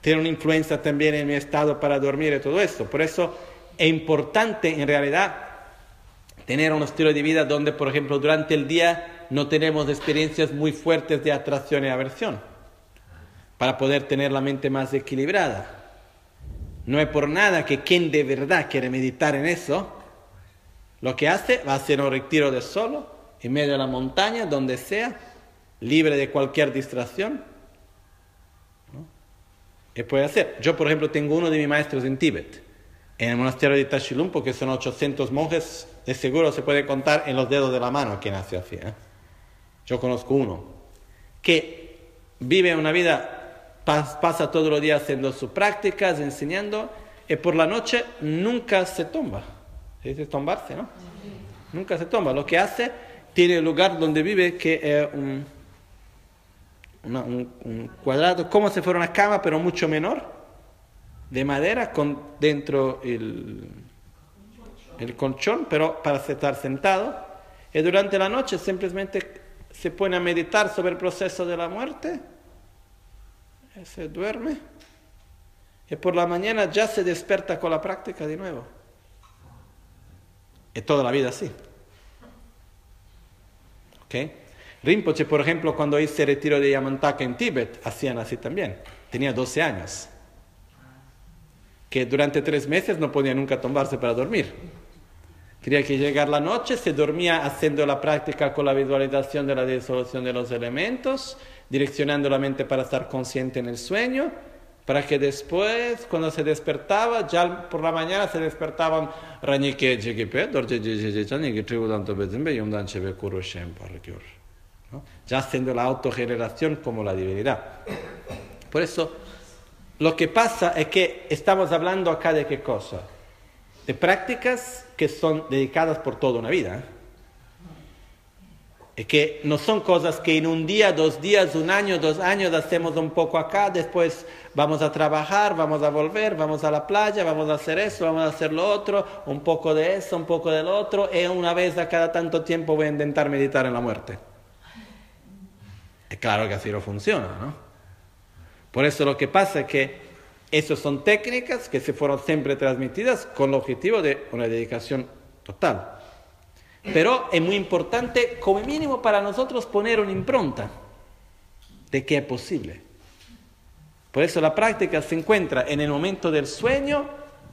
tiene una influencia también en mi estado para dormir y todo esto. Por eso es importante en realidad tener un estilo de vida donde, por ejemplo, durante el día no tenemos experiencias muy fuertes de atracción y aversión, para poder tener la mente más equilibrada. No es por nada que quien de verdad quiere meditar en eso, lo que hace va a hacer un retiro de solo, en medio de la montaña, donde sea, libre de cualquier distracción. Y puede hacer. Yo, por ejemplo, tengo uno de mis maestros en Tíbet. En el monasterio de Tashilumpo, que son 800 monjes, de seguro se puede contar en los dedos de la mano quien hace así. ¿eh? Yo conozco uno que vive una vida, pas- pasa todos los días haciendo sus prácticas, enseñando, y por la noche nunca se tumba. Se dice tombarse, ¿no? Nunca se tumba. Lo que hace, tiene el lugar donde vive, que es un, cuadrado, como si fuera una cama, pero mucho menor, de madera, con dentro el, el colchón, pero para estar sentado. Y durante la noche simplemente se pone a meditar sobre el proceso de la muerte, se duerme, y por la mañana ya se despierta con la práctica de nuevo. Y toda la vida así. ¿Ok? Rinpoche, por ejemplo, cuando hice retiro de Yamantaka en Tíbet, hacían así también. Tenía 12 años. Que durante tres meses no podía nunca tomarse para dormir. Quería que llegar la noche, se dormía haciendo la práctica con la visualización de la disolución de los elementos, direccionando la mente para estar consciente en el sueño, para que después, cuando se despertaba, ya por la mañana se despertaban ¿no? ya haciendo la autogeneración como la divinidad. Por eso, lo que pasa es que estamos hablando acá de qué cosa? De prácticas que son dedicadas por toda una vida. ¿eh? Y que no son cosas que en un día, dos días, un año, dos años hacemos un poco acá, después vamos a trabajar, vamos a volver, vamos a la playa, vamos a hacer eso, vamos a hacer lo otro, un poco de eso, un poco del otro, y una vez a cada tanto tiempo voy a intentar meditar en la muerte. Es claro que así no funciona, ¿no? Por eso lo que pasa es que esas son técnicas que se fueron siempre transmitidas con el objetivo de una dedicación total. Pero es muy importante, como mínimo para nosotros, poner una impronta de que es posible. Por eso la práctica se encuentra en el momento del sueño,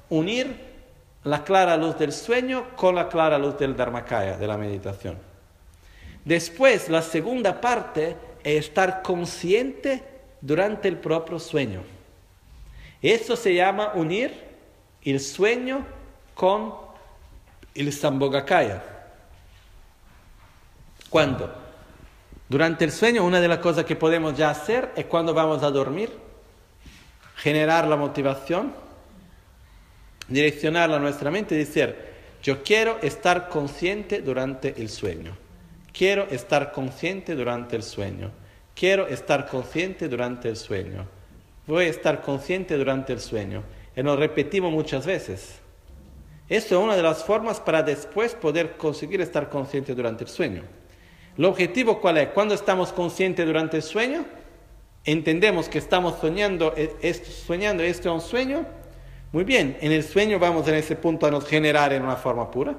unir la clara luz del sueño con la clara luz del Dharmakaya, de la meditación. Después, la segunda parte es estar consciente durante el propio sueño. Eso se llama unir el sueño con el Sambhogakaya. ¿Cuándo? Durante el sueño, una de las cosas que podemos ya hacer es cuando vamos a dormir, generar la motivación, direccionar a nuestra mente y decir, yo quiero estar consciente durante el sueño. Quiero estar consciente durante el sueño. Quiero estar consciente durante el sueño. Voy a estar consciente durante el sueño. Y lo repetimos muchas veces. Eso es una de las formas para después poder conseguir estar consciente durante el sueño. ¿El objetivo cuál es? Cuando estamos conscientes durante el sueño, entendemos que estamos soñando, esto, soñando, esto es un sueño. Muy bien, en el sueño vamos en ese punto a nos generar en una forma pura.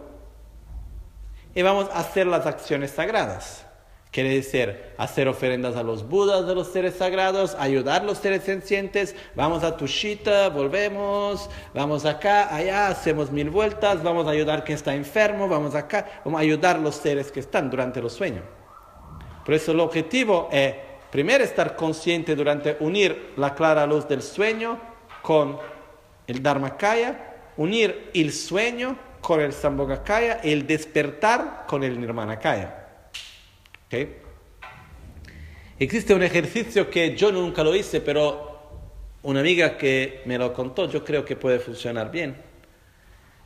Y vamos a hacer las acciones sagradas. Quiere decir, hacer ofrendas a los budas de los seres sagrados, ayudar a los seres sencientes, vamos a Tushita, volvemos, vamos acá, allá, hacemos mil vueltas, vamos a ayudar a quien está enfermo, vamos acá, vamos a ayudar a los seres que están durante los sueños. Por eso el objetivo es, primero, estar consciente durante unir la clara luz del sueño con el Dharmakaya, unir el sueño con el Sambhogakaya el despertar con el Nirmanakaya. ¿Okay? Existe un ejercicio que yo nunca lo hice, pero una amiga que me lo contó, yo creo que puede funcionar bien.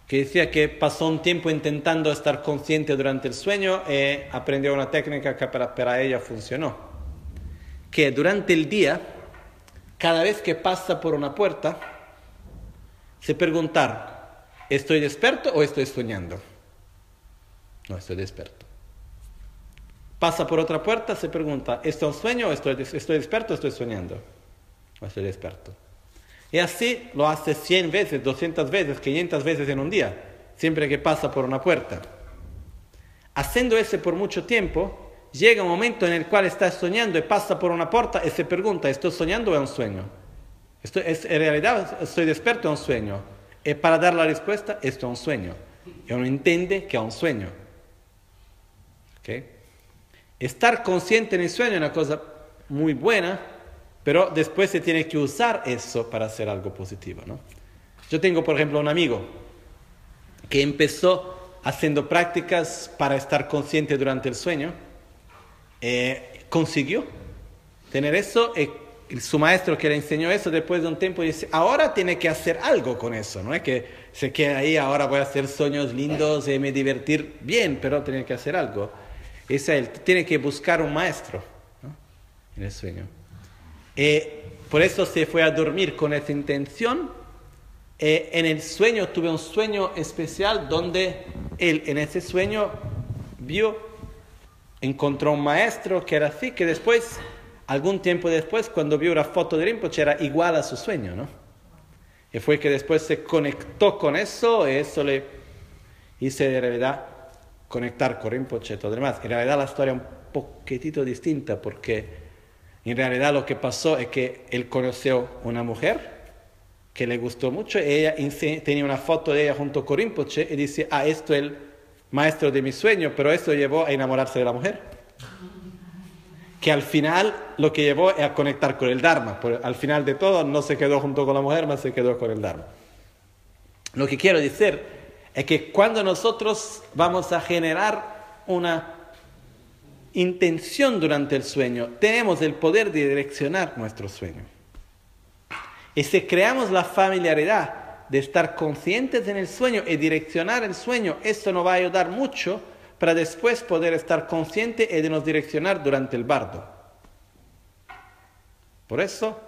Que decía que pasó un tiempo intentando estar consciente durante el sueño y aprendió una técnica que para, para ella funcionó. Que durante el día, cada vez que pasa por una puerta, se preguntar, ¿estoy despierto o estoy soñando? No, estoy despierto pasa por otra puerta, se pregunta, ¿esto es un sueño estoy, estoy despierto o estoy soñando? Estoy despierto. Y así lo hace 100 veces, 200 veces, 500 veces en un día, siempre que pasa por una puerta. Haciendo eso por mucho tiempo, llega un momento en el cual está soñando y pasa por una puerta y se pregunta, ¿estoy soñando o es un sueño? Estoy, es, en realidad estoy despierto o es un sueño. Y para dar la respuesta, esto es un sueño. Y uno entiende que es un sueño. ¿Okay? Estar consciente en el sueño es una cosa muy buena, pero después se tiene que usar eso para hacer algo positivo, ¿no? Yo tengo, por ejemplo, un amigo que empezó haciendo prácticas para estar consciente durante el sueño, eh, consiguió tener eso, eh, su maestro que le enseñó eso después de un tiempo dice, ahora tiene que hacer algo con eso, no es que se quede ahí, ahora voy a hacer sueños lindos y me divertir bien, pero tiene que hacer algo. Es él, tiene que buscar un maestro en el sueño. Eh, por eso se fue a dormir con esa intención. Eh, en el sueño tuve un sueño especial donde él en ese sueño vio, encontró un maestro que era así, que después, algún tiempo después, cuando vio una foto de Rinpoche, era igual a su sueño, ¿no? Y fue que después se conectó con eso y eso le hice de realidad conectar con Rinpoche y todo demás. En realidad la historia es un poquitito distinta porque en realidad lo que pasó es que él conoció una mujer que le gustó mucho, ella tenía una foto de ella junto con Rinpoche y dice, ah, esto es el maestro de mi sueño, pero esto llevó a enamorarse de la mujer. Que al final lo que llevó es a conectar con el Dharma, al final de todo no se quedó junto con la mujer, más se quedó con el Dharma. Lo que quiero decir es que cuando nosotros vamos a generar una intención durante el sueño, tenemos el poder de direccionar nuestro sueño. Y si creamos la familiaridad de estar conscientes en el sueño y direccionar el sueño, esto nos va a ayudar mucho para después poder estar consciente y de nos direccionar durante el bardo. Por eso,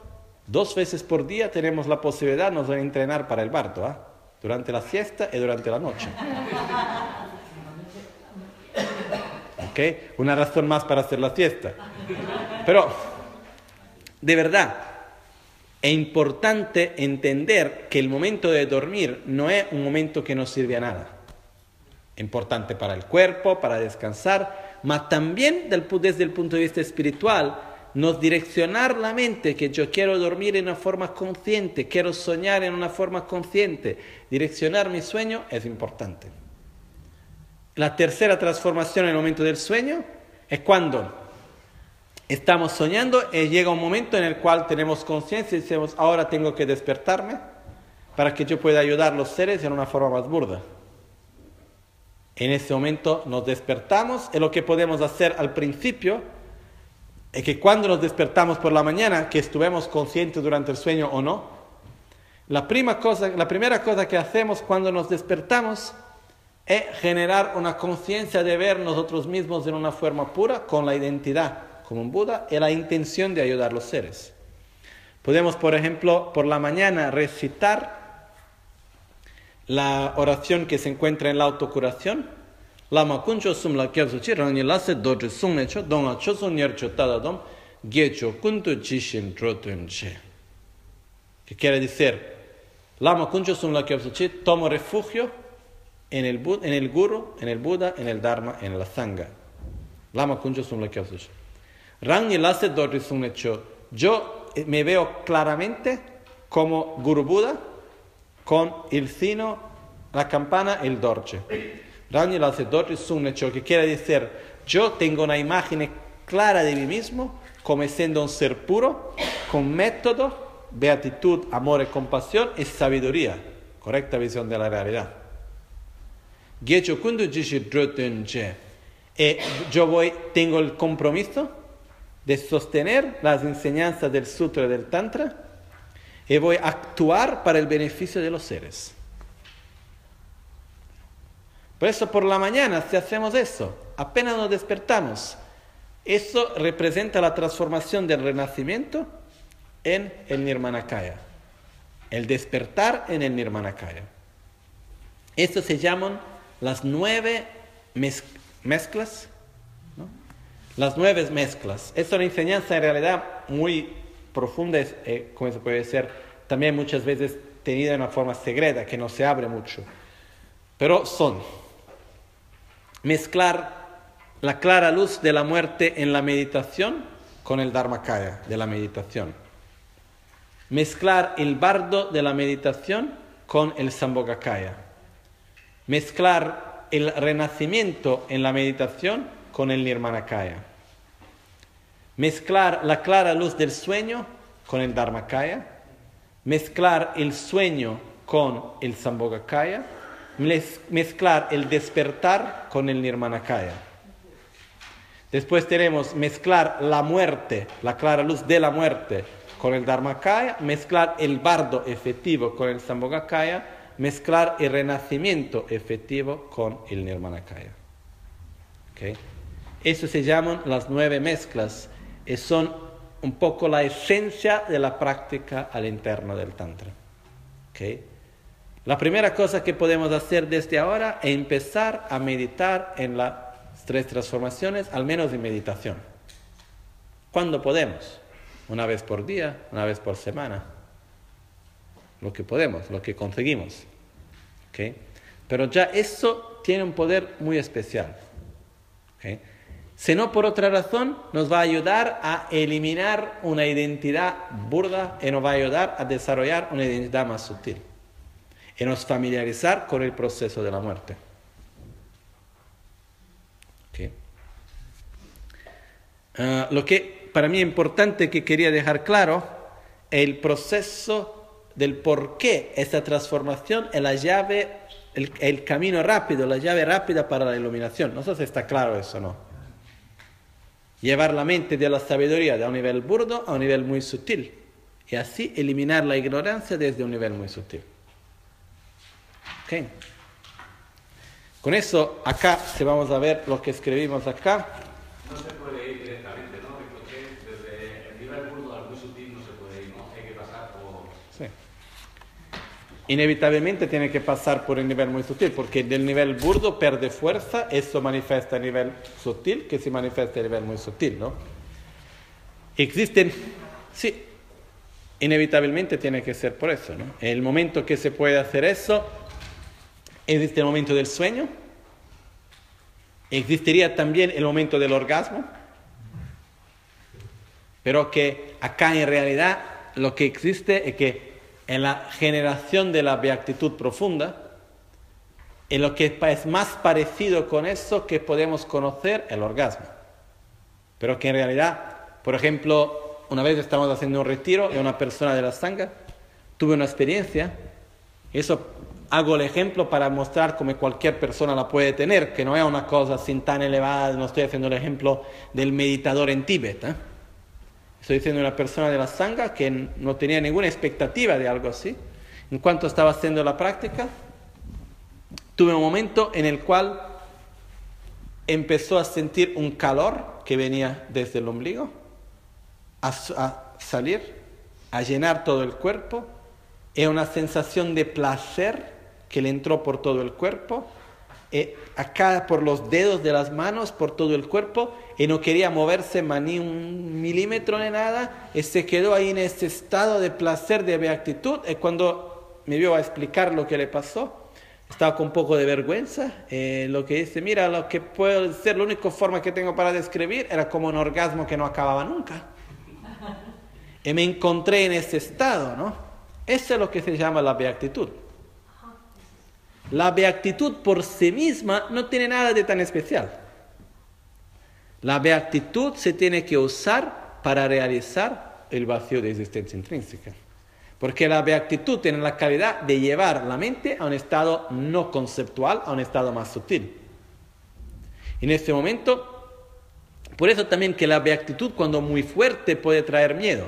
dos veces por día tenemos la posibilidad de entrenar para el bardo, ¿ah? Durante la siesta y durante la noche. Una razón más para hacer la fiesta. Pero, de verdad, es importante entender que el momento de dormir no es un momento que no sirve a nada. Importante para el cuerpo, para descansar, mas también desde el punto de vista espiritual, nos direccionar la mente, que yo quiero dormir en una forma consciente, quiero soñar en una forma consciente, direccionar mi sueño es importante. La tercera transformación en el momento del sueño es cuando estamos soñando y llega un momento en el cual tenemos conciencia y decimos, ahora tengo que despertarme para que yo pueda ayudar a los seres en una forma más burda. En ese momento nos despertamos y lo que podemos hacer al principio es que cuando nos despertamos por la mañana, que estuvimos conscientes durante el sueño o no, la, cosa, la primera cosa que hacemos cuando nos despertamos es generar una conciencia de ver nosotros mismos en una forma pura, con la identidad como un Buda y la intención de ayudar a los seres. Podemos, por ejemplo, por la mañana recitar la oración que se encuentra en la autocuración. Lama kuncho sum la chi rangi lase dojo sum necho donga choso niercho dom gecho kunto chishin trotun che. Que quiere decir, Lama kuncho sum la chi tomo refugio en el, en el Guru, en el Buda, en el Dharma, en la Sangha. Lama Kunjo Sumla Rangi Lase Dorri Yo eh, me veo claramente como Guru Buda con el sino, la campana y el dorche. Lase Dorri Sumnecho, que quiere decir, yo tengo una imagen clara de mí mismo como siendo un ser puro, con método, beatitud, amor y compasión y sabiduría, correcta visión de la realidad. E yo voy, tengo el compromiso de sostener las enseñanzas del Sutra del Tantra y voy a actuar para el beneficio de los seres. Por eso por la mañana, si hacemos eso, apenas nos despertamos, eso representa la transformación del renacimiento en el Nirmanakaya. El despertar en el Nirmanakaya. Esto se llama las nueve mezclas, las nueve mezclas. Es una enseñanza en realidad muy profunda, eh, como se puede ser, también muchas veces tenida de una forma secreta, que no se abre mucho. Pero son mezclar la clara luz de la muerte en la meditación con el Dharmakaya de la meditación. Mezclar el bardo de la meditación con el Sambhogakaya mezclar el renacimiento en la meditación con el nirmanakaya. Mezclar la clara luz del sueño con el dharmakaya. Mezclar el sueño con el Sambhogakaya, mezclar el despertar con el Nirmanakaya. Después tenemos mezclar la muerte, la clara luz de la muerte con el Dharmakaya, mezclar el bardo efectivo con el Sambhogakaya, mezclar el renacimiento efectivo con el Nirmanakaya. ¿Ok? Eso se llaman las nueve mezclas y son un poco la esencia de la práctica al interno del Tantra. ¿Ok? La primera cosa que podemos hacer desde ahora es empezar a meditar en las tres transformaciones, al menos en meditación. ¿Cuándo podemos? Una vez por día, una vez por semana. Lo que podemos, lo que conseguimos. ¿Ok? Pero ya eso tiene un poder muy especial. ¿Ok? Si no por otra razón, nos va a ayudar a eliminar una identidad burda y nos va a ayudar a desarrollar una identidad más sutil. Y nos familiarizar con el proceso de la muerte. Ah, lo que para mí es importante que quería dejar claro es el proceso del por qué esta transformación es la llave, el, el camino rápido, la llave rápida para la iluminación. No sé si está claro eso o no. Llevar la mente de la sabiduría de un nivel burdo a un nivel muy sutil y así eliminar la ignorancia desde un nivel muy sutil. Ok. Con eso, acá, si vamos a ver lo que escribimos acá, No se puede ir directamente, ¿no? Porque desde el nivel burdo al muy sutil no se puede ir, ¿no? Hay que pasar por... Sí. Inevitablemente tiene que pasar por el nivel muy sutil, porque del nivel burdo pierde fuerza, eso manifiesta a nivel sutil, que se manifiesta a nivel muy sutil, ¿no? Existen, sí, inevitablemente tiene que ser por eso, ¿no? El momento que se puede hacer eso, existe el momento del sueño, existiría también el momento del orgasmo, pero que acá en realidad lo que existe es que en la generación de la beatitud profunda, en lo que es más parecido con eso que podemos conocer el orgasmo. Pero que en realidad, por ejemplo, una vez estábamos haciendo un retiro y una persona de la sangha tuve una experiencia, eso hago el ejemplo para mostrar cómo cualquier persona la puede tener, que no es una cosa así tan elevada, no estoy haciendo el ejemplo del meditador en Tíbet. ¿eh? Estoy diciendo una persona de la sangha que no tenía ninguna expectativa de algo así. En cuanto estaba haciendo la práctica, tuve un momento en el cual empezó a sentir un calor que venía desde el ombligo, a, a salir, a llenar todo el cuerpo, y una sensación de placer que le entró por todo el cuerpo, y acá por los dedos de las manos, por todo el cuerpo, y no quería moverse ni un milímetro ni nada, y se quedó ahí en ese estado de placer, de beatitud, y cuando me vio a explicar lo que le pasó, estaba con un poco de vergüenza, eh, lo que dice, mira, lo que puedo decir, la única forma que tengo para describir era como un orgasmo que no acababa nunca. Y me encontré en ese estado, ¿no? Eso es lo que se llama la beatitud. La beatitud por sí misma no tiene nada de tan especial. La beatitud se tiene que usar para realizar el vacío de existencia intrínseca. Porque la beatitud tiene la calidad de llevar la mente a un estado no conceptual, a un estado más sutil. En este momento, por eso también que la beatitud cuando muy fuerte puede traer miedo.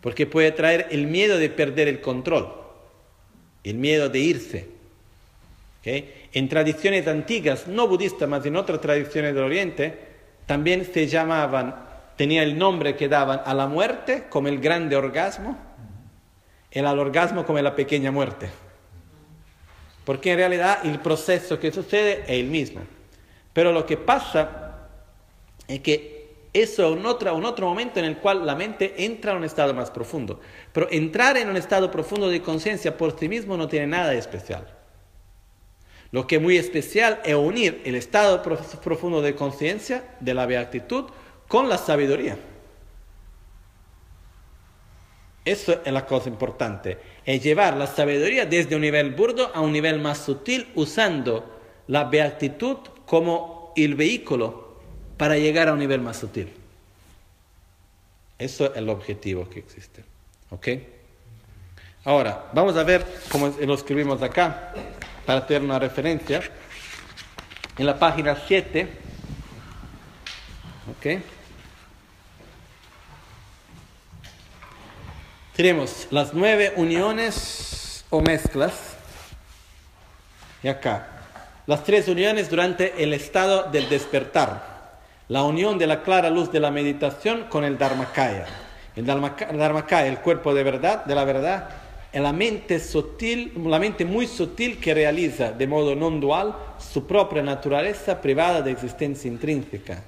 Porque puede traer el miedo de perder el control, el miedo de irse. ¿Okay? En tradiciones antiguas, no budistas, más en otras tradiciones del Oriente, también se llamaban tenía el nombre que daban a la muerte como el grande orgasmo y al orgasmo como la pequeña muerte. Porque en realidad el proceso que sucede es el mismo. Pero lo que pasa es que eso es un otro, un otro momento en el cual la mente entra a un estado más profundo. Pero entrar en un estado profundo de conciencia por sí mismo no tiene nada de especial. Lo que es muy especial es unir el estado profundo de conciencia, de la beatitud, con la sabiduría. Eso es la cosa importante, es llevar la sabiduría desde un nivel burdo a un nivel más sutil usando la beatitud como el vehículo para llegar a un nivel más sutil. Eso es el objetivo que existe. ¿Ok? Ahora, vamos a ver cómo lo escribimos acá, para tener una referencia. En la página 7, ¿ok? Tenemos las nueve uniones o mezclas. Y acá, las tres uniones durante el estado del despertar. La unión de la clara luz de la meditación con el Dharmakaya. El Dharmakaya, el cuerpo de verdad, de la verdad, es la mente sutil, la mente muy sutil que realiza de modo non dual su propia naturaleza privada de existencia intrínseca.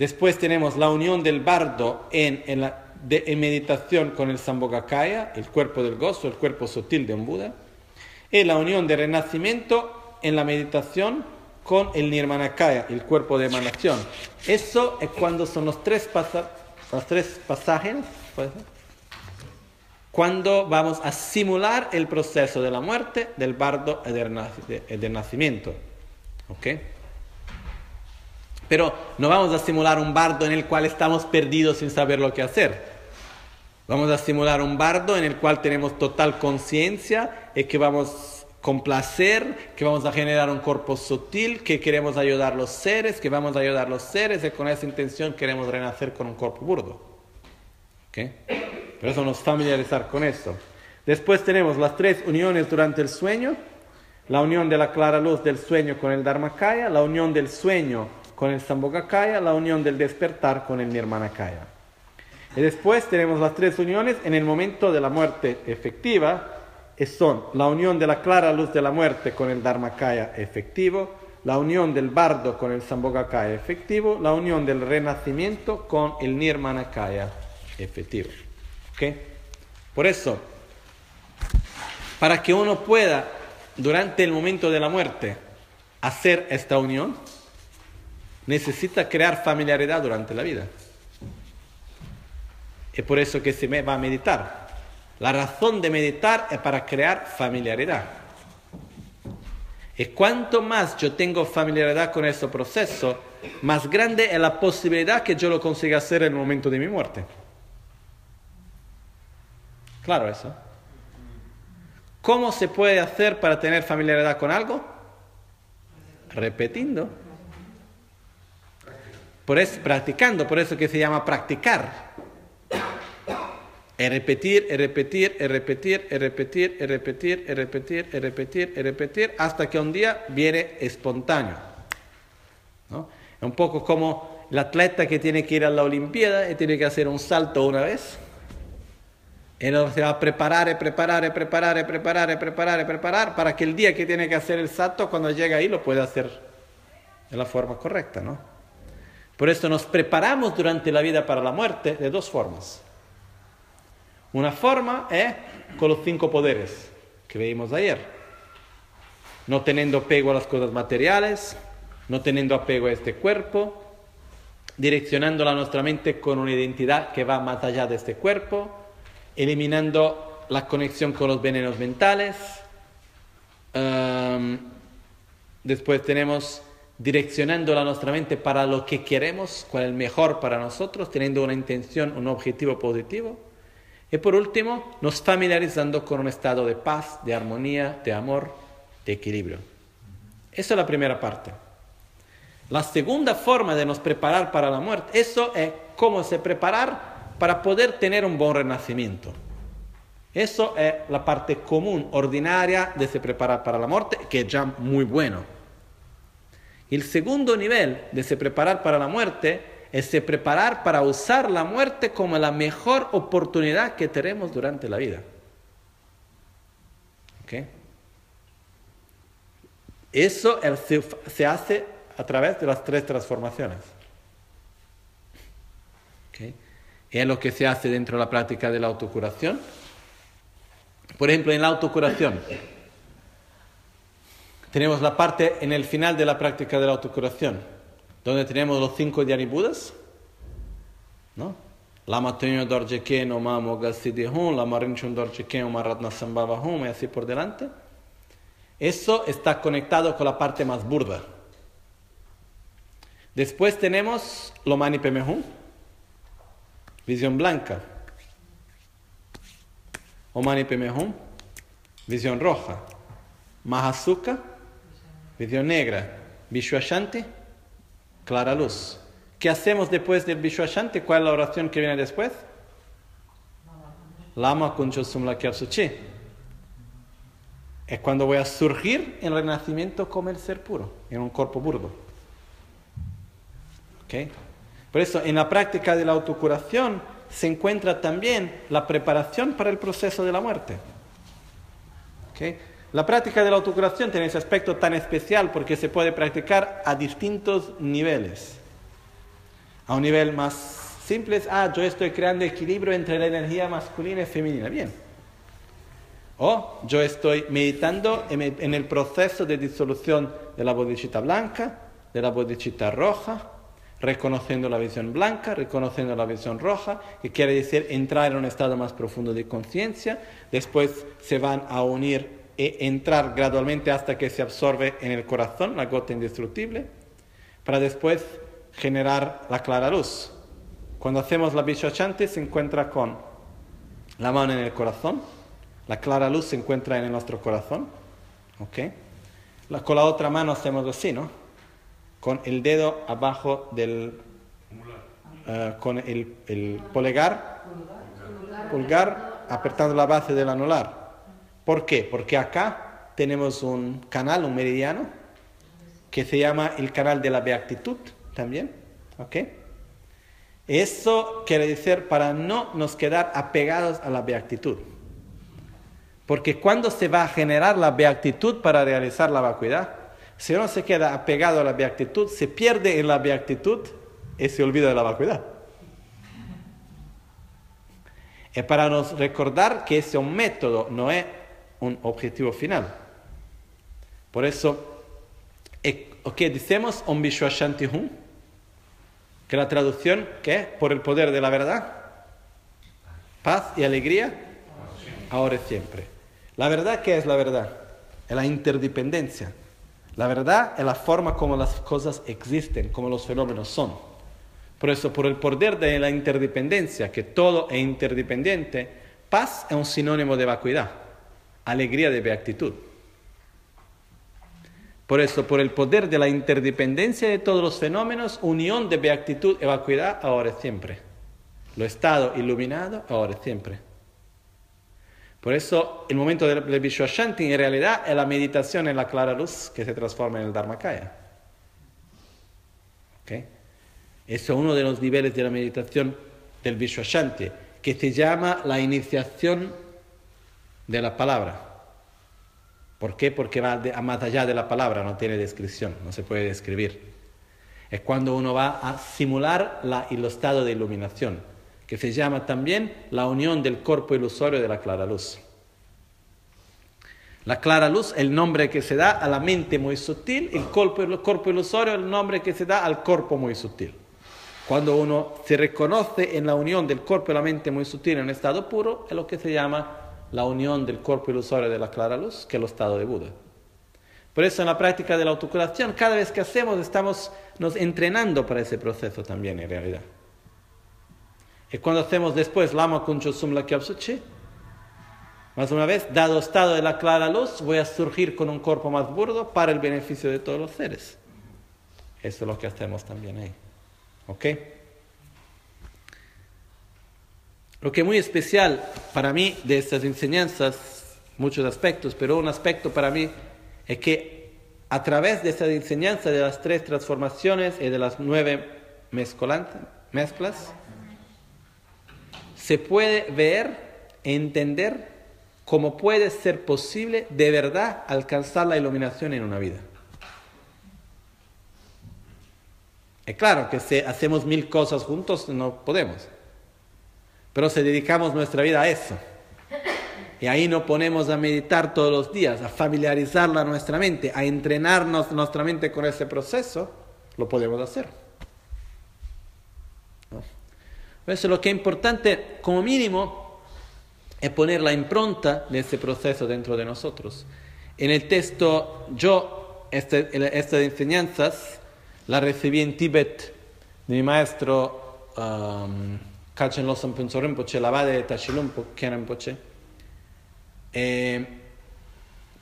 Después tenemos la unión del bardo en, la, meditación con el Sambhogakaya, el cuerpo del gozo, el cuerpo sutil de un Buda. Y la unión de renacimiento en la meditación con el Nirmanakaya, el cuerpo de emanación. Eso es cuando son los tres, los tres pasajes, cuando vamos a simular el proceso de la muerte, del bardo y del, nacimiento. ¿Ok? Pero no vamos a simular un bardo en el cual estamos perdidos sin saber lo que hacer. Vamos a simular un bardo en el cual tenemos total conciencia y que vamos con placer, que vamos a generar un cuerpo sutil, que queremos ayudar a los seres, que vamos a ayudar a los seres y con esa intención queremos renacer con un cuerpo burdo. ¿Okay? Por eso nos familiarizar con eso. Después tenemos las tres uniones durante el sueño, la unión de la clara luz del sueño con el Dharmakaya, la unión del sueño con el Sambhogakaya, la unión del despertar con el Nirmanakaya. Y después tenemos las tres uniones en el momento de la muerte efectiva, son la unión de la clara luz de la muerte con el Dharmakaya efectivo, la unión del bardo con el Sambhogakaya efectivo, la unión del renacimiento con el Nirmanakaya efectivo. ¿Ok? Por eso, para que uno pueda, durante el momento de la muerte, hacer esta unión, necesita crear familiaridad durante la vida. Es por eso que se va a meditar. La razón de meditar es para crear familiaridad. Y cuanto más yo tengo familiaridad con ese proceso, más grande es la posibilidad que yo lo consiga hacer en el momento de mi muerte. Claro eso. ¿Cómo se puede hacer para tener familiaridad con algo? Repetiendo. Por eso, practicando, por eso que se llama practicar. Repetir, repetir, repetir, repetir, repetir, repetir, repetir, repetir, hasta que un día viene espontáneo. ¿no? Es un poco como el atleta que tiene que ir a la Olimpiada y tiene que hacer un salto una vez. Luego se va a preparar, preparar, preparar, preparar, preparar, preparar, para que el día que tiene que hacer el salto, cuando llega ahí, lo pueda hacer de la forma correcta, ¿no? Por eso nos preparamos durante la vida para la muerte de dos formas. Una forma es con los cinco poderes que veíamos ayer. No teniendo apego a las cosas materiales, no teniendo apego a este cuerpo, direccionando a nuestra mente con una identidad que va más allá de este cuerpo, eliminando la conexión con los venenos mentales. después tenemos direccionando a nuestra mente para lo que queremos, cuál es mejor para nosotros, teniendo una intención, un objetivo positivo. Y por último, nos familiarizando con un estado de paz, de armonía, de amor, de equilibrio. Esa es la primera parte. La segunda forma de nos preparar para la muerte, eso es cómo se preparar para poder tener un buen renacimiento. Eso es la parte común, ordinaria de se preparar para la muerte, que es ya muy bueno. El segundo nivel de se preparar para la muerte es se preparar para usar la muerte como la mejor oportunidad que tenemos durante la vida. Eso se hace a través de las tres transformaciones. Es lo que se hace dentro de la práctica de la autocuración. Por ejemplo, en la autocuración, tenemos la parte en el final de la práctica de la autocuración, donde tenemos los cinco Budas, ¿no? Lama Tenyo Dorjeken, Mamo Gasidihun, Lama Rinchun Dorjeken, Maratna Sambhavahum, y así por delante. Eso está conectado con la parte más burda. Después tenemos lo Mani Pemehun, visión blanca. Omani Pemehum, visión roja. Mahasuka, visión negra. Vishwashanti, clara luz. ¿Qué hacemos después del Vishwashanti? ¿Cuál es la oración que viene después? Lama Kunchosum Suchi. Es cuando voy a surgir en renacimiento como el ser puro, en un cuerpo burdo. ¿Okay? Por eso, en la práctica de la autocuración se encuentra también la preparación para el proceso de la muerte. ¿Okay? La práctica de la autocuración tiene ese aspecto tan especial porque se puede practicar a distintos niveles. A un nivel más simple es, ah, yo estoy creando equilibrio entre la energía masculina y femenina. Bien. O yo estoy meditando en el proceso de disolución de la bodicita blanca, de la bodicita roja, reconociendo la visión blanca, reconociendo la visión roja, que quiere decir entrar en un estado más profundo de conciencia, después se van a unir e entrar gradualmente hasta que se absorbe en el corazón, la gota indestructible, para después generar la clara luz. Cuando hacemos la Vishwachanti se encuentra con la mano en el corazón, la clara luz se encuentra en nuestro corazón, ¿ok? con la otra mano hacemos así, ¿no? con el dedo abajo del... Uh, con el, el polegar, pulgar, apretando la base del anular. ¿Por qué? Porque acá tenemos un canal, un meridiano, que se llama el canal de la beatitud también. ¿Ok? Eso quiere decir para no nos quedar apegados a la beatitud. Porque cuando se va a generar la beatitud para realizar la vacuidad, si uno se queda apegado a la beatitud, se pierde en la beatitud y se olvida de la vacuidad. Es para nos recordar que ese es un método, no es un objetivo final. Por eso, ¿qué que decimos Om Hum, que la traducción, es por el poder de la verdad, paz y alegría, ahora y siempre. La verdad, ¿qué es la verdad? Es la interdependencia. La verdad es la forma como las cosas existen, como los fenómenos son. Por eso, por el poder de la interdependencia, que todo es interdependiente, paz es un sinónimo de vacuidad, alegría de beatitud. Por eso, por el poder de la interdependencia de todos los fenómenos, unión de beatitud y vacuidad ahora y siempre. Lo estado iluminado ahora y siempre. Por eso el momento del, Vishwashanti en realidad es la meditación en la clara luz que se transforma en el Dharmakaya. ¿Okay? Eso es uno de los niveles de la meditación del Vishwashanti, que se llama la iniciación de la palabra. ¿Por qué? Porque va más allá de la palabra, no tiene descripción, no se puede describir. Es cuando uno va a simular la, el estado de iluminación que se llama también la unión del cuerpo ilusorio de la clara luz. La clara luz el nombre que se da a la mente muy sutil, el cuerpo, el cuerpo ilusorio el nombre que se da al cuerpo muy sutil. Cuando uno se reconoce en la unión del cuerpo y la mente muy sutil en un estado puro, es lo que se llama la unión del cuerpo ilusorio de la clara luz, que el estado de Buda. Por eso en la práctica de la autocuración, cada vez que hacemos, estamos nos entrenando para ese proceso también en realidad. Y cuando hacemos después Lama Kuncho Sumla Kyabsuchi, más una vez, dado estado de la clara luz, voy a surgir con un cuerpo más burdo para el beneficio de todos los seres. Eso es lo que hacemos también ahí. ¿Ok? Lo que es muy especial para mí de estas enseñanzas, muchos aspectos, pero un aspecto para mí es que a través de esta enseñanza de las tres transformaciones y de las nueve mezclas, se puede ver, entender cómo puede ser posible de verdad alcanzar la iluminación en una vida. Es claro que si hacemos mil cosas juntos no podemos, pero si dedicamos nuestra vida a eso, y ahí nos ponemos a meditar todos los días, a familiarizarla nuestra mente, a entrenarnos nuestra mente con ese proceso, lo podemos hacer. Por eso lo que es importante, como mínimo, es poner la impronta de ese proceso dentro de nosotros. En el texto, yo, este, estas enseñanzas las recibí en Tíbet de mi maestro Kachen Losam Rinpoche, la de Tashilumpo Rinpoche. eh,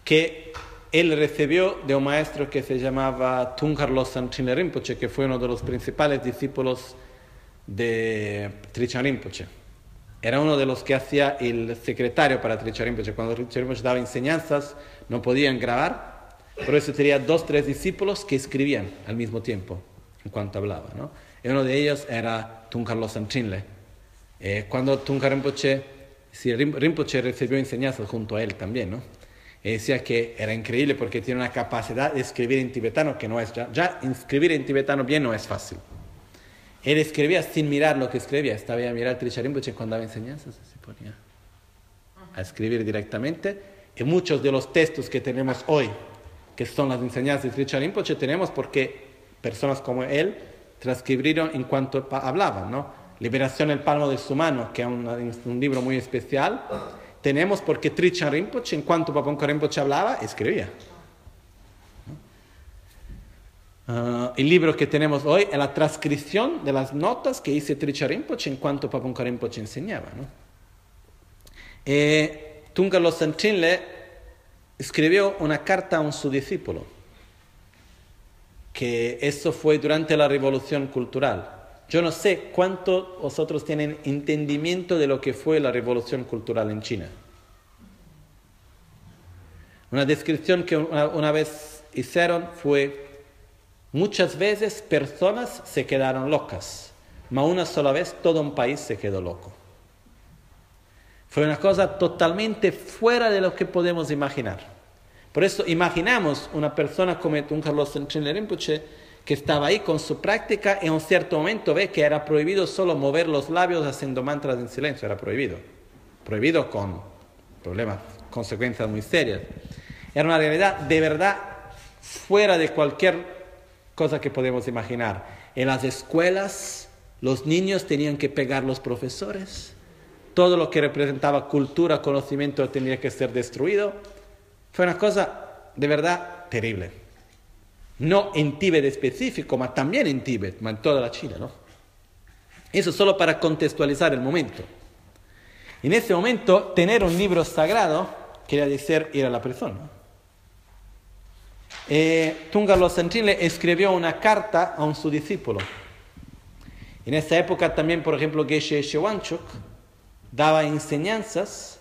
que él recibió de un maestro que se llamaba Tungar Losam Rinpoche, que fue uno de los principales discípulos de Trichan Rinpoche. Era uno de los que hacía el secretario para Trichan Rinpoche. Cuando Trichan Rinpoche daba enseñanzas, no podían grabar, por eso tenía dos, tres discípulos que escribían al mismo tiempo en cuanto hablaba. ¿no? Y uno de ellos era Tungar Losam Chinle. Eh, cuando Tungar Rinpoche, sí, Rinpoche recibió enseñanzas junto a él también, ¿no? Y decía que era increíble porque tiene una capacidad de escribir en tibetano que no es ya, ya escribir en tibetano bien no es fácil. Él escribía sin mirar lo que escribía, estaba a mirar Trisha Rinpoche cuando daba enseñanzas, se ponía a escribir directamente. Y muchos de los textos que tenemos hoy, que son las enseñanzas de Trisha Rinpoche, tenemos porque personas como él transcribieron en cuanto hablaban, ¿no? Liberación el palmo de su mano, que es un, un libro muy especial, tenemos porque Trichan Rinpoche, en cuanto Paponka Rinpoche hablaba, escribía. Uh, el libro que tenemos hoy es la transcripción de las notas que hice Trichan Rinpoche en cuanto Paponka Rinpoche enseñaba. ¿no? Eh, Sanchinle escribió una carta a un su discípulo, que eso fue durante la revolución cultural. Yo no sé cuánto vosotros tienen entendimiento de lo que fue la revolución cultural en China. Una descripción que una, vez hicieron fue, muchas veces personas se quedaron locas, ma una sola vez todo un país se quedó loco. Fue una cosa totalmente fuera de lo que podemos imaginar. Por eso imaginamos una persona como un Carlos Rinpoche que estaba ahí con su práctica en un cierto momento ve que era prohibido solo mover los labios haciendo mantras en silencio, era prohibido. Prohibido con problemas, consecuencias muy serias. Era una realidad de verdad fuera de cualquier cosa que podemos imaginar. En las escuelas los niños tenían que pegar los profesores. Todo lo que representaba cultura, conocimiento tenía que ser destruido. Fue una cosa de verdad terrible. No en Tíbet específico, pero también en Tíbet, pero en toda la China, ¿no? Eso solo para contextualizar el momento. En ese momento, tener un libro sagrado quería decir ir a la persona. Eh, Tungalo le escribió una carta a un su discípulo. En esa época también, por ejemplo, Geshe Shewanchuk daba enseñanzas,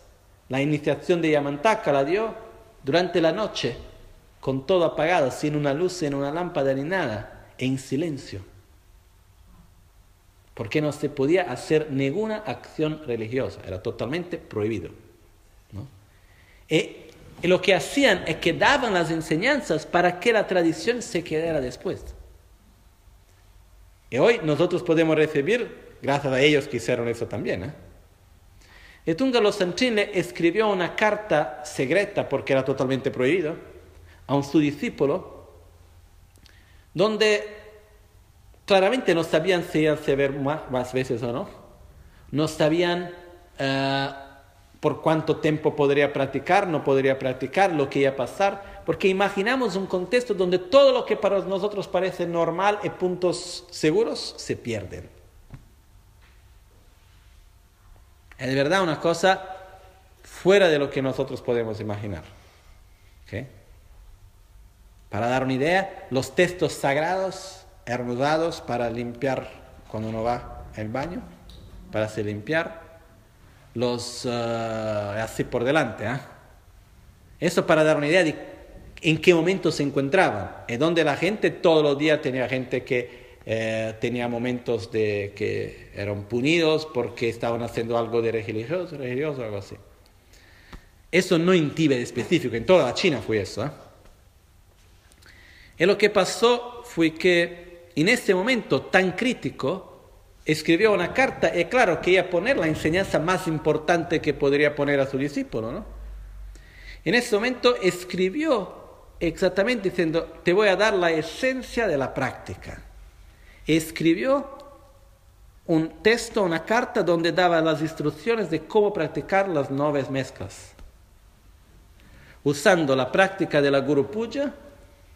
la iniciación de Yamantaka la dio durante la noche con todo apagado, sin una luz, sin una lámpara ni nada, en silencio. Porque no se podía hacer ninguna acción religiosa, era totalmente prohibido. Y, y lo que hacían es que daban las enseñanzas para que la tradición se quedara después. Y hoy nosotros podemos recibir, gracias a ellos que hicieron eso también. ¿eh? Y Tungalo le escribió una carta secreta porque era totalmente prohibido a un su discípulo, donde claramente no sabían si iban a ver más, más, veces o no, no sabían uh, por cuánto tiempo podría practicar, no podría practicar, lo que iba a pasar, porque imaginamos un contexto donde todo lo que para nosotros parece normal y puntos seguros se pierden. Es verdad una cosa fuera de lo que nosotros podemos imaginar. ¿Okay? Para dar una idea, los textos sagrados eran usados para limpiar cuando uno va al baño, para se limpiar, los uh, así por delante. ¿eh? Eso para dar una idea de en qué momento se encontraban, en donde la gente todos los días tenía gente que eh, tenía momentos de que eran punidos porque estaban haciendo algo de religioso, religioso, algo así. Eso no en Tíbet específico, en toda la China fue eso. ¿eh? Y lo que pasó fue que en ese momento tan crítico escribió una carta y claro que iba a poner la enseñanza más importante que podría poner a su discípulo, ¿no? En ese momento escribió exactamente diciendo, te voy a dar la esencia de la práctica. Escribió un texto, una carta donde daba las instrucciones de cómo practicar las nueve mezclas, usando la práctica de la Guru Puja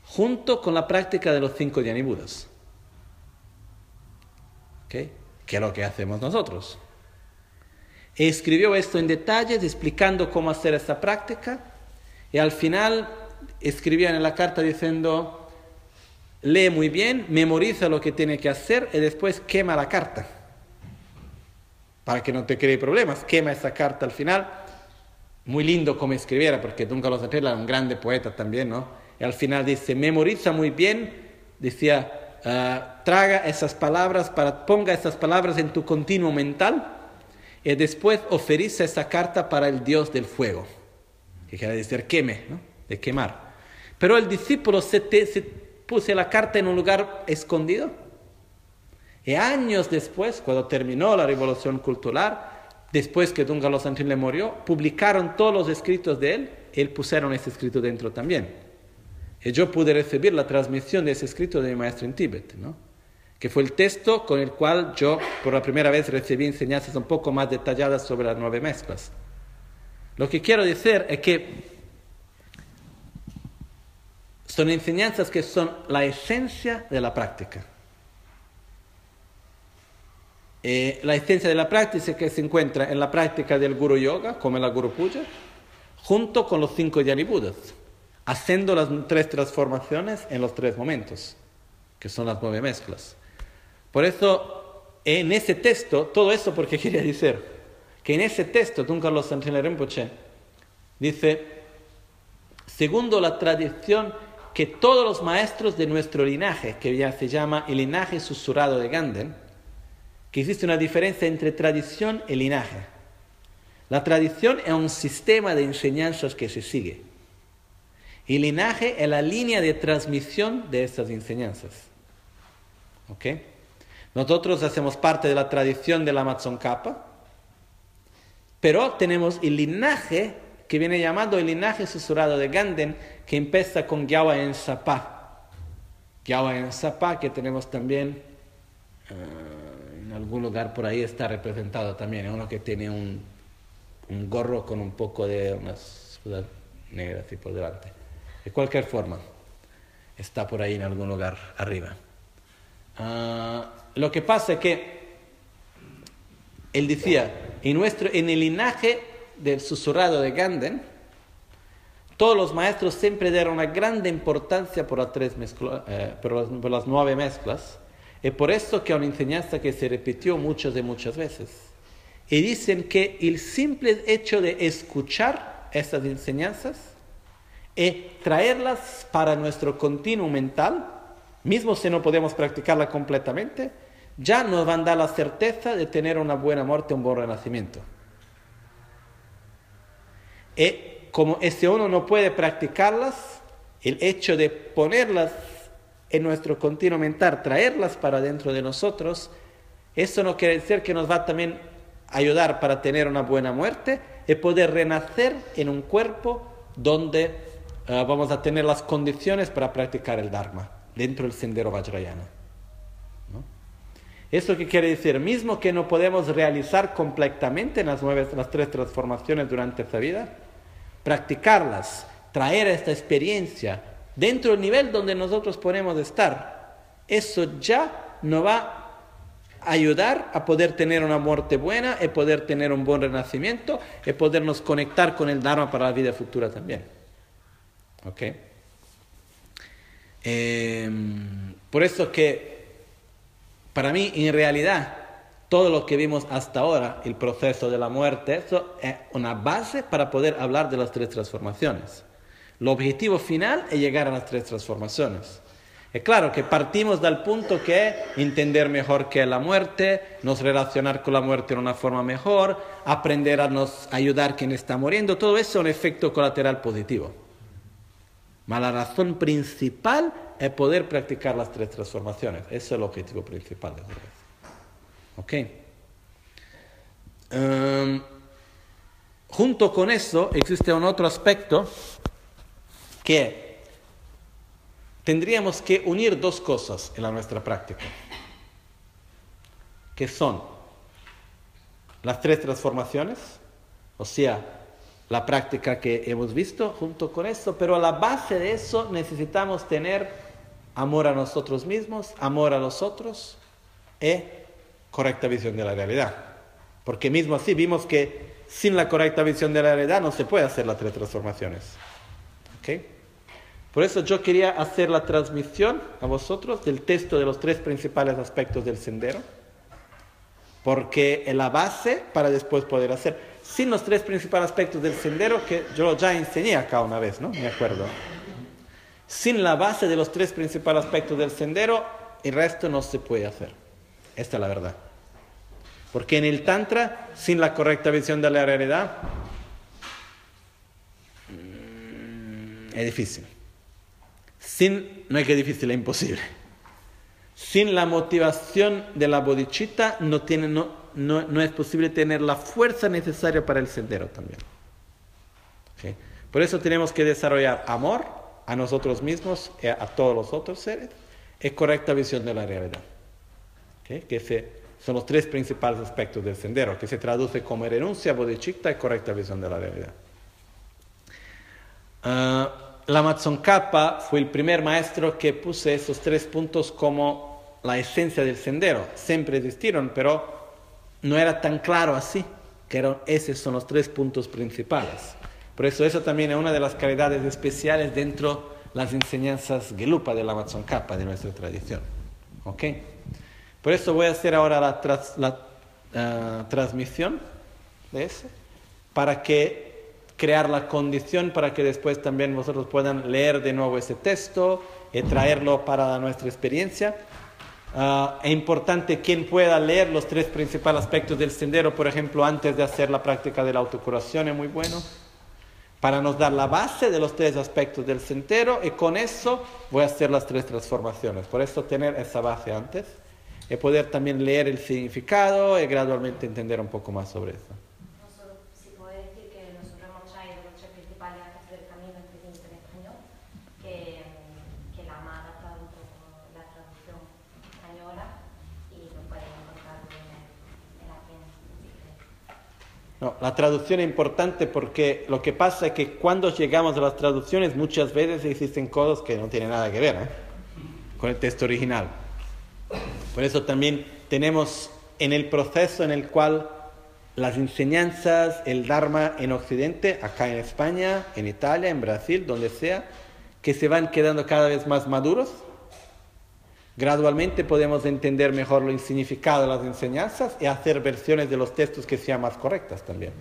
junto con la práctica de los cinco Budas. ¿Okay? Que es lo que hacemos nosotros. Escribió esto en detalles explicando cómo hacer esta práctica y al final escribía en la carta diciendo, lee muy bien, memoriza lo que tiene que hacer y después quema la carta para que no te cree problemas. Quema esa carta al final. Muy lindo como escribiera, porque Don Carlos era un grande poeta también, ¿no? Y al final dice, memoriza muy bien, decía, ah, traga esas palabras, ponga esas palabras en tu continuo mental y después oferice esa carta para el Dios del fuego, que quiere decir queme, ¿no? de quemar. Pero el discípulo se, se puso la carta en un lugar escondido y años después, cuando terminó la revolución cultural, después que Don Carlos le murió, publicaron todos los escritos de él, y él pusieron ese escrito dentro también. Y yo pude recibir la transmisión de ese escrito de mi maestro en Tíbet, ¿no? que fue el texto con el cual yo por la primera vez recibí enseñanzas un poco más detalladas sobre las nueve mezclas. Lo que quiero decir es que son enseñanzas que son la esencia de la práctica. Eh, la esencia de la práctica que se encuentra en la práctica del Guru Yoga, como en la Guru Puja, junto con los cinco Yani Budas, haciendo las tres transformaciones en los tres momentos, que son las nueve mezclas. Por eso, en ese texto, todo eso porque quería decir, que en ese texto, Don Carlos Sánchez Rinpoche dice, segundo la tradición que todos los maestros de nuestro linaje, que ya se llama el linaje susurrado de Ganden, que existe una diferencia entre tradición y linaje. La tradición es un sistema de enseñanzas que se sigue. Y linaje es la línea de transmisión de estas enseñanzas. ¿Ok? Nosotros hacemos parte de la tradición del Amazon Kappa, pero tenemos el linaje que viene llamado el linaje susurrado de Ganden, que empieza con Gyawa en Sapa. Gyawa en Sapa, que tenemos también. Eh, en algún lugar por ahí está representado también, es uno que tiene un, un gorro con un poco de una ciudad negra así por delante. De cualquier forma, está por ahí en algún lugar arriba. Uh, lo que pasa es que él decía, en, nuestro, en el linaje del susurrado de Ganden, todos los maestros siempre dieron una grande importancia por, las, tres eh, por, las, nueve mezclas, es por eso que es una enseñanza que se repitió muchas y muchas veces. Y dicen que el simple hecho de escuchar estas enseñanzas y traerlas para nuestro continuo mental, mismo si no podemos practicarla completamente, ya nos van a dar la certeza de tener una buena muerte, un buen renacimiento. Y como si uno no puede practicarlas, el hecho de ponerlas en nuestro continuo mental, traerlas para dentro de nosotros, eso no quiere decir que nos va también ayudar para tener una buena muerte y poder renacer en un cuerpo donde eh, vamos a tener las condiciones para practicar el Dharma, dentro del sendero Vajrayana. ¿no? ¿Eso qué quiere decir? Mismo que no podemos realizar completamente las, nueve, las tres transformaciones durante esta vida, practicarlas, traer esta experiencia, dentro del nivel donde nosotros podemos estar, eso ya nos va ayudar a poder tener una muerte buena y poder tener un buen renacimiento y podernos conectar con el Dharma para la vida futura también. ¿Ok? Em, por eso que para mí en realidad todo lo que vimos hasta ahora, el proceso de la muerte, eso es una base para poder hablar de las tres transformaciones. El objetivo final es llegar a las tres transformaciones. Es claro que partimos del punto que es entender mejor qué es la muerte, nos relacionar con la muerte de una forma mejor, aprender a nos ayudar quien está muriendo, todo eso es un efecto colateral positivo. La razón principal es poder practicar las tres transformaciones. Ese es el objetivo principal de ¿Ok? Um, junto con eso existe un otro aspecto que tendríamos que unir dos cosas en la nuestra práctica, que son las tres transformaciones, o sea, la práctica que hemos visto junto con eso, pero a la base de eso necesitamos tener amor a nosotros mismos, amor a los otros y correcta visión de la realidad. Porque mismo así vimos que sin la correcta visión de la realidad no se puede hacer las tres transformaciones. ¿Ok? Por eso yo quería hacer la transmisión a vosotros del texto de los tres principales aspectos del sendero, porque es la base para después poder hacer. Sin los tres principales aspectos del sendero, que yo ya enseñé acá una vez, ¿no? Me acuerdo. Sin la base de los tres principales aspectos del sendero, el resto no se puede hacer. Esta es la verdad. Porque en el Tantra, sin la correcta visión de la realidad, mm, es difícil. Sin, no es que difícil, es imposible. Sin la motivación de la bodhicitta no, tiene, no, no, es posible tener la fuerza necesaria para el sendero también. Por eso tenemos que desarrollar amor a nosotros mismos y a todos los otros seres y correcta visión de la realidad. Que se, son los tres principales aspectos del sendero, que se traduce como renuncia, bodhicitta y correcta visión de la realidad. Uh, la Matsonkapa fue el primer maestro que puso esos tres puntos como la esencia del sendero. Siempre existieron, pero no era tan claro así, que eran, esos son los tres puntos principales. Por eso eso también es una de las calidades especiales dentro de las enseñanzas Gelupa de la Matsonkapa, de nuestra tradición. ¿Ok? Por eso voy a hacer ahora la, eh, transmisión de eso, para que crear la condición para que después también vosotros puedan leer de nuevo ese texto y traerlo para nuestra experiencia. Ah, es importante quien pueda leer los tres principales aspectos del sendero, por ejemplo, antes de hacer la práctica de la autocuración, es muy bueno, para nos dar la base de los tres aspectos del sendero y con eso voy a hacer las tres transformaciones. Por eso tener esa base antes y poder también leer el significado y gradualmente entender un poco más sobre eso. No, la traducción es importante porque lo que pasa es que cuando llegamos a las traducciones muchas veces existen cosas que no tienen nada que ver ¿eh? con el texto original. Por eso también tenemos en el proceso en el cual las enseñanzas, el Dharma en Occidente, acá en España, en Italia, en Brasil, donde sea, que se van quedando cada vez más maduros, Gradualmente podemos entender mejor el significado de las enseñanzas y hacer versiones de los textos que sean más correctas también.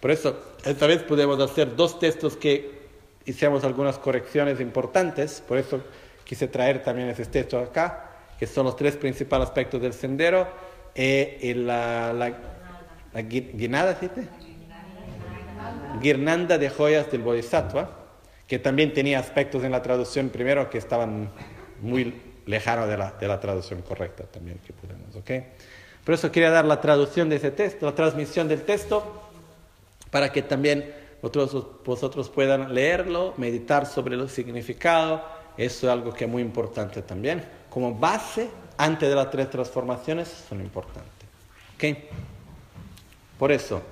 Por eso, esta vez podemos hacer dos textos que hicimos algunas correcciones importantes, por eso quise traer también ese texto acá, que son los tres principales aspectos del sendero, y la, la, guinada, Guirnanda de joyas del Bodhisattva, que también tenía aspectos en la traducción primero que estaban muy lejano de la, de la traducción correcta también que podemos, ¿ok? Por eso quería dar la traducción de ese texto, la transmisión del texto, para que también vosotros, vosotros puedan leerlo, meditar sobre el significado, eso es algo que es muy importante también. Como base, antes de las tres transformaciones, son importantes, ¿ok? Por eso,